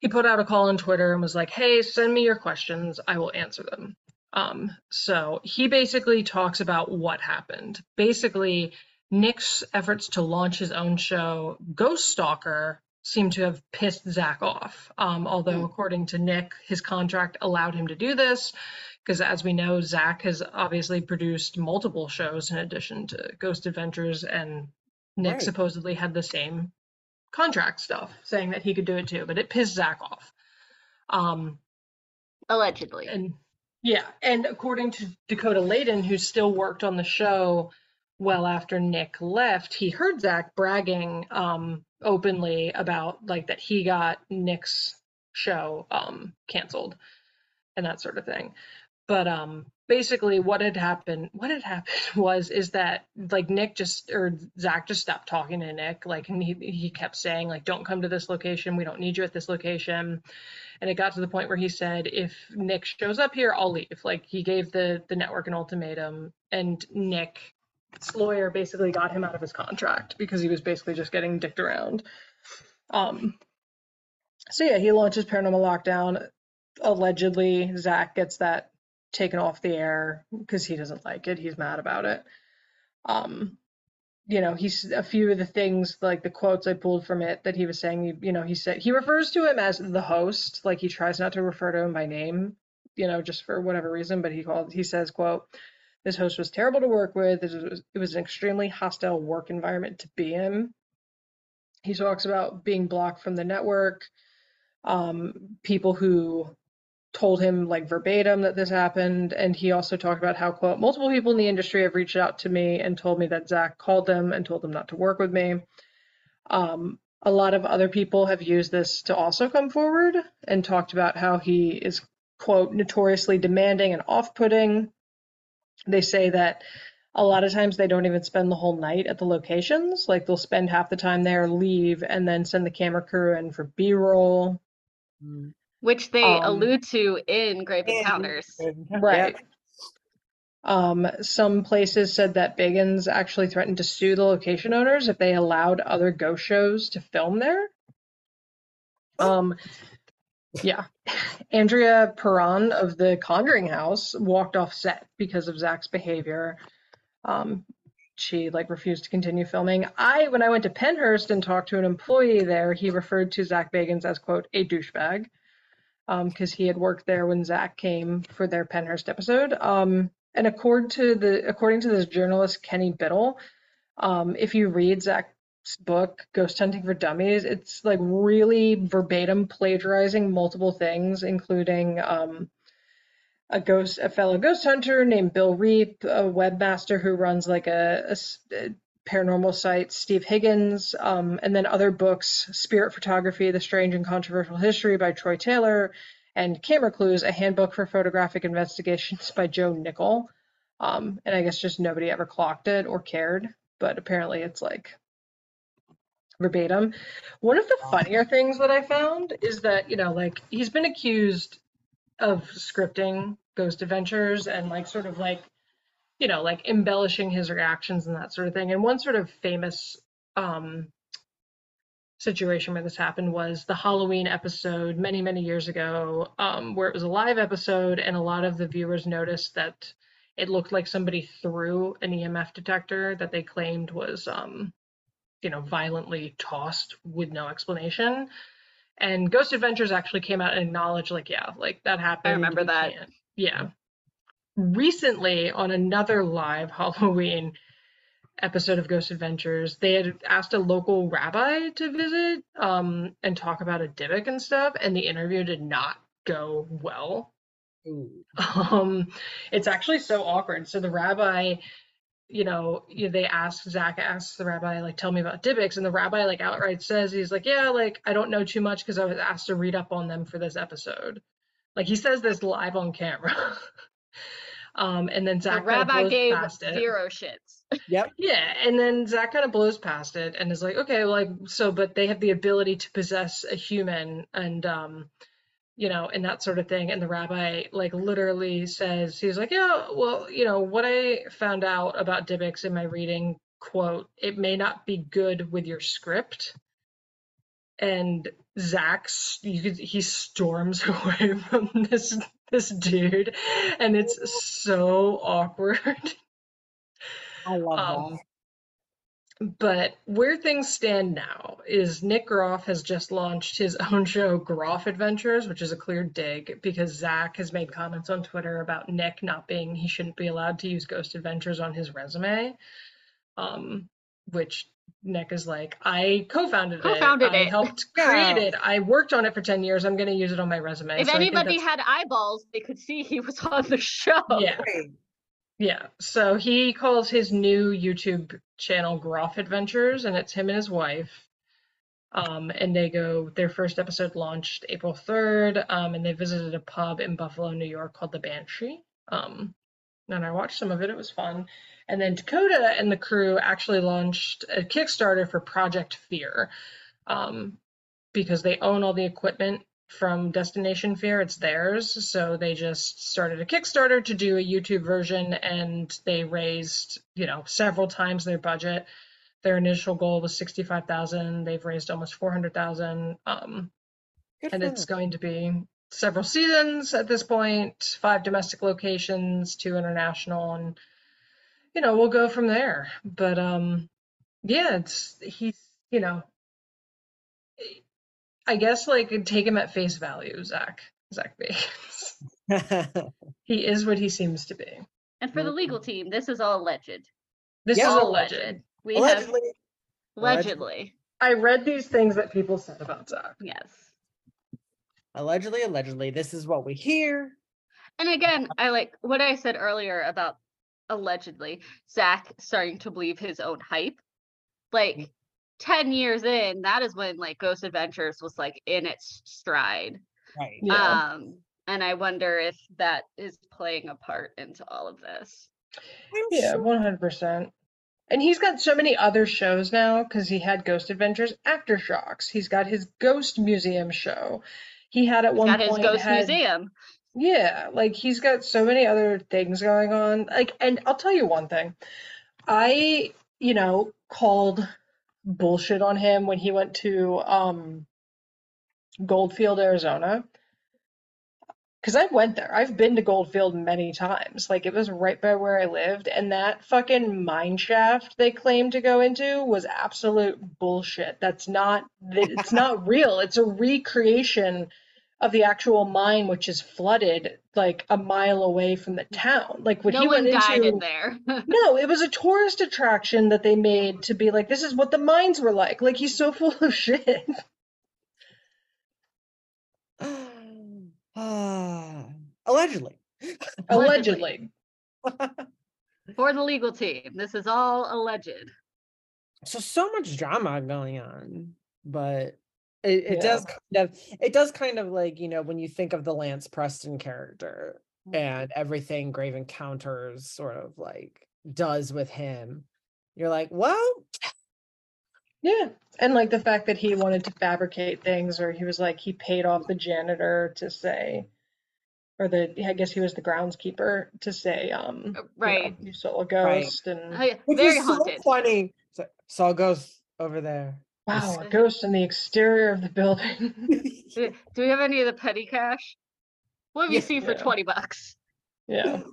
he put out a call on Twitter and was like, hey, send me your questions. I will answer them. Um, so he basically talks about what happened. Basically, Nick's efforts to launch his own show, Ghost Stalker, seem to have pissed Zak off. Um, although, according to Nick, his contract allowed him to do this because, as we know, Zak has obviously produced multiple shows in addition to Ghost Adventures, and Nick Right. supposedly had the same contract stuff saying that he could do it too, but it pissed Zak off. Um, Allegedly. and yeah, and according to Dakota Laden, who still worked on the show well after Nick left, he heard Zak bragging um, openly about like that he got Nick's show um, canceled and that sort of thing. But um, basically, what had happened, what had happened [LAUGHS] was is that like Nick just or Zak just stopped talking to Nick, like and he he kept saying like, "Don't come to this location. We don't need you at this location." and it got to the point where he said if nick shows up here i'll leave like he gave the the network an ultimatum and nick's lawyer basically got him out of his contract because he was basically just getting dicked around um so yeah he launches paranormal lockdown allegedly zak gets that taken off the air because he doesn't like it he's mad about it um you know, he's a few of the things like the quotes I pulled from it that he was saying, you, know, he said he refers to him as the host, like he tries not to refer to him by name, you know, just for whatever reason, but he called he says, quote, this host was terrible to work with. This was, it was an extremely hostile work environment to be in. He talks about being blocked from the network, um, people who told him like verbatim that this happened. And he also talked about how, quote, multiple people in the industry have reached out to me and told me that Zak called them and told them not to work with me. Um, a lot of other people have used this to also come forward and talked about how he is, quote, notoriously demanding and off putting. They say that a lot of times they don't even spend the whole night at the locations. Like they'll spend half the time there, leave, and then send the camera crew in for B roll. Which they Um, allude to in Grave Encounters. Right. Um, some places said that Bagans actually threatened to sue the location owners if they allowed other ghost shows to film there. Um, yeah. [LAUGHS] Andrea Perron of the Conjuring House walked off set because of Zak's behavior. Um, she like refused to continue filming. I, when I went to Pennhurst and talked to an employee there, he referred to Zak Bagans as quote a douchebag, um, because he had worked there when Zak came for their Pennhurst episode. Um, and according to the according to this journalist Kenny Biddle, um, if you read Zak's book Ghost Hunting for Dummies, it's like really verbatim plagiarizing multiple things, including um, a ghost, a fellow ghost hunter named Bill Reap, a webmaster who runs like a, a paranormal sites, Steve Higgins, um, and then other books, Spirit Photography, The Strange and Controversial History by Troy Taylor, and Camera Clues, a handbook for photographic investigations by Joe Nickell. Um, and I guess just nobody ever clocked it or cared, but apparently it's like verbatim. One of the funnier things that I found is that, you know, like he's been accused of scripting Ghost Adventures and like sort of like, you know, like embellishing his reactions and that sort of thing. And one sort of famous um situation where this happened was the Halloween episode many, many years ago, um, where it was a live episode and a lot of the viewers noticed that it looked like somebody threw an EMF detector that they claimed was um you know, violently tossed with no explanation. And Ghost Adventures actually came out and acknowledged, like, yeah, like that happened. I remember that. Yeah. Recently, on another live [LAUGHS] Halloween episode of Ghost Adventures, they had asked a local rabbi to visit um, and talk about a Dybbuk and stuff, and the interview did not go well. Um, it's actually so awkward. So the rabbi you know, they ask Zak asks the rabbi like, "Tell me about Dybbuk's," and the rabbi like outright says he's like, "Yeah, like I don't know too much because I was asked to read up on them for this episode." Like he says this live on camera. [LAUGHS] um, and then The Zak kind of rabbi blows gave past it. zero shits. [LAUGHS] Yep. Yeah, and then Zak kind of blows past it and is like, okay, like so, but they have the ability to possess a human and um, you know, and that sort of thing. And the rabbi like literally says, he's like, yeah, well, you know, what I found out about Dybbuk's in my reading, quote, it may not be good with your script. And Zak's you could he storms [LAUGHS] away from this this dude, and it's so awkward. I love Um, but where things stand now is Nick Groff has just launched his [LAUGHS] own show, Groff Adventures, which is a clear dig because Zak has made comments on Twitter about Nick not being, he shouldn't be allowed to use Ghost Adventures on his resume. Um, which Nick is like, I co-founded, Co-founded it. I it. helped Yeah. create it. I worked on it for 10 years. I'm going to use it on my resume. If So anybody had eyeballs, they could see he was on the show. Yeah. Yeah, so he calls his new YouTube channel Groff Adventures, and it's him and his wife. Um, and they go, their first episode launched April 3rd, um, and they visited a pub in Buffalo, New York called the Banshee. Um, and I watched some of it, it was fun. And then Dakota and the crew actually launched a Kickstarter for Project Fear, um, because they own all the equipment from Destination Fear. It's theirs. So they just started a Kickstarter to do a YouTube version and they raised, you know, several times their budget. Their initial goal was 65,000. They've raised almost 400,000. Um, Good and it's going to be several seasons at this point, five domestic locations, two international, and you know, we'll go from there. But um yeah, it's he's, you know, I guess like take him at face value, Zak. Zak Bagans. [LAUGHS] [LAUGHS] he is what he seems to be. And for the legal team, this is all alleged. This Yeah. is All alleged. alleged. We Allegedly. have allegedly. I read these things that people said about Zak. Yes. Allegedly, allegedly, this is what we hear. And again, I like what I said earlier about allegedly Zak starting to believe his own hype. Like 10 years in, that is when like Ghost Adventures was like in its stride. Right. Yeah. Um, and I wonder if that is playing a part into all of this. Yeah, one hundred percent. And he's got so many other shows now because he had Ghost Adventures Aftershocks. He's got his Ghost Museum show. He had at He's one got his ghost had- museum. Yeah, like he's got so many other things going on. Like, and I'll tell you one thing. I, you know, called bullshit on him when he went to um Goldfield, Arizona. Because I went there. I've been to Goldfield many times. Like, it was right by where I lived, and that fucking mine shaft they claimed to go into was absolute bullshit. That's not, it's not real. It's a recreation of the actual mine, which is flooded like a mile away from the town. Like, when no he one went died into, in there. no, it was a tourist attraction that they made to be like, this is what the mines were like. Like, he's so full of shit. [LAUGHS] Allegedly. Allegedly. [LAUGHS] For the legal team. This is all alleged. So so much drama going on, but it, it does kind of it does kind of like, you know, when you think of the Lance Preston character and mm-hmm. everything Grave Encounters sort of like does with him, you're like, well, Yeah. And like the fact that he wanted to fabricate things, or he was like, he paid off the janitor to say, or the, I guess he was the groundskeeper to say, um, you know, right. you saw a Right. ghost and Oh, yeah, Very is so haunted. funny. So, saw a ghost over there. wow, a ghost in the exterior of the building. [LAUGHS] Do do we have any of the petty cash? What have you Yeah. seen for Yeah. 20 bucks? Yeah. [LAUGHS]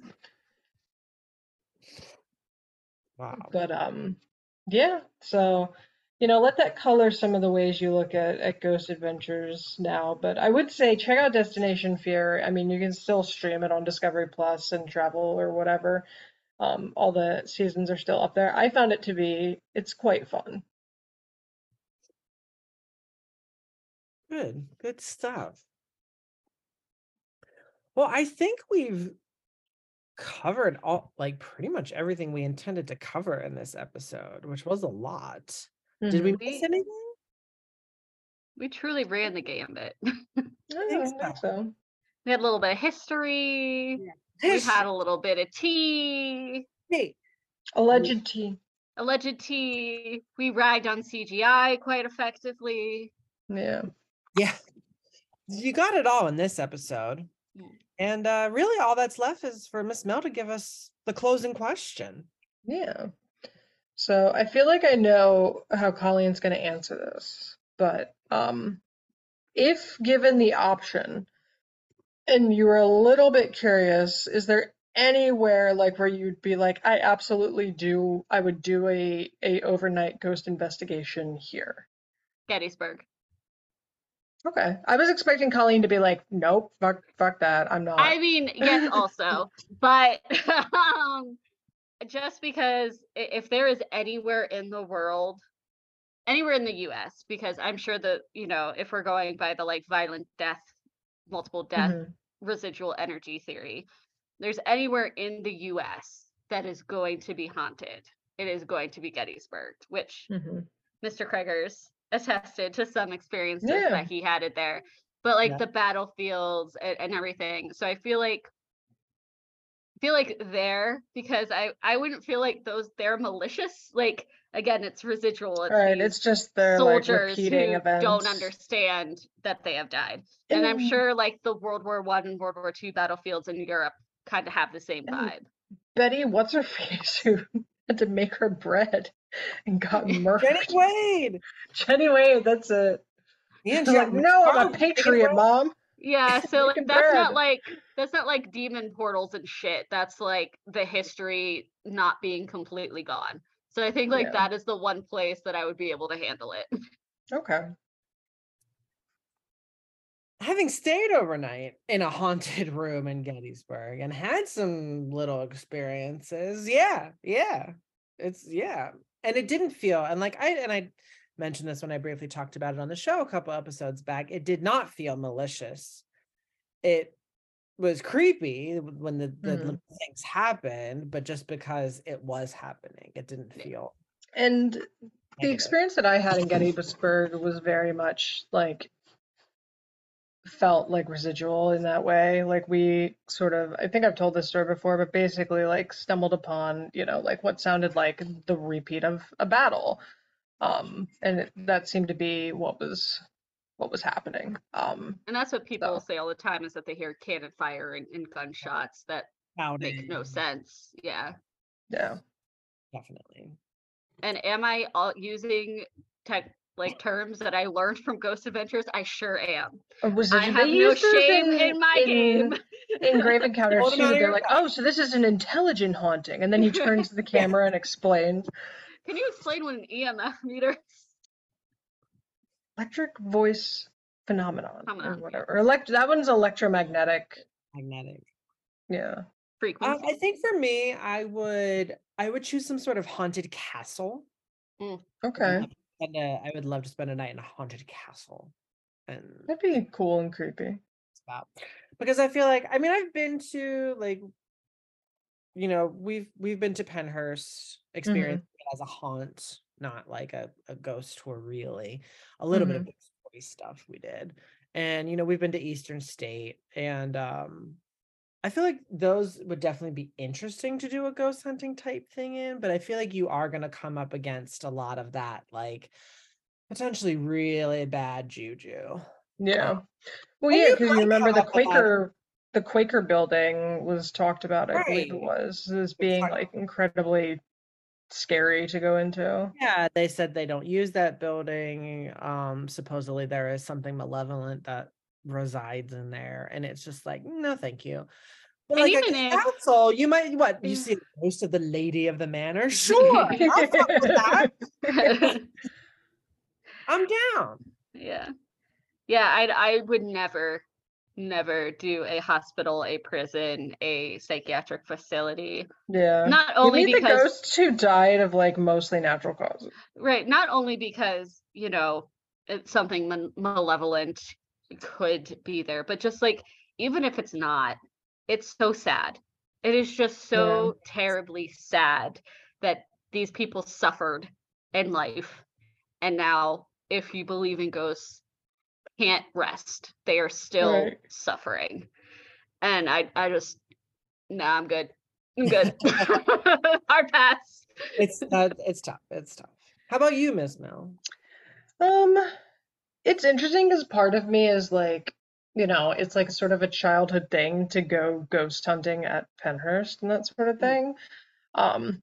Wow. But um, yeah. So, you know, let that color some of the ways you look at at Ghost Adventures now. But I would say check out Destination Fear. I mean, you can still stream it on Discovery Plus and travel or whatever. Um, all the seasons are still up there. I found it to be it's quite fun. Good, good stuff. Well, I think we've covered all like pretty much everything we intended to cover in this episode, which was a lot. Did we Mhm. miss anything? We truly ran the gambit. [LAUGHS] I think think so. We had a little bit of history. We History. had a little bit of tea, Hey, Alleged tea. alleged tea. We ragged on CGI quite effectively. Yeah. yeah, you got it all in this episode. Mm. And uh really all that's left is for Miss Mel to give us the closing question. Yeah. So I feel like I know how Colleen's going to answer this, but um, if given the option and you were a little bit curious, is there anywhere like where you'd be like, I absolutely do, I would do a a overnight ghost investigation here? Gettysburg. Okay. I was expecting Colleen to be like, nope, fuck, fuck that. I'm not. I mean, yes, also, but [LAUGHS] um, just because if there is anywhere in the world, anywhere in the US, because I'm sure that, you know, if we're going by the like violent death, multiple death Mhm. residual energy theory, there's anywhere in the US that is going to be haunted. It is going to be Gettysburg, which Mhm. Mr. Craigers attested to some experiences Yeah. that he had it there. But like Yeah. the battlefields and, and everything. So I feel like feel like there because I I wouldn't feel like those they're malicious. Like again, it's residual. It's Right. It's just they're like soldiers repeating who events. don't understand that they have died. And I'm sure like the World War One and World War Two battlefields in Europe kind of have the same vibe. Betty, what's her face [LAUGHS] who had to make her bread and got [LAUGHS] murdered? Jenny Wade. [LAUGHS] Jenny Wade, that's it. Me and She's like, no, I'm a patriot, away." mom. Yeah, so like that's not like that's not like demon portals and shit. That's like the history not being completely gone. So I think like Yeah. that is the one place that I would be able to handle it. [LAUGHS] Okay. having stayed overnight in a haunted [LAUGHS] room in Gettysburg and had some little experiences, yeah, yeah, it's yeah, and it didn't feel and like I and I mentioned this when I briefly talked about it on the show a couple episodes back. It did not feel malicious. It was creepy when the, the Mhm. things happened, but just because it was happening, it didn't feel And the experience that I had in Gettysburg was very much like felt like residual in that way. Like we sort of, I think I've told this story before, but basically like stumbled upon, you know, like what sounded like the repeat of a battle. Um, and it, that seemed to be what was what was happening. Um, And that's what people say all the time is that they hear cannon fire and, and gunshots that make no sense. Yeah. yeah. definitely. And am I all using tech like terms that I learned from Ghost Adventures? I sure am. Or was I have no shame in my game. in Grave Encounters [LAUGHS] Hold 'em too, out of they're like, oh, so this is an intelligent haunting, and then he [LAUGHS] turns to the camera and explains Can you explain what an EMF [LAUGHS] meter is? electric voice phenomenon or whatever. Or elect that one's electromagnetic. Magnetic. Yeah. Um, Frequency. I think for me, I would I would choose some sort of haunted castle. Okay. And uh, I would love to spend a night in a haunted castle. And That'd be cool and creepy. about because I feel like I mean I've been to like you know we've we've been to Pennhurst experiencing it as a haunt not like a, a ghost tour really. A little bit of story stuff we did. And you know we've been to Eastern State and um I feel like those would definitely be interesting to do a ghost hunting type thing in but I feel like you are going to come up against a lot of that like potentially really bad juju. Yeah. Well, yeah, because you remember the up with that- Quaker, the Quaker building was talked about, I believe it was, as being like incredibly scary to go into. Yeah, they said they don't use that building. Um, supposedly there is something malevolent that resides in there, and it's just like, no, thank you. But And like a even if- castle, you might what you see the ghost of the lady of the manor. [LAUGHS] Sure, I'll fuck that. [LAUGHS] I'm down. Yeah. Yeah, I I would never never do a hospital, a prison, a psychiatric facility. Yeah. Not only meet the ghosts who died of like mostly natural causes. right, not only because, you know, it's something malevolent could be there, but just like even if it's not, it's so sad. It is just so terribly sad that these people suffered in life and now if you believe in ghosts can't rest. They are still Right. suffering. And I I just nah, I'm good. I'm [LAUGHS] good. [LAUGHS] Hard pass. It's uh, it's tough. It's tough. How about you, Miss Mel? Um, it's interesting because part of me is like, you know, it's like sort of a childhood thing to go ghost hunting at Pennhurst and that sort of thing. Um,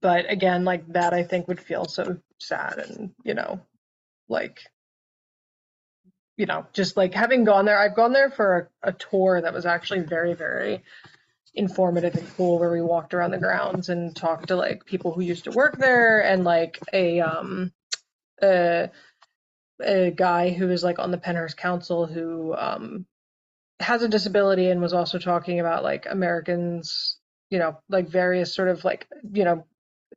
but again, like that I think would feel so sad and, you know, like, you know, just like having gone there, I've gone there for a, a tour that was actually very, very informative and cool where we walked around the grounds and talked to like people who used to work there and like a um a, a guy who is like on the Pennhurst Council who um has a disability and was also talking about like Americans, you know, like various sort of like, you know,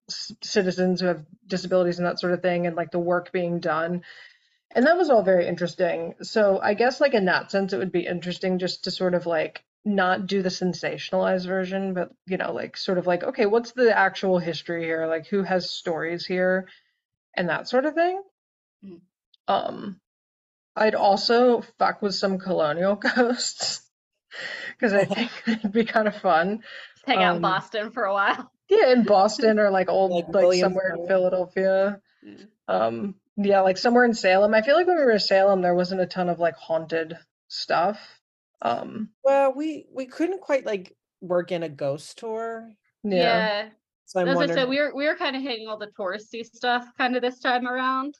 c- citizens who have disabilities and that sort of thing and like the work being done. And that was all very interesting. So I guess like in that sense it would be interesting just to sort of like not do the sensationalized version, but you know, like sort of like, okay, what's the actual history here? Like who has stories here and that sort of thing. Mm. Um I'd also fuck with some colonial [LAUGHS] ghosts because I think [LAUGHS] it'd be kind of fun. Hang out in Um, Boston for a while. Yeah, in Boston or like [LAUGHS] old, Like like, somewhere in Philadelphia. Mm. Um, yeah, like somewhere in Salem. I feel like when we were in Salem, there wasn't a ton of like haunted stuff. Um, Well, we we couldn't quite like work in a ghost tour. yeah. Yeah. So I'm As I said, we were we were kind of hitting all the touristy stuff kind of this time around.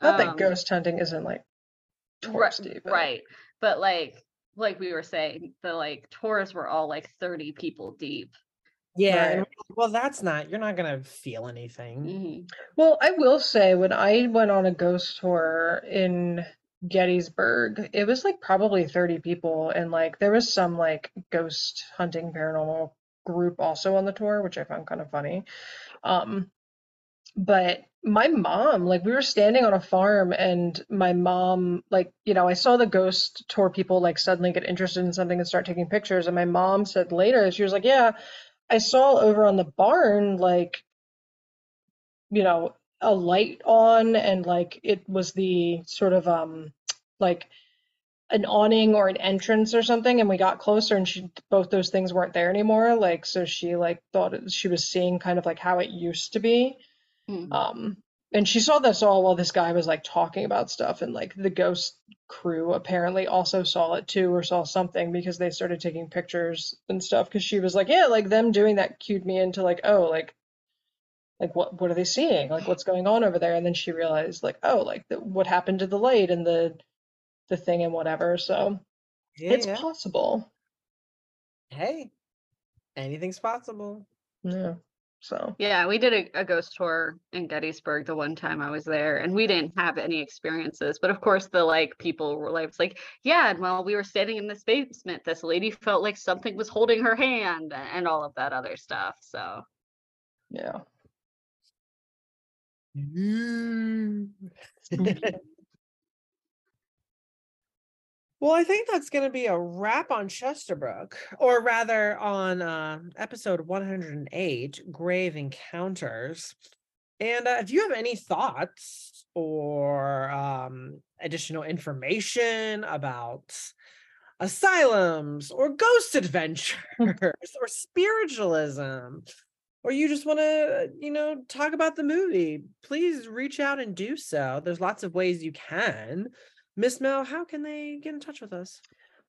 Not that Um, ghost hunting isn't like Ri- touristy, but right but like like we were saying the like tours were all like 30 people deep yeah. Right. and well, that's not. You're not gonna feel anything. Mhm. Well, I will say when I went on a ghost tour in Gettysburg, it was like probably 30 people and like there was some like ghost hunting paranormal group also on the tour, which I found kind of funny. Um but my mom, like we were standing on a farm and my mom, like, you know, I saw the ghost tour people like suddenly get interested in something and start taking pictures. And my mom said later, she was like, Yeah, I saw over on the barn, like, you know, a light on and like it was the sort of um like an awning or an entrance or something and we got closer and she both those things weren't there anymore like so she like thought it, she was seeing kind of like how it used to be Mm. um and she saw this all while this guy was like talking about stuff and like the ghost crew apparently also saw it too or saw something because they started taking pictures and stuff because she was like yeah like them doing that cued me into like oh like like what what are they seeing? Like what's going on over there? And then she realized like oh like the, what happened to the light and the the thing and whatever. So Yeah, it's yeah. possible. Hey, anything's possible. yeah so Yeah, we did a, a ghost tour in Gettysburg the one time I was there, and we didn't have any experiences. But of course, the like people were like, it's like, yeah, and while we were standing in this basement, this lady felt like something was holding her hand and all of that other stuff. So yeah [LAUGHS] [LAUGHS] Well, I think that's going to be a wrap on Chesterbrook, or rather on uh, episode 108, Grave Encounters. And uh, if you have any thoughts or um, additional information about asylums or ghost [LAUGHS] adventures or spiritualism, or you just want to, you know, talk about the movie, please reach out and do so. There's lots of ways you can. Miss Mel, how can they get in touch with us?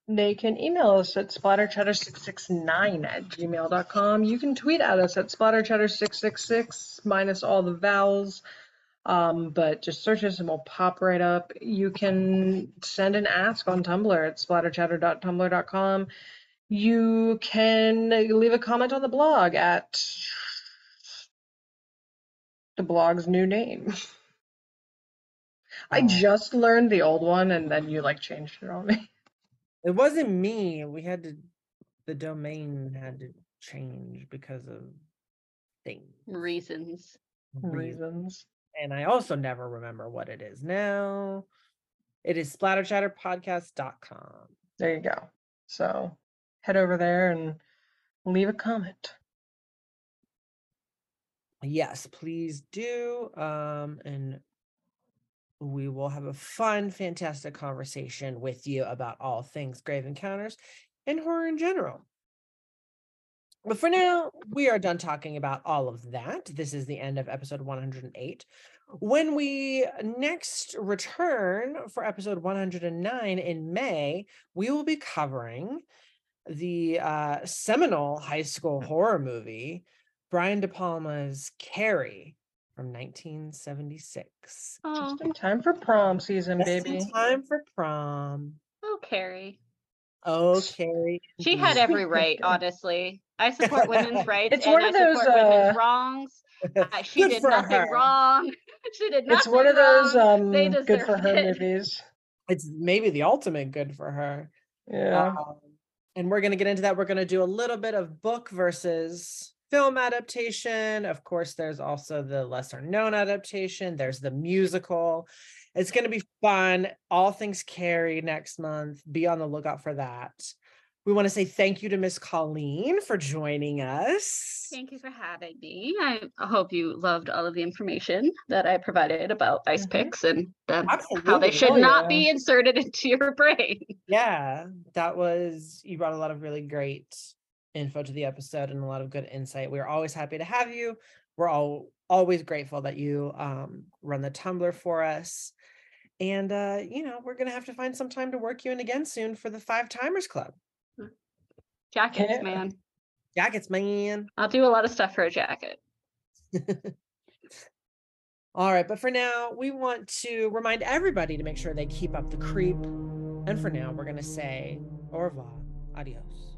They can email us at splatterchatter669 at gmail.com. You can tweet at us at splatterchatter666 minus all the vowels. Um, but just search us and we'll pop right up. You can send an ask on Tumblr at splatterchatter.tumblr.com. You can leave a comment on the blog at the blog's new name. [LAUGHS] I just learned the old one and then you like changed it on me. It wasn't me. We had to, the domain had to change because of things. reasons. Reasons. And I also never remember what it is now. It is splatterchatterpodcast.com. There you go. So head over there and leave a comment. Yes, please do. Um, and we will have a fun, fantastic conversation with you about all things grave encounters and horror in general. But for now, we are done talking about all of that. This is the end of episode 108. When we next return for episode 109 in May, we will be covering the uh, seminal high school horror movie, Brian De Palma's Carrie from 1976. Oh, Just in time for prom season, Just in baby. time for prom. oh, Carrie. Oh, Carrie. She had every right, honestly. I support women's [LAUGHS] rights It's and one I of those, support women's uh, wrongs. Uh, [LAUGHS] she Good did for nothing her. wrong. [LAUGHS] She did nothing It's one of those wrong. um They good for deserved her it. movies. It's maybe the ultimate good for her. Yeah. Um, and we're going to get into that. We're going to do a little bit of book versus film adaptation. Of course, there's also the lesser known adaptation, there's the musical. It's going to be fun. All things Carrie next month. Be on the lookout for that. We want to say thank you to Miss Colleen for joining us. Thank you for having me. I hope you loved all of the information that I provided about ice Mhm. picks and how they should Oh, not yeah. be inserted [LAUGHS] into your brain. Yeah, that was, you brought a lot of really great info to the episode and a lot of good insight. We're always happy to have you. We're all always grateful that you um, run the Tumblr for us. And, uh, you know, we're going to have to find some time to work you in again soon for the Five Timers Club. Jackets, Yeah. man. Jackets, man. I'll do a lot of stuff for a jacket. [LAUGHS] All right, but for now, we want to remind everybody to make sure they keep up the creep. And for now, we're going to say au revoir, adios,